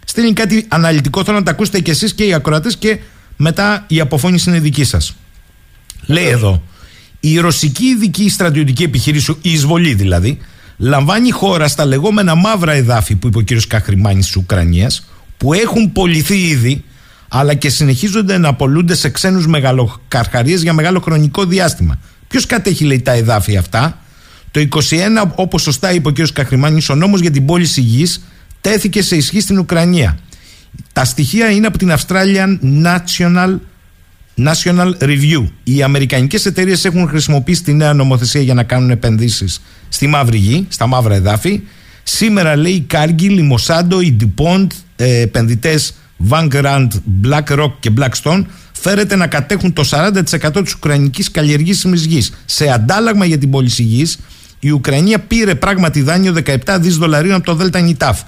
στέλνει κάτι αναλυτικό. Θέλω να τα ακούσετε κι εσείς και οι ακροατές και μετά η αποφώνηση είναι δική σας. Λέει εδώ, η ρωσική ειδική στρατιωτική επιχείρηση, η εισβολή δηλαδή, λαμβάνει χώρα στα λεγόμενα μαύρα εδάφη που είπε ο κ. Καχρημάνη της Ουκρανίας, που έχουν πολιθεί ήδη, αλλά και συνεχίζονται να απολούνται σε ξένους μεγαλοκαρχαρίες για μεγάλο χρονικό διάστημα. Ποιος κατέχει, λέει, τα εδάφη αυτά; Το 21, όπως σωστά είπε ο κ. Καχρημάνη, ο νόμος για την πώληση γης τέθηκε σε ισχύ στην Ουκρανία. Τα στοιχεία είναι από την Australian National, National Review. Οι αμερικανικές εταιρείες έχουν χρησιμοποιήσει τη νέα νομοθεσία για να κάνουν επενδύσεις στη μαύρη γη, στα μαύρα εδάφη. Σήμερα λέει η Cargill, η Mosado, η DuPont, ε, επενδυτές Vanguard, BlackRock και Blackstone φέρεται να κατέχουν το 40% της ουκρανικής καλλιεργήσιμης γης. Σε αντάλλαγμα για την πώληση γης, η Ουκρανία πήρε πράγματι δάνειο 17 δις δολαρίων από το ΔΕΛΤΑ ΝΙΤΑΦ.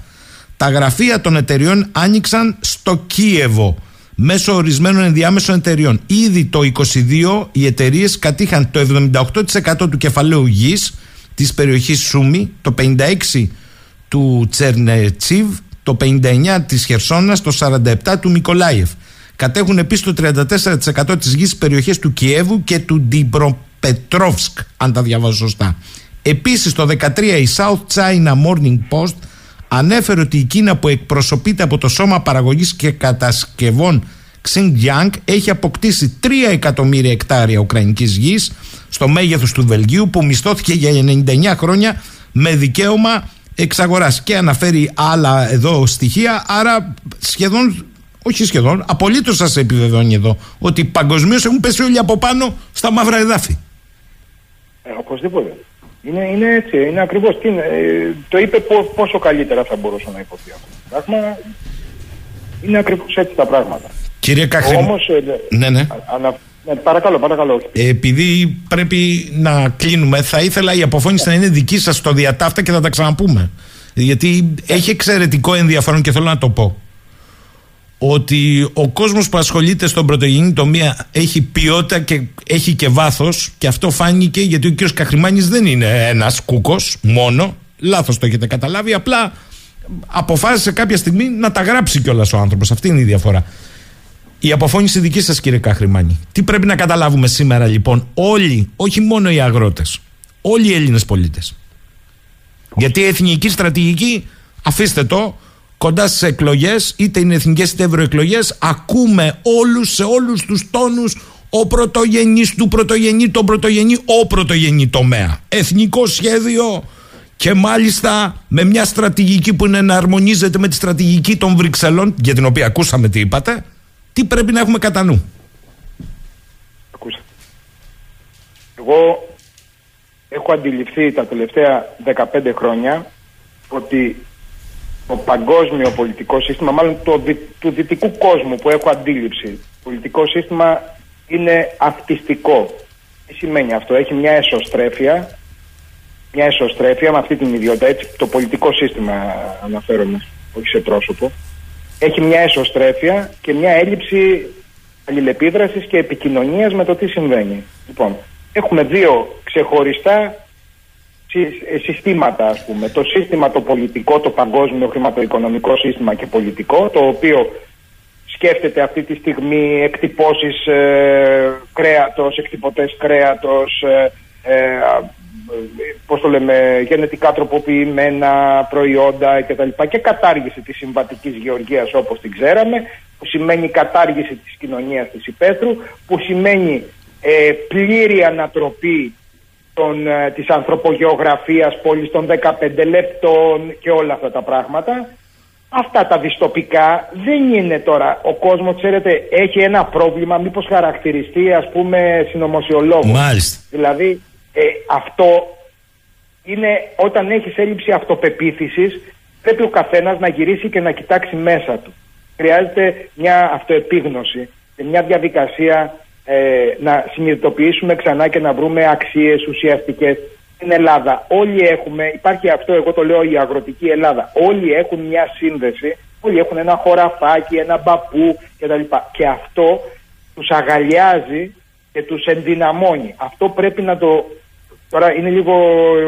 Τα γραφεία των εταιριών άνοιξαν στο Κίεβο μέσω ορισμένων ενδιάμεσων εταιριών. Ήδη το 22 οι εταιρείες κατήχαν το 78% του κεφαλαίου γης της περιοχής Σούμι, το 56% του Τσερνετσίβ, το 59% της Χερσόνας, το 47% του Μικολάιεφ. Κατέχουν επίσης το 34% της γης περιοχές του Κιέβου και του Ντιμπροπετρόφσκ, αν τα διαβάζω σωστά. Επίσης το 2013 η South China Morning Post ανέφερε ότι η Κίνα που εκπροσωπείται από το Σώμα Παραγωγής και Κατασκευών Xinjiang έχει αποκτήσει 3 εκατομμύρια εκτάρια ουκρανικής γης στο μέγεθος του Βελγίου που μισθώθηκε για 99 χρόνια με δικαίωμα εξαγοράς και αναφέρει άλλα εδώ στοιχεία άρα σχεδόν όχι σχεδόν, απολύτως σας επιβεβαιώνει εδώ ότι παγκοσμίως έχουν πέσει όλοι από πάνω στα μαύρα εδάφη. Ε, οπωσδήποτε. Είναι, είναι έτσι, είναι ακριβώς. Ε, το είπε πόσο καλύτερα θα μπορούσε να υποθεί αυτό το πράγμα. Είναι ακριβώς έτσι τα πράγματα. Κύριε Καχρή. Όμως. Ε, ναι, ναι. Ανα, ναι, παρακαλώ, παρακαλώ. Επειδή πρέπει να κλείνουμε, θα ήθελα η αποφώνηση να είναι δική σας στο διατάφτα και θα τα ξαναπούμε. Γιατί έχει εξαιρετικό ενδιαφέρον και θέλω να το πω ότι ο κόσμος που ασχολείται στον πρωτογενή τομέα έχει ποιότητα και έχει και βάθος και αυτό φάνηκε γιατί ο κ. Καχρημάνης δεν είναι ένας κούκος μόνο, λάθος το έχετε καταλάβει, απλά αποφάσισε κάποια στιγμή να τα γράψει κιόλας ο άνθρωπος, αυτή είναι η διαφορά. Η αποφώνηση δική σας κύριε Καχρημάνη. Τι πρέπει να καταλάβουμε σήμερα λοιπόν όλοι, όχι μόνο οι αγρότες, όλοι οι Έλληνες πολίτες. Γιατί η εθνική στρατηγική, αφήστε το, κοντά στις εκλογές, είτε είναι εθνικές είτε ευρωεκλογές, ακούμε όλους σε όλους τους τόνους ο πρωτογενής του πρωτογενή, τον πρωτογενή, ο πρωτογενή τομέα. Εθνικό σχέδιο και μάλιστα με μια στρατηγική που είναι να αρμονίζεται με τη στρατηγική των Βρυξελών, για την οποία ακούσαμε τι είπατε, τι πρέπει να έχουμε κατά νου. Ακούσα. Εγώ έχω αντιληφθεί τα τελευταία 15 χρόνια ότι το παγκόσμιο πολιτικό σύστημα, μάλλον το του δυτικού κόσμου που έχω αντίληψη, πολιτικό σύστημα είναι αυτιστικό. Τι σημαίνει αυτό, έχει μια εσωστρέφεια, μια εσωστρέφεια με αυτή την ιδιότητα, έτσι το πολιτικό σύστημα αναφέρομαι, όχι σε πρόσωπο, έχει μια εσωστρέφεια και μια έλλειψη αλληλεπίδρασης και επικοινωνίας με το τι συμβαίνει. Λοιπόν, έχουμε δύο ξεχωριστά ε, συστήματα ας πούμε. Το σύστημα το πολιτικό, το παγκόσμιο χρηματοοικονομικό σύστημα και πολιτικό το οποίο σκέφτεται αυτή τη στιγμή εκτυπώσεις ε, κρέατος, εκτυπωτές κρέατος, ε, ε, πώς το λέμε, γενετικά τροποποιημένα προϊόντα κτλ. Και κατάργηση της συμβατικής γεωργίας όπως την ξέραμε, που σημαίνει κατάργηση της κοινωνίας της υπαίθρου, που σημαίνει ε, πλήρη ανατροπή των, ε, της ανθρωπογεωγραφίας πόλης των 15 λεπτών και όλα αυτά τα πράγματα. Αυτά τα διστοπικά δεν είναι τώρα. Ο κόσμος, ξέρετε, έχει ένα πρόβλημα, μήπως χαρακτηριστεί, ας πούμε, συνωμοσιολόγος. Μάλιστα. Δηλαδή, ε, αυτό είναι όταν έχεις έλλειψη αυτοπεποίθησης, πρέπει ο καθένας να γυρίσει και να κοιτάξει μέσα του. Χρειάζεται μια αυτοεπίγνωση, μια διαδικασία ε, να συνειδητοποιήσουμε ξανά και να βρούμε αξίες ουσιαστικές στην Ελλάδα. Όλοι έχουμε, υπάρχει αυτό εγώ το λέω η αγροτική Ελλάδα, όλοι έχουν μια σύνδεση, όλοι έχουν ένα χωραφάκι, ένα μπαπού κτλ. Και αυτό τους αγαλιάζει και τους ενδυναμώνει. Αυτό πρέπει να το... Τώρα είναι λίγο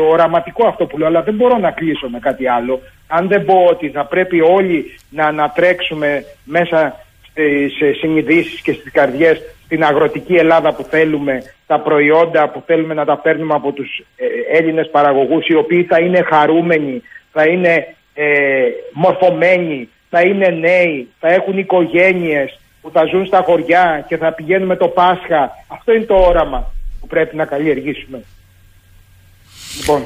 οραματικό αυτό που λέω, αλλά δεν μπορώ να κλείσω με κάτι άλλο. Αν δεν πω ότι θα πρέπει όλοι να ανατρέξουμε μέσα στις συνειδήσεις και στις καρδιές την αγροτική Ελλάδα που θέλουμε, τα προϊόντα που θέλουμε να τα παίρνουμε από τους ε, Έλληνες παραγωγούς οι οποίοι θα είναι χαρούμενοι, θα είναι ε, μορφωμένοι, θα είναι νέοι, θα έχουν οικογένειες που θα ζουν στα χωριά και θα πηγαίνουμε το Πάσχα. Αυτό είναι το όραμα που πρέπει να καλλιεργήσουμε. Λοιπόν,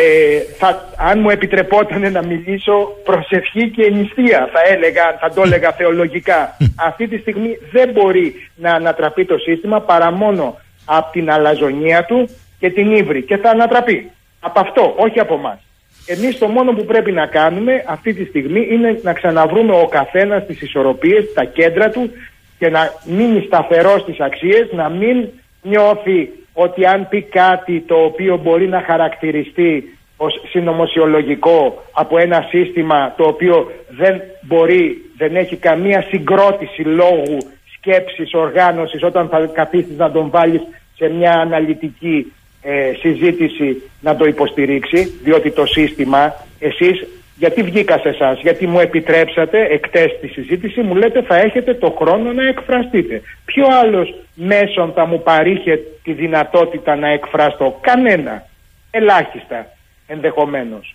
ε, θα, αν μου επιτρεπόταν να μιλήσω προσευχή και νηστεία θα έλεγα, θα το έλεγα θεολογικά. Αυτή τη στιγμή δεν μπορεί να ανατραπεί το σύστημα παρά μόνο από την αλαζονία του και την ύβρη. Και θα ανατραπεί. Από αυτό, όχι από εμάς. Εμείς το μόνο που πρέπει να κάνουμε αυτή τη στιγμή είναι να ξαναβρούμε ο καθένας τις ισορροπίες, τα κέντρα του και να μείνει σταθερός στις αξίες, να μην νιώθει ότι αν πει κάτι το οποίο μπορεί να χαρακτηριστεί ως συνωμοσιολογικό από ένα σύστημα το οποίο δεν μπορεί, δεν έχει καμία συγκρότηση λόγου, σκέψης, οργάνωσης όταν θα καθίσεις να τον βάλεις σε μια αναλυτική ε, συζήτηση να το υποστηρίξει διότι το σύστημα εσείς γιατί βγήκα σε εσάς, γιατί μου επιτρέψατε εκτές τη συζήτηση, μου λέτε θα έχετε το χρόνο να εκφραστείτε. Ποιο άλλος μέσον θα μου παρήχε τη δυνατότητα να εκφραστώ; Κανένα. Ελάχιστα ενδεχομένως.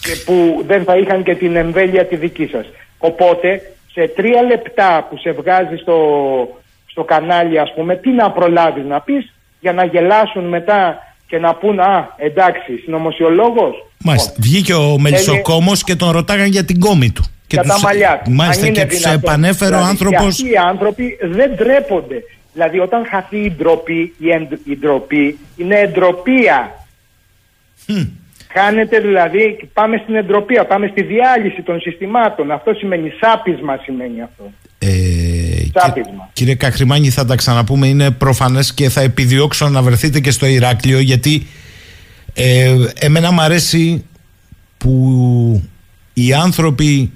Και που δεν θα είχαν και την εμβέλεια τη δική σας. Οπότε σε τρία λεπτά που σε βγάζει στο, στο κανάλι ας πούμε τι να προλάβεις να πεις για να γελάσουν μετά και να πούν Α, εντάξει, συνωμοσιολόγος. Μάλιστα. Λοιπόν, Βγήκε ο Μελισσοκόμος και τον ρωτάγαν για την κόμη του. Και για τους... τα μαλλιά του. Μάλιστα και τους επανέφερε δηλαδή, ο άνθρωπο. Αυτοί οι άνθρωποι δεν τρέπονται. Δηλαδή, όταν χαθεί η ντροπή, η, εν, η ντροπή είναι εντροπία. Mm. Χάνεται δηλαδή, πάμε στην εντροπία, πάμε στη διάλυση των συστημάτων. Αυτό σημαίνει σάπισμα, σημαίνει αυτό. Ε, κύριε Καχρημάνη θα τα ξαναπούμε είναι προφανές και θα επιδιώξω να βρεθείτε και στο Ηράκλειο γιατί ε, εμένα μου αρέσει που οι άνθρωποι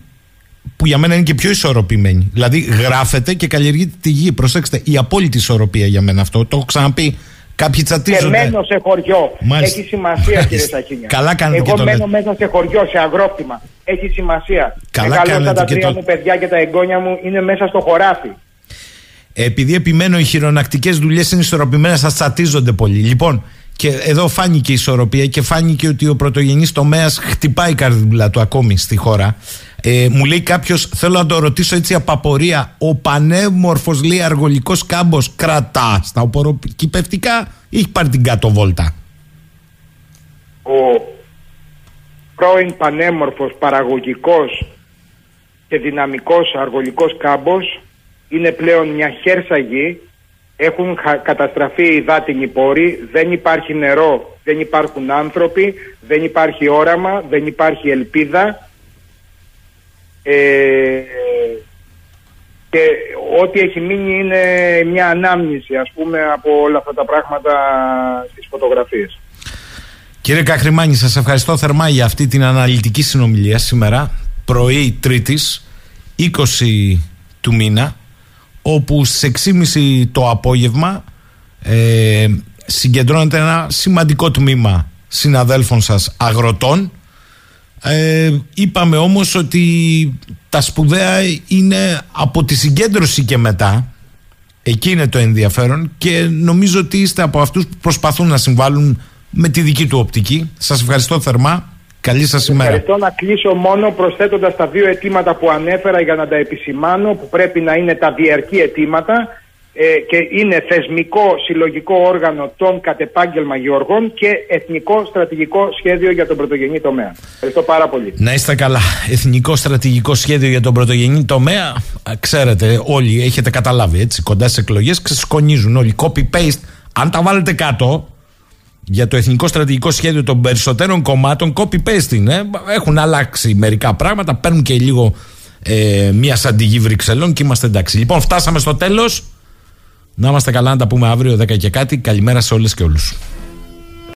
που για μένα είναι και πιο ισορροπημένοι δηλαδή γράφεται και καλλιεργείται τη γη προσέξτε η απόλυτη ισορροπία για μένα αυτό το έχω ξαναπεί Κάποιοι τσατίζονται. Και μένω σε χωριό. Μάλιστα. Έχει σημασία, κύριε Σαχίνια. Καλά κάνετε Εγώ και το μένω μέσα σε χωριό, σε αγρόκτημα. Έχει σημασία. Καλά κάνετε τα τρία το... μου παιδιά και τα εγγόνια μου είναι μέσα στο χωράφι. Επειδή επιμένω οι χειρονακτικές δουλειές είναι ισορροπημένες, σα τσατίζονται πολύ. Λοιπόν, και εδώ φάνηκε η ισορροπία και φάνηκε ότι ο πρωτογενής τομέας χτυπάει η καρδούλα του ακόμη στη χώρα. Ε, μου λέει κάποιος, θέλω να το ρωτήσω έτσι από απορία, ο πανέμορφος λέει αργολικός κάμπος κρατά στα οποροκυπευτικά ή έχει πάρει την κάτω βόλτα; Ο πρώην πανέμορφος παραγωγικός και δυναμικός αργολικός κάμπος είναι πλέον μια χέρσα γη έχουν καταστραφεί οι υδάτινοι πόροι, δεν υπάρχει νερό, δεν υπάρχουν άνθρωποι, δεν υπάρχει όραμα, δεν υπάρχει ελπίδα ε, και ό,τι έχει μείνει είναι μια ανάμνηση ας πούμε από όλα αυτά τα πράγματα στις φωτογραφίες. Κύριε Καχρημάνη, σας ευχαριστώ θερμά για αυτή την αναλυτική συνομιλία σήμερα, πρωί Τρίτης, 20 του μήνα, όπου στις 6.30 το απόγευμα ε, συγκεντρώνεται ένα σημαντικό τμήμα συναδέλφων σας αγροτών. Ε, είπαμε όμως ότι τα σπουδαία είναι από τη συγκέντρωση και μετά. Εκεί είναι το ενδιαφέρον και νομίζω ότι είστε από αυτούς που προσπαθούν να συμβάλλουν με τη δική του οπτική. Σας ευχαριστώ θερμά Καλή σας ημέρα. Ευχαριστώ να κλείσω μόνο προσθέτοντας τα δύο αιτήματα που ανέφερα για να τα επισημάνω που πρέπει να είναι τα διαρκή αιτήματα ε, και είναι θεσμικό συλλογικό όργανο των κατεπάγγελμα γεωργών και εθνικό στρατηγικό σχέδιο για τον πρωτογενή τομέα. Ευχαριστώ πάρα πολύ. Να είστε καλά. Εθνικό στρατηγικό σχέδιο για τον πρωτογενή τομέα. Ξέρετε, όλοι έχετε καταλάβει έτσι. Κοντά στις εκλογές ξεσκονίζουν όλοι. Copy-paste. Αν τα βάλετε κάτω, για το εθνικό στρατηγικό σχέδιο των περισσότερων κομμάτων copy-paste είναι. Έχουν αλλάξει μερικά πράγματα, παίρνουν και λίγο ε, μια σαντιγή Βρυξελών και είμαστε εντάξει. Λοιπόν, φτάσαμε στο τέλος. Να είμαστε καλά να τα πούμε αύριο 10 και κάτι. Καλημέρα σε όλες και όλους.